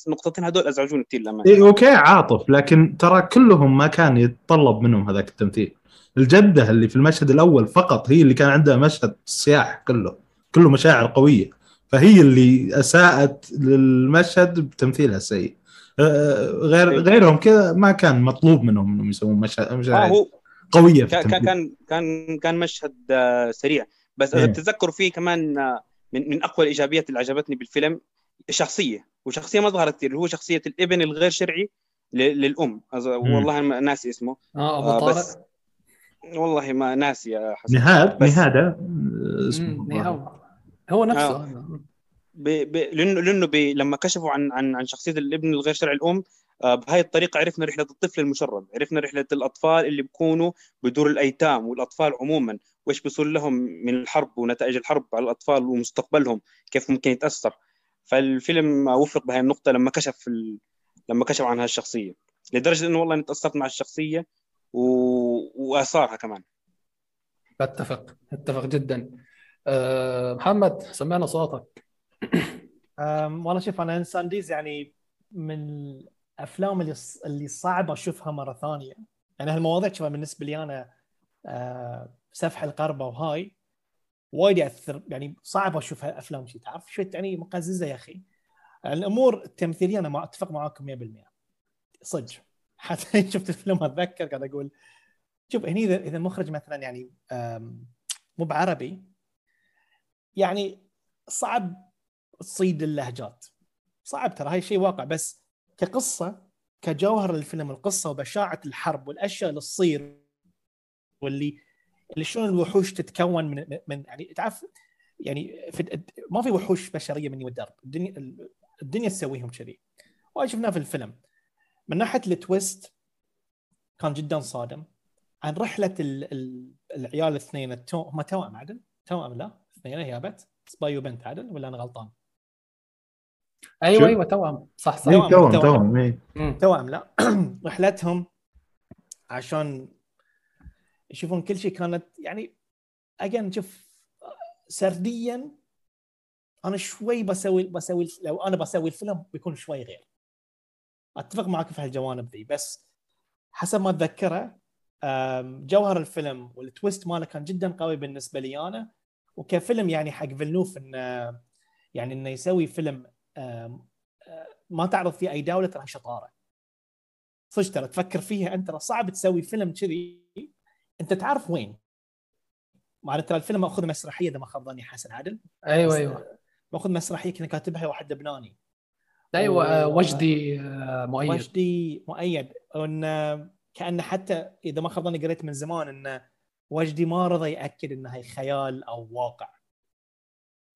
النقطتين هدول أزعجوني كثير للامانه إيه أوكي عاطف لكن ترى كلهم ما كان يتطلب منهم هذاك التمثيل. الجدة اللي في المشهد الأول فقط هي اللي كان عندها مشهد صياح كله كله مشاعر قوية. فهي اللي أساءت للمشهد بتمثيلها السيء. آه، غير إيه. غيرهم كذا ما كان مطلوب منهم إنهم يسوون آه هو قوية في كان كان كان كان مشهد آه سريع. بس اذا إيه. بتتذكروا فيه كمان آه من من أقوى الإيجابيات اللي عجبتني بالفيلم الشخصيه وشخصية ما ظهرت كثير اللي هو شخصية الابن الغير شرعي ل- للأم. والله أنا ناسي اسمه. آه أبو آه طارق. بس والله ما ناسي يا حسن. نهاد نهاد آه، اسمه. هو نفسه. آه. ب... ب... لأنه لأنه ب... لما كشفوا عن عن عن شخصية الابن الغير شرعي الأم بهاي الطريقة عرفنا رحلة الطفل المشرد عرفنا رحلة الأطفال اللي بيكونوا بدور الأيتام والأطفال عموما وإيش بيصير لهم من الحرب ونتائج الحرب على الأطفال ومستقبلهم كيف ممكن يتأثر. فالفيلم وفق بهاي النقطة لما كشف ال... لما كشف عن هالشخصية لدرجة إنه والله اني تأثرت مع الشخصية و... وآثارها كمان. أتفق أتفق جدا. آه محمد سمعنا صوتك. أم، والله شوف أنا إنسان ديز يعني من الافلام اللي اللي صعب أشوفها مرة ثانية. يعني هالمواضيع شوفها بالنسبة لي أنا آه، سفح القربة وهاي وايد يأثر يعني صعب أشوف افلام شي. تعرف شوي يعني مقززة يا أخي؟ الأمور التمثيلية أنا ما أتفق معاكم 100% صدق. حتى شفت الفيلم أتذكر قاعد أقول شوف هني إذا إذا المخرج مثلا يعني مو بعربي يعني صعب تصيد اللهجات. صعب ترى هاي شيء واقع. بس كقصة كجوهر الفيلم القصة وبشاعة الحرب والأشياء اللي تصير واللي اللي شلون الوحوش تتكون من من يعني تعرف يعني في ما في وحوش بشرية مني والدرب الدنيا الدنيا تسويهم كذي. وهاي شفناه في الفيلم. من ناحية ال twist كان جدا صادم. عن رحلة ال ال العيال الاثنين التو... هم توأم عدل؟ توأم لا اثنين يابت صبي وبنت عدل ولا أنا غلطان؟ أيوه شو؟ أيوه توأم صح صح إيه، توأم، توم توأم. توم إيه. توأم لا رحلتهم عشان يشوفون كل شيء كانت يعني again شوف سرديا أنا شوي بسوي بسوي لو أنا بسوي الفيلم بيكون شوي غير أتفق معك في هالجوانب ذي بس حسب ما أتذكره جوهر الفيلم وال twist ماله كان جدا قوي بالنسبة لي أنا وكفيلم يعني حق فيلنوف إنه يعني إنه يسوي فيلم ما تعرض فيه أي دولة ترى شطارة. صدق ترى تفكر فيها أنت ترى صعب تسوي فيلم كذي. أنت تعرف وين؟ معناته ترى الفيلم ماخذ مسرحية إذا ما خاب ظني حسن عادل. أيوه أيوه. ماخذ مسرحية كان كاتبها واحد لبناني. أيوه آه، و- وجدي آه، مؤيد. وجدي مؤيد. وإن كانه حتى إذا ما خاب ظني قريت من زمان انه وجدي ما رضى يأكد انها هي خيال أو واقع.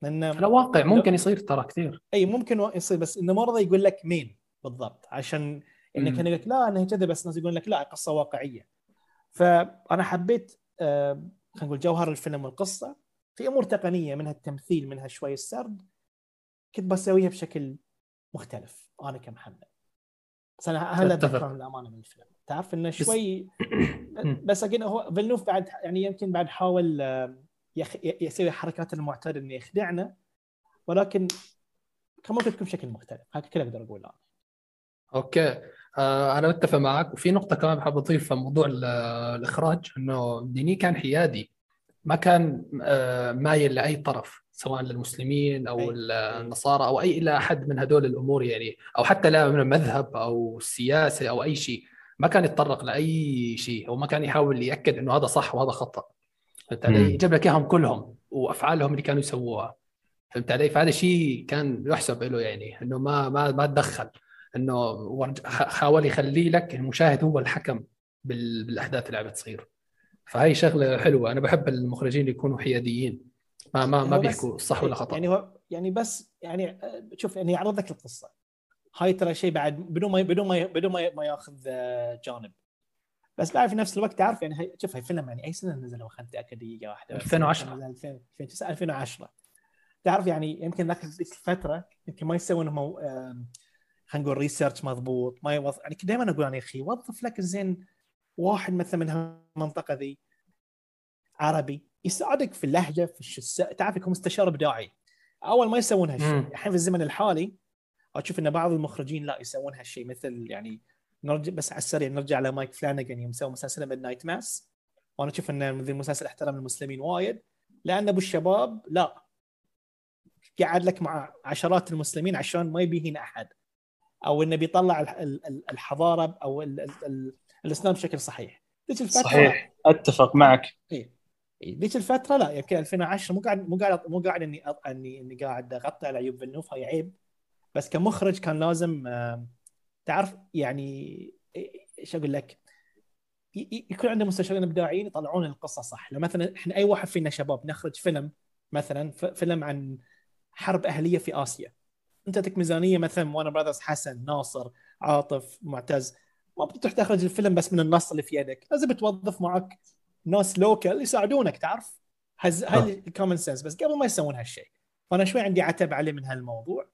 لأنه لا واقع ممكن يصير ترى كثير إي ممكن يصير بس إنه ما رضى يقول لك مين بالضبط عشان انه. كان يقول لك لا انها كذا بس ناس يقول لك لا قصة واقعية فأنا حبيت آه، خلينا نقول جوهر الفيلم والقصة في أمور تقنية منها التمثيل منها شوي السرد كنت بسويها بشكل مختلف أنا كمحمد بس أنا هلا. اتذكر الامانه من الفيلم تعرف إنه شوي. بس هو فيلنوف بعد يعني يمكن بعد حاول آه، يسوي الحركات المعتاده إنه يخدعنا ولكن كان ممكن تكون بشكل مختلف. هذا كله أقدر أقول أنا okay. آه أنا متفق معك. وفي نقطة كمان بحب اضيفها موضوع ال- الإخراج إنه ديني كان حيادي. ما كان آه مايل لأي طرف سواء للمسلمين أو أي. النصارى أو اي إلى أحد من هدول الأمور يعني. أو حتى لا من المذهب أو السياسة أو أي شيء. ما كان يتطرق لأي شيء أو ما كان يحاول يأكد إنه هذا صح وهذا خطأ. فهمت علي؟ يجيب لك إياهم كلهم وأفعالهم اللي كانوا يسووها. فهمت علي؟ فهذا شيء كان يحسب له يعني إنه ما ما ما تدخل. إنه حاول يخلي لك المشاهد هو الحكم بال- بالأحداث اللي عم بتصير. فهي شغلة حلوة. أنا بحب المخرجين اللي يكونوا حياديين. ما ما ما بيحكوا صح ولا خطأ. يعني هو يعني بس يعني آه، شوف يعني يعرض لك القصة. هاي ترى شيء بعد بدون ما بدون ما بدون ما ما ياخذ آه، جانب. بس بعد في نفس الوقت تعرف يعني هي شوف هي فيلم يعني أي سنة نزل خلينا نتاكد دقيقة واحدة بس. 2010. نزل 2000 2009 2010 تعرف يعني يمكن ذاك الفترة يمكن ما يسوون هم خلينا نقول ريسيرش مضبوط ما يوظف يعني دائما أقول أنا يا أخي وظف لك زين واحد مثلا من المنطقة ذي عربي يساعدك في اللهجة في الش... تعرف يكون مستشار إبداعي أول ما يسوون هالشيء. الحين في الزمن الحالي أشوف إن بعض المخرجين لا يسوون هالشيء مثل يعني نرجع بس على السريع نرجع لمايك فلانجن يوم سوى مسلسل ميد نايت ماس. وأنا أشوف إن ذي المسلسل احترم المسلمين وايد. لأن أبو الشباب لا. قاعد لك مع عشرات المسلمين عشان ما يبيهين أحد. أو إنه بيطلع ال- ال- ال- الحضارة أو ال- ال- ال- الإسلام بشكل صحيح. ذيك الفترة صحيح. أتفق معك. إيه، ذيك الفترة لا يمكن 2010 مو قاعد مو قاعد مو قاعد إني اني إني قاعد أغطي على عيوب فيلنوف هاي عيب. بس كمخرج كان لازم تعرف يعني إيش أقول لك؟ يكون عندنا مستشارين إبداعيين يطلعون القصة صح. لو مثلا إحنا أي واحد فينا شباب نخرج فيلم مثلا فيلم عن حرب أهلية في آسيا. أنطتك ميزانية مثلا وورنر براذرز حسن ناصر عاطف معتز. ما بتروح تخرج الفيلم بس من النص اللي في يدك. لازم توظف معك ناس local يساعدونك تعرف؟ هز... هاي ال common sense بس قبل ما يسوون هالشيء فأنا شوي عندي عتب عليه من هالموضوع.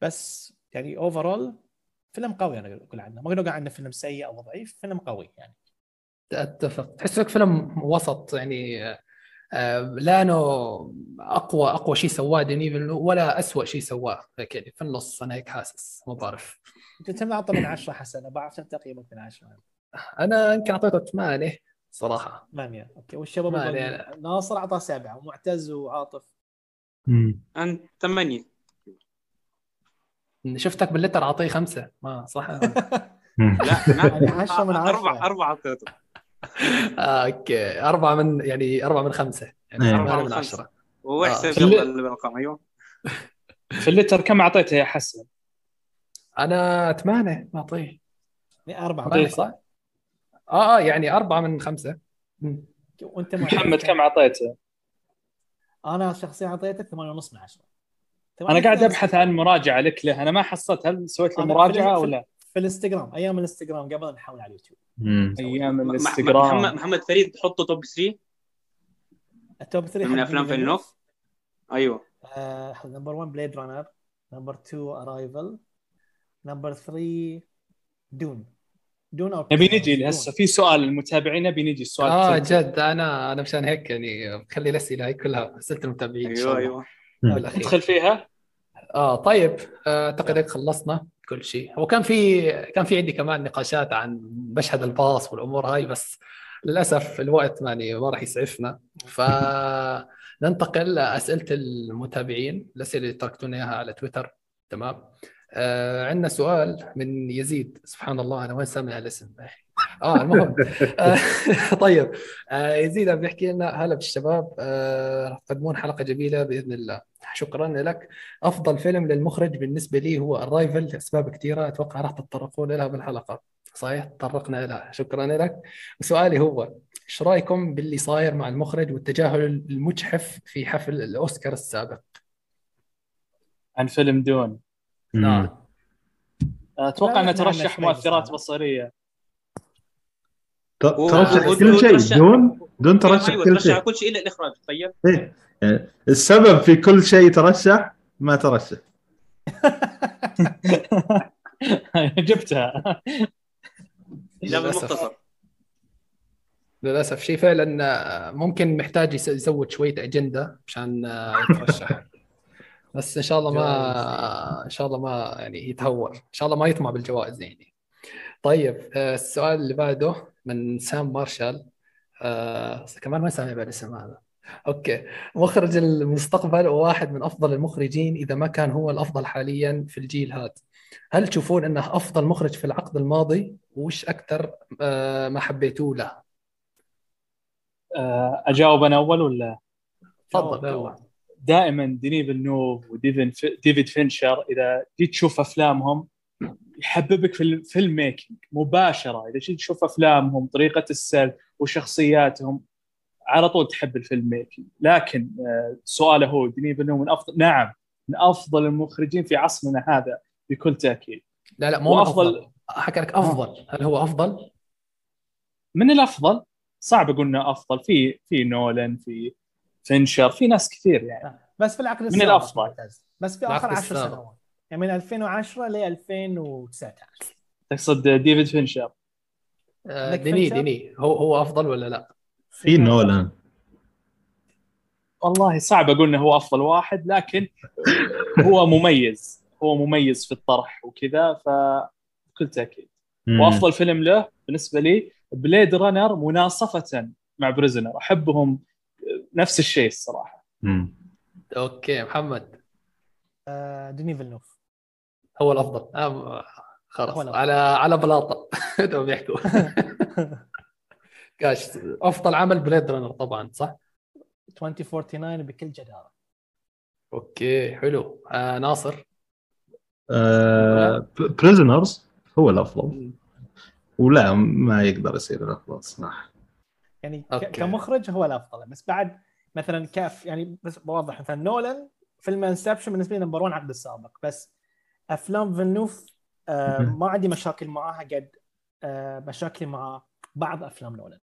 بس يعني overall فيلم قوي أنا أقول عنه. ما أقول عنه فيلم سيء أو ضعيف فيلم قوي يعني. أتفق. تحس لك فيلم وسط يعني آه، لا إنه أقوى أقوى شيء سواه ديني فيلنوف ولا اسوء شيء سواه. كذا في النص أنا هيك حاسس ما بعرف. أنت كم أعطى من 10 حسن بعرف كم تقييمك من 10 أنا يمكن اعطيته ثمانية صراحة. 8 okay. والشباب ناصر أعطاه سبعة ومعتز وعاطف. مم. انت ثمانية. شفتك باللتر أعطيه خمسة ما صح. لا يعني 10 من 10 أربعة أربعة أعطيته آه، أوكي أربعة من يعني أربعة من خمسة يعني أيوة. أربعة أربعة من. عشرة وهو آه. احسب في ال- يلا الارقام أيوه في اللتر كم أعطيته يا حسن؟ أنا ثمانية معطيه ثمانية أعطيه. صح؟ آه آه يعني أربعة من خمسة مم. وأنت محمد كم أعطيته؟ أنا شخصيا أعطيته 8 ونص من 10 أنا قاعد أبحث عن مراجعة لك له. أنا ما حصلت. هل سويت له مراجعة في- ولا؟ في الإنستغرام أيام الإنستغرام قبل نحول على اليوتيوب. مم. أيام م- م- محمد الانستغرام محمد فريد تحطه توب 3 التوب 3 من أفلام فيلنوف أيوه. number 1 Blade Runner number 2 Arrival number 3 Dune Dune أو نبي نجي هسه في سؤال المتابعين نبي نجي السؤال آه. جد. أنا أنا مشان هيك يعني بخلي الأسئلة هي كلها أسئلة المتابعين أيوه. أيوه. ندخل فيها؟ آه طيب آه، أعتقد هيك خلصنا كل شيء. وكان في كان في عندي كمان نقاشات عن مشهد الباص والأمور هاي بس للأسف الوقت ماني ما راح يسعفنا. ف ننتقل لأسئلة المتابعين الأسئلة اللي تركتونا إياها على تويتر. تمام. آه عندنا سؤال من يزيد. سبحان الله أنا وين سامع الاسم؟ آه المهم. آه طيب. آه يزيد عم بيحكي لنا هلا بالشباب. آه تقدمون حلقة جميلة بإذن الله. شكرا لك. أفضل فيلم للمخرج بالنسبة لي هو الرايفل لأسباب كثيرة أتوقع راح تتطرقون لها بالحلقة. صحيح؟ تطرقنا لها شكرا لك. وسؤالي هو إيش رأيكم باللي صاير مع المخرج والتجاهل المجحف في حفل الأوسكار السابق؟ عن فيلم دون. نعم. أتوقع إنه ترشح مؤثرات. بصرية. ترشح كل شيء ترشح- دون دون ترشح أيوه كل ترشح شيء. كل شيء إلا الإخراج طيب إيه. يعني السبب في كل شيء ترشح ما ترشح. جبتها. لا للأسف. شيء فعلا آه، ممكن محتاج يس- يزود شوية أجندة عشان آه، يترشح. بس إن شاء الله ما إن شاء الله ما يعني يتهور. إن شاء الله ما يطمع بالجوائز يعني. طيب آه، السؤال اللي بعده من سام مارشال. آه كمان ما سامع بالاسم هذا. أوكي. مخرج المستقبل وواحد من أفضل المخرجين إذا ما كان هو الأفضل حاليا في الجيل هذا. هل تشوفون أنه أفضل مخرج في العقد الماضي؟ وش أكثر آه ما حبيتوه له؟ آه، أجاوب أنا أول ولا؟ تفضل يلا دائما ديني فيلنوف وديفيد ديفيد فينشر إذا جيت تشوف أفلامهم يحببك في ال filmmaking مباشرة. إذا جيت تشوف أفلامهم طريقة السرد وشخصياتهم على طول تحب ال filmmaking لكن آه، سؤاله هو ديني فيلنوف من افضل نعم من أفضل المخرجين في عصرنا هذا بكل تأكيد. لا لا مو أفضل. حكى لك أفضل. هل هو أفضل؟ من الأفضل؟ صعب أقول إنه أفضل. في في نولان في فينشر في ناس كثير يعني. بس في العقد من السابق. معتز. بس في آخر 10 السابق. سنوات. يعني من 2010 ل 2019 تقصد ديفيد فينشر. آه ديني؟ ديني. هو هو أفضل ولا لا؟ في نولان. والله صعب أقول إنه هو أفضل واحد لكن هو مميز. هو مميز في الطرح وكذا فبكل تأكيد. وأفضل فيلم له بالنسبة لي Blade Runner مناصفة مع Prisoners أحبهم نفس الشيء الصراحة. مم. okay محمد. آه، ديني فيلنوف. هو الأفضل. آه خلاص. هو الأفضل. على على بلاطة. تو بيحكوا كاش أفضل عمل Blade Runner طبعا صح؟ 2049 بكل جدارة. okay حلو. آه ناصر؟ Prisoners هو الأفضل. ولا ما يقدر يصير الأفضل صراحة. يعني okay. كمخرج هو الأفضل. بس بعد مثلا كاف يعني بس بوضح مثلا نولان فيلم Inception بالنسبة لي number 1 عقد السابق. بس أفلام فيلنوف آه. ما عندي مشاكل معاها قد آه مشاكلي مع بعض أفلام نولان.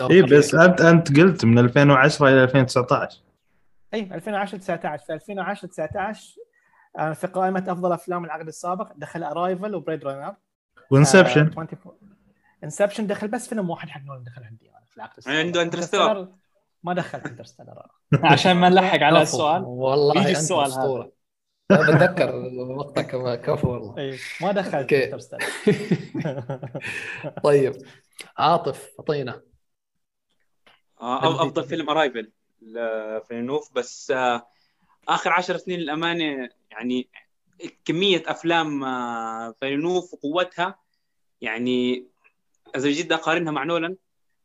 اي بس انت أنت قلت من 2010 إلى 2019 اي 2010 19 في 2010 19 آه في قائمة أفضل أفلام العقد السابق دخل ارايفل وبريد رانر وانسبشن انسبشن دخل بس فيلم واحد حق نولان دخل عندي أنا في العقد السابق. عنده انترستيلر. ما دخلت انترستيلر عشان ما نلحق على. السؤال. والله يجي السؤال هذا. بتذكر مقطع كمان كفو والله. اي ما دخلت طيب. عاطف أعطينا. آه، أفضل فيلم Arrival لفيلنوف بس آه، آخر عشر سنين للأمانة يعني كمية أفلام آه، فيلنوف وقوتها يعني اذا جيت أقارنها مع نولان.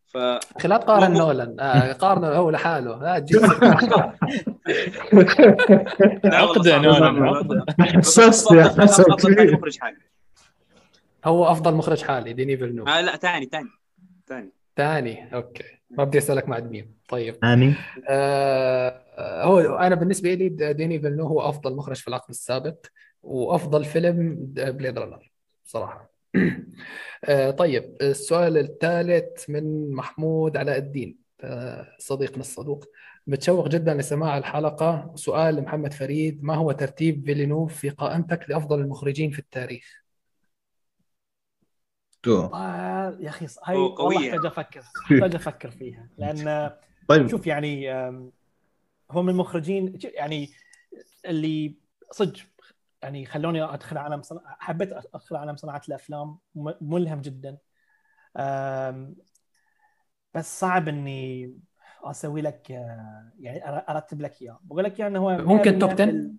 ف لا تقارن نولان. آه قارنه هو لحاله. لا تجيب عقدة عقدة حسست يا أفضل- حسن أفضل ثاني مخرج حالي هو أفضل مخرج حالي ديني فيلنوف. آه لا ثاني ثاني ثاني ثاني okay. ما بدي أسألك مع مين طيب. يعني آه هو أنا بالنسبة لي ديني فيلنوف هو أفضل مخرج في العقد السابق وأفضل فيلم Blade Runner صراحة. آه طيب. السؤال الثالث من محمود علاء الدين آه صديقنا الصدوق. متشوق جدا لسماع الحلقة سؤال لمحمد فريد ما هو ترتيب فيلينوف في قائمتك لأفضل المخرجين في التاريخ تو. آه يا أخي هاي والله قوية. أحتاج أفكر أحتاج أفكر فيها لأن طيب شوف يعني هو من المخرجين يعني اللي صدق يعني خلوني أدخل عالم صنع... حبيت أدخل عالم صناعة الأفلام ملهم جدا بس صعب إني أسوي لك آه، يعني أر- أرتب لك إياه. بقول لك إياه إنه هو ممكن 100% top في 10 ال-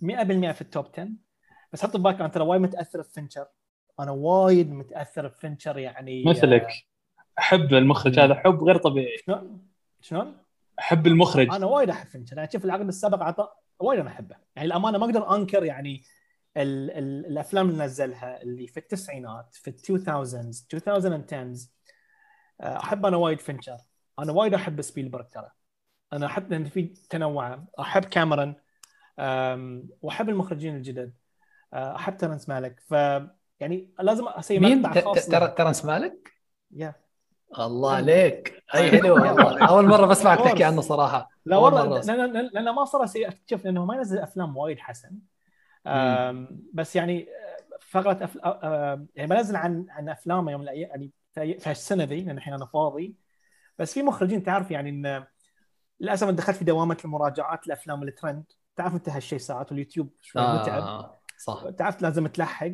100% في ال top 10 بس حط ببالك أنا ترى وايد متأثر بفينشر. أنا وايد متأثر بفينشر يعني مثلك. أحب المخرج هذا حب غير طبيعي. شلون؟ شلون؟ أحب المخرج. أنا وايد أحب فينشر. يعني شوف العقد السابق عطى وايد أنا أحبه. يعني الامانه ما أقدر أنكر يعني ال ال الأفلام اللي نزلها اللي في التسعينات في ال 2000 2010 أحب أنا وايد فينشر. أنا وايد أحب سبيلبرغ ترى. أنا أحب لأن في تنوع. أحب كاميرون وأحب المخرجين الجدد. أه، أحب ترنس ماليك. ف يعني لازم أسوي مين؟ مقطع خاص. ترى ترنس ماليك؟ يا. الله عليك. أي حلو والله. أول مرة بسمعك تحكي عنه صراحة. لا والله لأن ما صار اكتشف لأنه ما ينزل أفلام وايد حسن. بس يعني آه، فقرة أفل... آه، آه، يعني بنزل عن عن افلام يوم من الأيام يعني في في السنة ذي لأن الحين أنا فاضي. بس في مخرجين تعرف يعني إن للأسف دخلت في دوامة المراجعات الافلام الترند. تعرف أنت هالشيء ساعات واليوتيوب شوي متعب. آه صح. تعرف لازم تلحق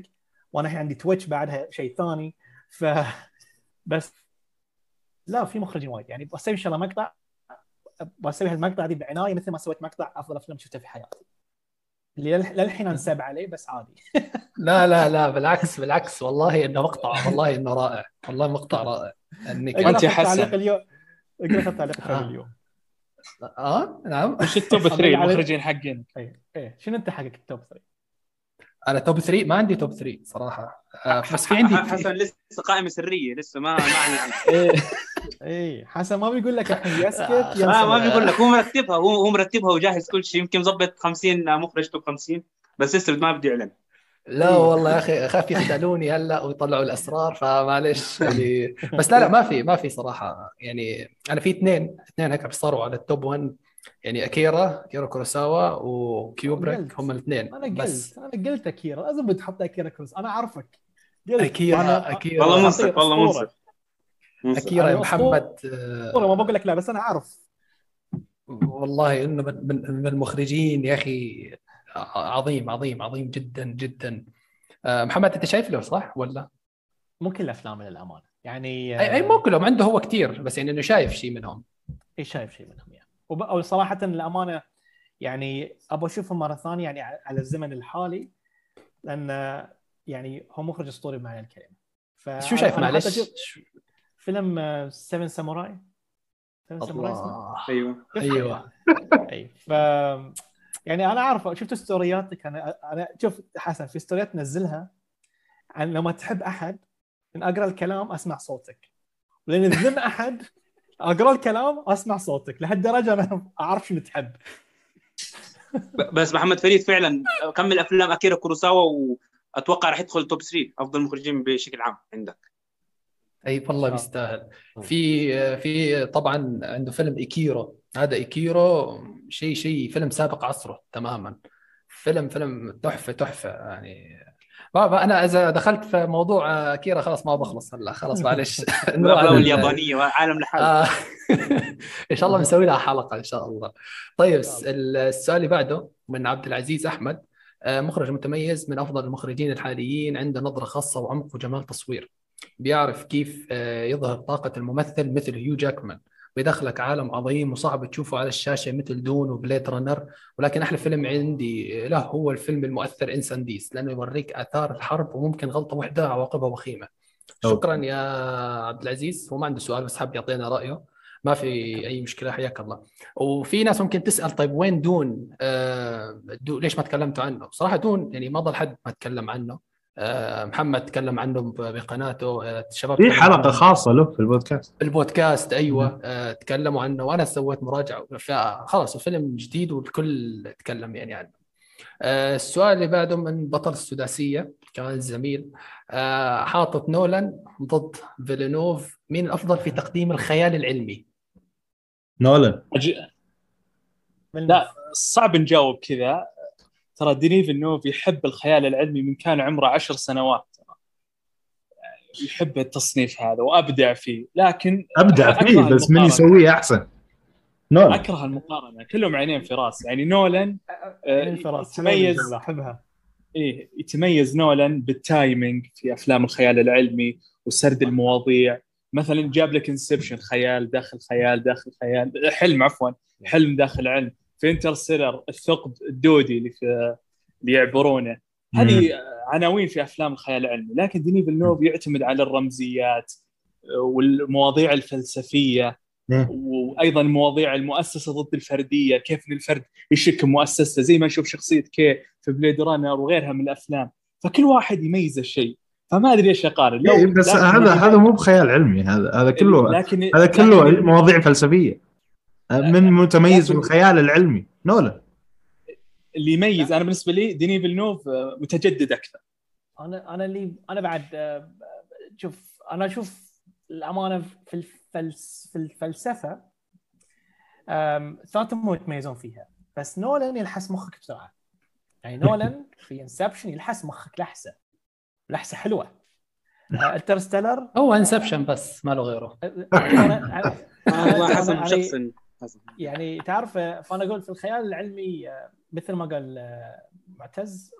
وأنا الحين عندي Twitch بعدها شيء ثاني. ف بس لا في مخرجين وايد. يعني بسوي ان شاء الله مقطع بسوي هالمقطع دي بعناية مثل ما سويت مقطع أفضل أفلام شفتها في حياتي. اللي لل- للحين انسب عليه بس عادي. لا لا لا بالعكس بالعكس. والله إنه مقطع والله إنه رائع. والله مقطع رائع. إنك التعليق حسن. اليوم اقرا في التعليق آه. اليوم؟ آه نعم. وش ال top 3 علي- المخرجين حقين. أي أي. شنو أنت حقك ال top 3 أنا top 3 ما عندي top 3 صراحة. آه بس في عندي حسن لسه قائمة سرية لسه ما ما اي إيه، حسن ما بيقول لك الحين يسكت ينسى. ما ما بيقول لك هو مرتبها هو هو مرتبها وجاهز كل شيء يمكن مظبط 50 مخرج top 50 بس لسه ما بده يعلن. لا والله يا أخي أخاف يختلوني هلأ ويطلعوا الأسرار فمعلش يعني. بس لا لا ما في ما في صراحة. يعني أنا في اثنين اثنين هيك صاروا على ال top 1 يعني أكيرا أكيرا كوروساوا وكيوبريك. هم الاثنين. أنا بس قلت أنا قلت أكيرا. لازم بتحط أكيرا كروز أنا اعرفك قلت. أكيرا أكيرا. والله منصف والله. منصف. أكيرا يا محمد. أسطورة، ما بقول لك لا بس أنا اعرف والله إنه من, من من المخرجين يا أخي. عظيم عظيم عظيم جدا جدا. آه، محمد أنت شايف له صح ولا؟ مو كل افلامه للامانه يعني أي أي مو كلهم عنده هو كثير بس يعني إنه شايف شيء منهم. إي شايف شيء منهم يعني. أو صراحة الامانه يعني أبغى اشوفه مرة ثانية يعني على الزمن الحالي لأن يعني هو مخرج أسطوري بمعنى الكلمة. ف شو شايف؟ معلش؟ فيلم 7 ساموراي. 7 ساموراي أيوه. أيوه. اي ف يعني أنا عارف شفت ستورياتك أنا أنا شوف حسن في ستوريات تنزلها عن لما تحب أحد من أقرأ الكلام أسمع صوتك. ولين تذم أحد أقرأ الكلام أسمع صوتك. لهالدرجة أنا أعرف شنو تحب. بس محمد فريد فعلا كمل افلام اكيرا كوروساوا وأتوقع راح يدخل top 3 أفضل مخرجين بشكل عام عندك. اي والله بيستاهل في في طبعا عنده فيلم ايكيرو هذا إيكيرو شيء شيء فيلم سابق عصره تماما. فيلم فيلم تحفة تحفة يعني. ما ما- أنا إذا دخلت في موضوع اكيرا خلاص ما بخلص هلا خلاص معلش. اليابانية عالم لحاله. آه. إن شاء الله بنسوي لها حلقة إن شاء الله. طيب السؤال اللي بعده من عبد العزيز أحمد. آه، مخرج متميز من أفضل المخرجين الحاليين عنده نظرة خاصة وعمق وجمال تصوير. بيعرف كيف آه، يظهر طاقة الممثل مثل هيو جاكمان. بيدخلك عالم عظيم وصعب تشوفه على الشاشة مثل Dune و Blade Runner. ولكن أحلى فيلم عندي له هو الفيلم المؤثر Incendies لأنه يوريك آثار الحرب وممكن غلطة واحدة عواقبها وخيمة. شكرا يا عبد العزيز. هو ما عنده سؤال بس حاب يعطينا رأيه. ما في أي مشكلة حياك الله. وفي ناس ممكن تسأل طيب وين Dune؟ آه Dune ليش ما تكلمتوا عنه؟ صراحة Dune يعني ما ضل حد ما تكلم عنه. محمد تكلم عنه بقناته. آه الشباب في تكلموا حلقة. خاصة له في البودكاست. البودكاست أيوه. آه تكلموا عنه. وأنا سويت مراجعة. فخلاص الفيلم جديد والكل تكلم يعني عنه. آه السؤال اللي بعده من بطل السداسية كمان زميل. آه حاطط نولان ضد فيلينوف. مين الأفضل في تقديم الخيال العلمي؟ نولان. أج- لا صعب نجاوب كذا. ترى ديني فيلنوف يحب الخيال العلمي من كان عمره عشر سنوات. ترى. يحب التصنيف هذا وأبدع فيه. لكن أبدع فيه بس من. يسويه أحسن. نولان. أكره المقارنة. كلهم عينين في راس. يعني نولان آه، الفراس يتميز أحبها. إيه يتميز نولان بال timing في أفلام الخيال العلمي وسرد المواضيع. مثلا جاب لك Inception خيال داخل خيال داخل خيال. حلم عفوا حلم داخل حلم. في Interstellar الثقب الدودي اللي في اللي يعبرونه. هذه عناوين في أفلام الخيال العلمي لكن ديني فيلنوف يعتمد على الرمزيات والمواضيع الفلسفية. وأيضا مواضيع المؤسسة ضد الفردية كيف إن الفرد يشك مؤسسته زي ما نشوف شخصية K في Blade Runner وغيرها من الأفلام. فكل واحد يميز الشيء فما أدري ليش أقارن. لو- إيه بس هذا هذا مو بخيال علمي هذا هذا كله لكن هذا كله لكن مواضيع فلسفية. من متميز بالخيال العلمي. نولان. اللي يميز أنا بالنسبة لي ديني فيلنوف آه، متجدد أكثر. أنا أنا اللي أنا بعد آه، شوف أنا أشوف الأمانة في الفلس في الفلسفة آم، ثلاثهم يتميزون فيها. بس نولان يلحس مخك بسرعة. يعني نولان في Inception يلحس مخك لحسة. لحسة حلوة. Interstellar هو Inception بس ما له غيره. والله حسب يعني- شخص حسب. يعني تعرف فأنا أقول في الخيال العلمي مثل ما قال آه، معتز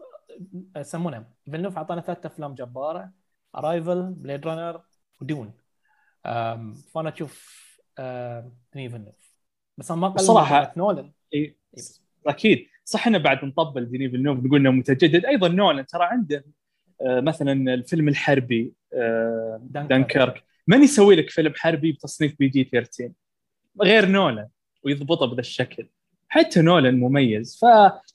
آه، يسمونه فيلنوف أعطانا ثلاث أفلام جبارة Arrival Blade Runner و Dune فأنا أشوف دني فيلنوف. بس أنا ما قلل الصراحة- من نولان إيه، أكيد. صح إنه بعد نطبل ديني فيلنوف نقول إنه متجدد. أيضا نولان ترى عنده آه، مثلا الفيلم الحربي. دانكيرك. من يسوي لك فيلم حربي بتصنيف PG 13 غير نولان ويضبطه بهذا الشكل. حتى نولان مميز.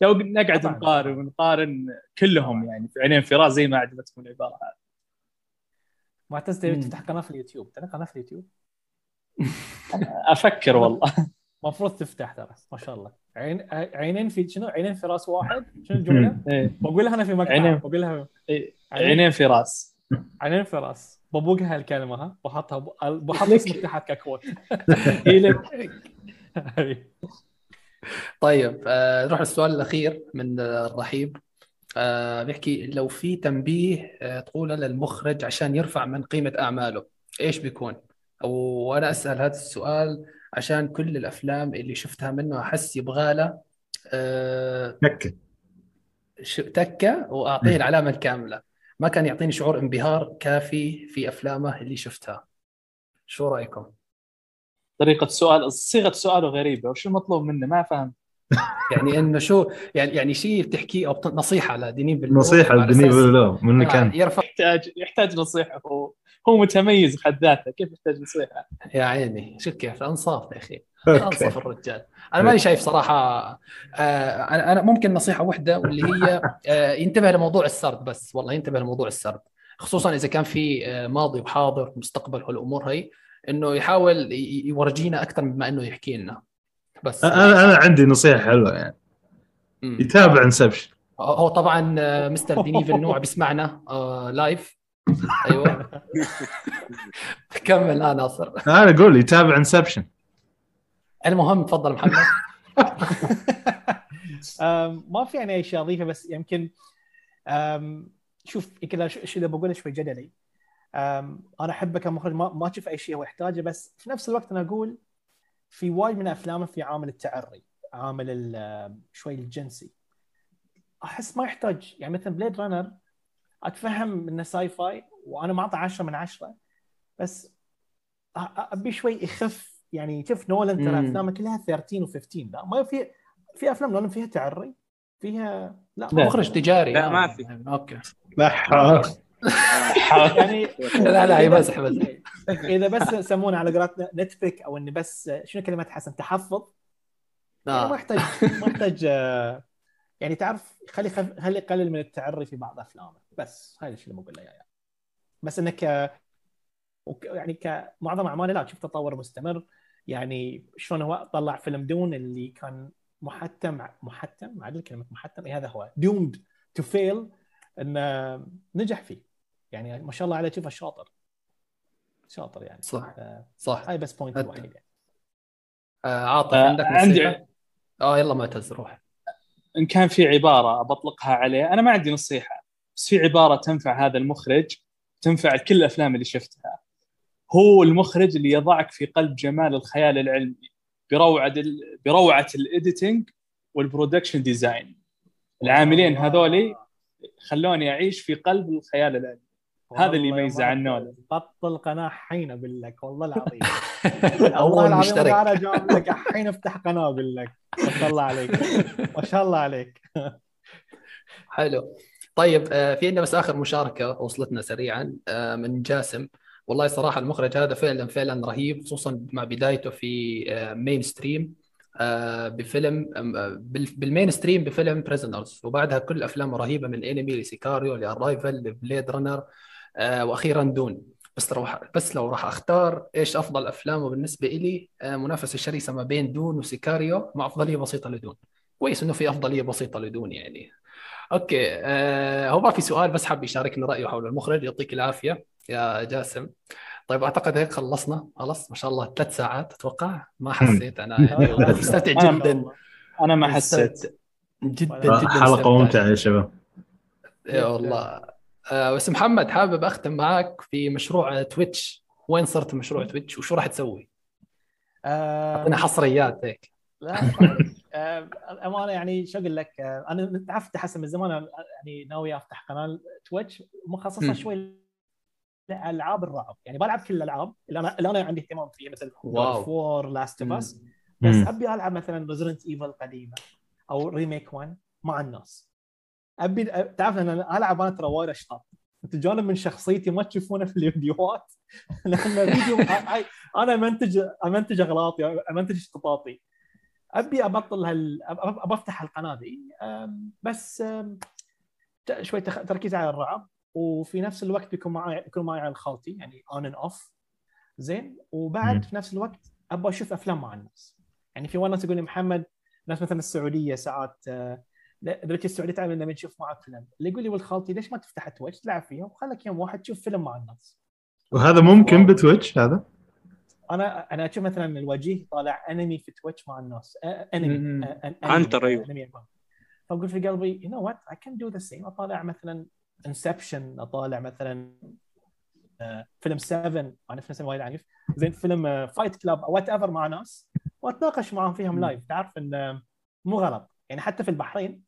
فلو نقعد طبعاً. نقارن ونقارن كلهم يعني في عينين فراس زي ما عجبتكم العبارة هذه. معتز تبي. تفتح قناة في اليوتيوب؟ ترى قناة في اليوتيوب؟ أفكر والله. المفروض تفتح ترى ما شاء الله. عين عينين في شنو؟ عينين في راس واحد. شنو الجملة؟ إيه، بقولها أنا في مقطع عينين. بقولها إيه، عينين في راس. عينين في راس. ببوقها الكلمة ها؟ بحطها بحط اسمك تحت ككوت طيب آه نروح للسؤال الأخير من الرحيب. آه بيحكي لو في تنبيه آه تقوله للمخرج عشان يرفع من قيمة أعماله إيش بيكون؟ وأنا أسأل هذا السؤال عشان كل الأفلام اللي شفتها منه أحس يبغى له آه تكة. تكة وأعطيه العلامة الكاملة. ما كان يعطيني شعور انبهار كافي في أفلامه اللي شفتها شو رأيكم؟ طريقة سؤال صيغة سؤاله غريبة وش المطلوب منه ما فهم يعني إنه شو يعني يعني شيء بتحكيه أو نصيحة لدينين بالنور نصيحة أساس- بالله من آه، مكان يرفع يحتاج يحتاج نصيحة هو هو متميز بحد ذاته كيف يحتاج نصيحة؟ يا عيني شوف كيف أنصاف يا أخي. انصف الرجال. أنا ماني شايف صراحة آه، أنا أنا ممكن نصيحة واحدة واللي هي آه، ينتبه لموضوع السرد بس. والله ينتبه لموضوع السرد. خصوصا إذا كان في آه، ماضي وحاضر ومستقبل والأمور هي إنه يحاول يفرجينا أكثر مما إنه يحكي لنا. بس. أنا أنا عندي نصيحة حلوة يعني. يتابع Inception. هو طبعا مستر دينيف النوع بيسمعنا live أيوه. كمل آه ناصر. أنا أقول يتابع Inception. المهم تفضل محمد. ما في يعني اي شيء اضيفه بس يمكن شوف ش- الشيء اللي بقوله شوي جدلي. أنا احبه كمخرج ما ما أشوف أي شيء هو يحتاجه بس في نفس الوقت أنا أقول في وايد من أفلامه في عامل التعري عامل شوي الجنسي. أحس ما يحتاج. يعني مثلا Blade Runner أتفهم إنه sci-fi وأنا معطي 10 من 10 بس أبي شوي يخف يعني شوف نولان ترى. أفلامه كلها 13 و15 لا ما في في أفلام نولان فيها تعري فيها لا. مخرج تجاري لا، آه. ما في. أوكي لا يعني لا لا هي مزح مزح اذا بس يسمونه على قولتنا نت بيك أو اني بس شنو كلمة حسن تحفظ يعني ما آه. يحتاج ما يحتاج آه، يعني تعرف خلي خلي يقلل من التعري في بعض أفلامه بس هذا الشيء اللي بقول له يعني. بس إنك آه، يعني كمعظم أعماله لا تشوف تطور مستمر يعني شلون هو طلع فيلم Dune اللي كان محتم محتم عدل كلمة محتم إيه هذا هو؟ doomed to fail انه نجح فيه. يعني ما شاء الله عليه شوفه شاطر شاطر يعني. صح. آه، صح. هاي بس point الوحيد يعني. آه عاطف آه، عندك عندي-؟ آه يلا معتز روح إن كان في عبارة بطلقها عليه أنا ما عندي نصيحة بس في عبارة تنفع هذا المخرج تنفع كل الأفلام اللي شفتها. هو المخرج اللي يضعك في قلب جمال الخيال العلمي بروعة ال... بروعة ال editing وال production design العاملين هذولي خلوني أعيش في قلب الخيال العلمي. هذا اللي يميزه عن نولان بطل قناة حين أقول لك والله العظيم. والله اول العظيم مشترك. أنا جاوب لك الحين افتح قناة أقول لك. ما شاء الله عليك. ما شاء الله عليك. حلو. طيب آه، في عندنا بس آخر مشاركة وصلتنا سريعا آه، من جاسم. والله صراحة المخرج هذا فعلا فعلا رهيب خصوصا مع بدايته في mainstream بفيلم آه، بال- بال mainstream بفيلم Prisoners وبعدها كل أفلامه رهيبة من Enemy ل Sicario ل Arrival ل Blade Runner وأخيرا Dune بس لو بس لو راح أختار إيش أفضل أفلامه بالنسبة لي آه، منافسة شرسة ما بين Dune و Sicario مع أفضلية بسيطة ل Dune. كويس إنه في أفضلية بسيطة ل Dune يعني. أوكي آه هو ما في سؤال بس حاب يشاركنا رأيه حول المخرج يعطيك العافية. يا جاسم. طيب أعتقد هيك خلصنا خلاص ما شاء الله ثلاث ساعات أتوقع. ما حسيت أنا. يعني والله. مستمتع أنا- جدا. أنا ما حسيت. جدا جدا حلقة. ممتعة يا شباب. يا والله. آه بس محمد حابب أختم معك في مشروع Twitch. وين صرت مشروع Twitch؟ وشو راح تسوي؟ آه، أعطينا حصريات هيك. لا آه، الامانه يعني شو أقول لك؟ آه، أنا تعرف حسب من زمان يعني ناوي أفتح قناة Twitch مخصصة. شوي لالعاب الرعب. يعني بلعب كل الألعاب اللي أنا اللي أنا عندي اهتمام فيها مثل واو. فور Last of. Us بس. أبي ألعب مثلا Resident Evil قديمه أو remake 1 مع الناس. ابي تعرف إن أنا ألعب أنا ترى وايد أشطر. انت جانب من شخصيتي ما تشوفونه في الفيديوهات. لأن فيديو أنا منتج امنتج أغلاطي امنتج اسقاطاتي أبي أبطل هال أفتح القناة أم، بس شوي تركيز على الرعب. وفي نفس الوقت بيكون معي يكون معي ولد خالتي يعني on and off زين. وبعد. في نفس الوقت أبغى أشوف أفلام مع الناس. يعني في ناس يقول لي محمد ناس مثلا السعودية ساعات آه، لا، دلوقتي السعودية تعمل لما نشوف معك فيلم. اللي يقول لي ولد خالتي ليش ما تفتح Twitch؟ تلعب فيها وخلك يوم واحد تشوف فيلم مع الناس. وهذا ممكن ب Twitch هذا؟ أنا أنا أشوف مثلا الوجيه طالع أنمي في Twitch مع الناس. آه، أنمي. آه،. أنمي. أنمي. فأقول في قلبي you know what I can do the same أطالع مثلا Inception اطالع مثلا آه، فيلم 7 أنا فيلم 7 وايد عنيف. زين فيلم Fight Club أو whatever مع ناس وأتناقش معهم فيهم. live تعرف إن آه، مو غلط. يعني حتى في البحرين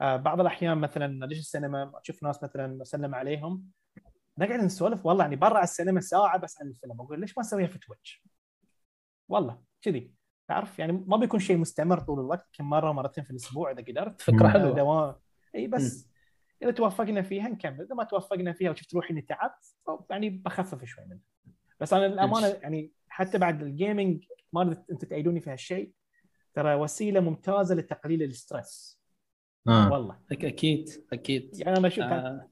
آه، بعض الأحيان مثلا ادش السينما أشوف ناس مثلا أسلم عليهم. نقعد نسولف. والله يعني برا السينما ساعة بس عن الفيلم. أقول ليش ما نسويها في Twitch؟ والله كذي. تعرف؟ يعني ما بيكون شيء مستمر طول الوقت. يمكن مرة مرتين في الأسبوع إذا قدرت. فكرة. حلوة. دوام. إي بس إذا توفقنا فيها نكمل إذا ما توفقنا فيها وشفت روحي إني تعبت يعني بخفف شوي منها. بس أنا الأمانة يعني حتى بعد ال gaming ما أنت تأيدوني في هالشيء ترى وسيلة ممتازة لتقليل ال stress. آه. والله. أكيد أكيد. يعني أنا أشوف آه.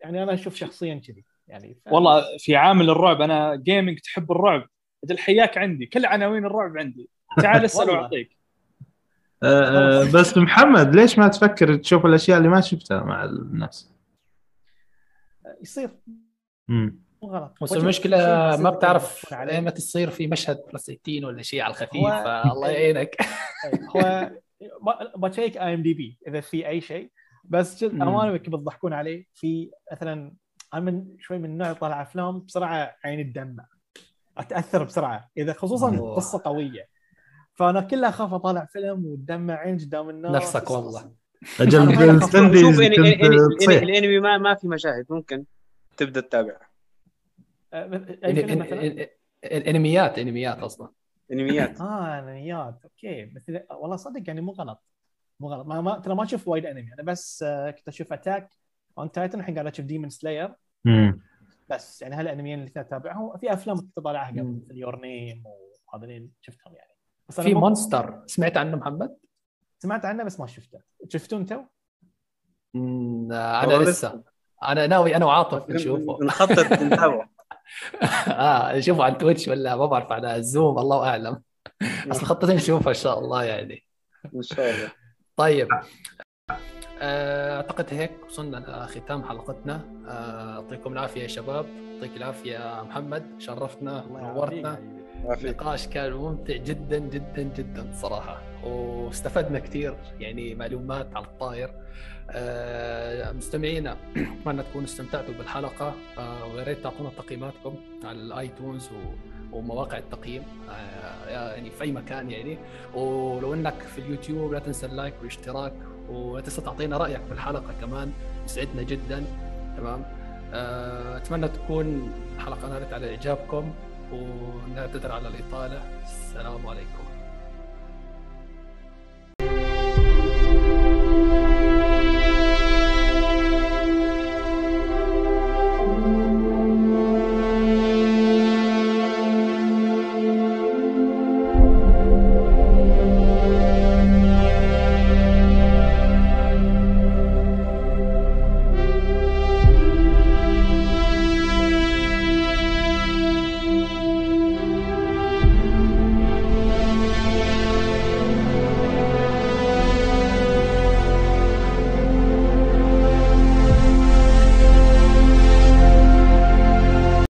يعني أنا أشوف شخصيا كذي يعني ف... والله في عامل الرعب أنا جيمنج تحب الرعب. أجل حياك عندي كل عناوين الرعب عندي. تعال اسال. واعطيك آه، آه، بس محمد ليش ما تفكر تشوف الأشياء اللي ما شفتها مع الناس؟ يصير مم. مو غلط بس المشكلة ما بتعرف. ايمتى تصير في مشهد 18 ولا شيء على الخفيف هو- فالله يعينك هو ب- بتشيك اي ام دي بي إذا في أي شيء بس جد. امانه يمكن بتضحكون عليه في مثلا أنا من شوي من النوع اللي طالع أفلام بسرعة عيني تدمع أتأثر بسرعة إذا خصوصا أوه. قصة قوية فأنا كلها أخاف اطالع فيلم وتدمع عين قدام الناس. نفسك والله. أجل شوف يعني كنت الأنمي ما ما في مشاهد ممكن تبدأ تتابع. مثلا؟ الأنميات أنميات أصلا. أنميات. آه أنميات. okay. مثل والله صدق يعني مو غلط. مو غلط. ما, ما ترى ما أشوف وايد أنمي. أنا بس آه، كنت أشوف Attack on Titan الحين قاعد أشوف Demon Slayer. بس يعني هالأنميين اللي كنت أتابعهم في أفلام كنت اطالعها قبل. مثل Your Name وهذول شفتهم يعني. بس في مو- Monster. سمعت عنه محمد؟ سمعت عنه بس ما شفته. شفتوه أنتم؟ مم، أنا لسه. أنا ناوي أنا وعاطف نشوفه نخطط نتابعه آه نشوفه على تويتش ولا ما بعرف على الزوم الله أعلم. بس مخططين نشوفه إن شاء الله يعني. إن شاء الله. طيب. آه، أعتقد هيك وصلنا لختام حلقتنا. آه، يعطيكم العافية يا شباب. يعطيك العافية يا محمد. شرفتنا الله النقاش كان ممتع جدا جدا جدا صراحة. واستفدنا كثير يعني معلومات على الطاير. آه، مستمعينا أتمنى تكونوا استمتعتوا بالحلقة. آه، ويا ريت تعطونا تقييماتكم على ال iTunes ومواقع التقييم. آه، يعني في أي مكان يعني. ولو إنك في اليوتيوب لا تنسى ال like والاشتراك ولا تنسى تعطينا رأيك في الحلقة كمان. يسعدنا جدا. تمام؟ أتمنى تكون الحلقة نالت على إعجابكم. ونعتذر على الإطالة. السلام عليكم.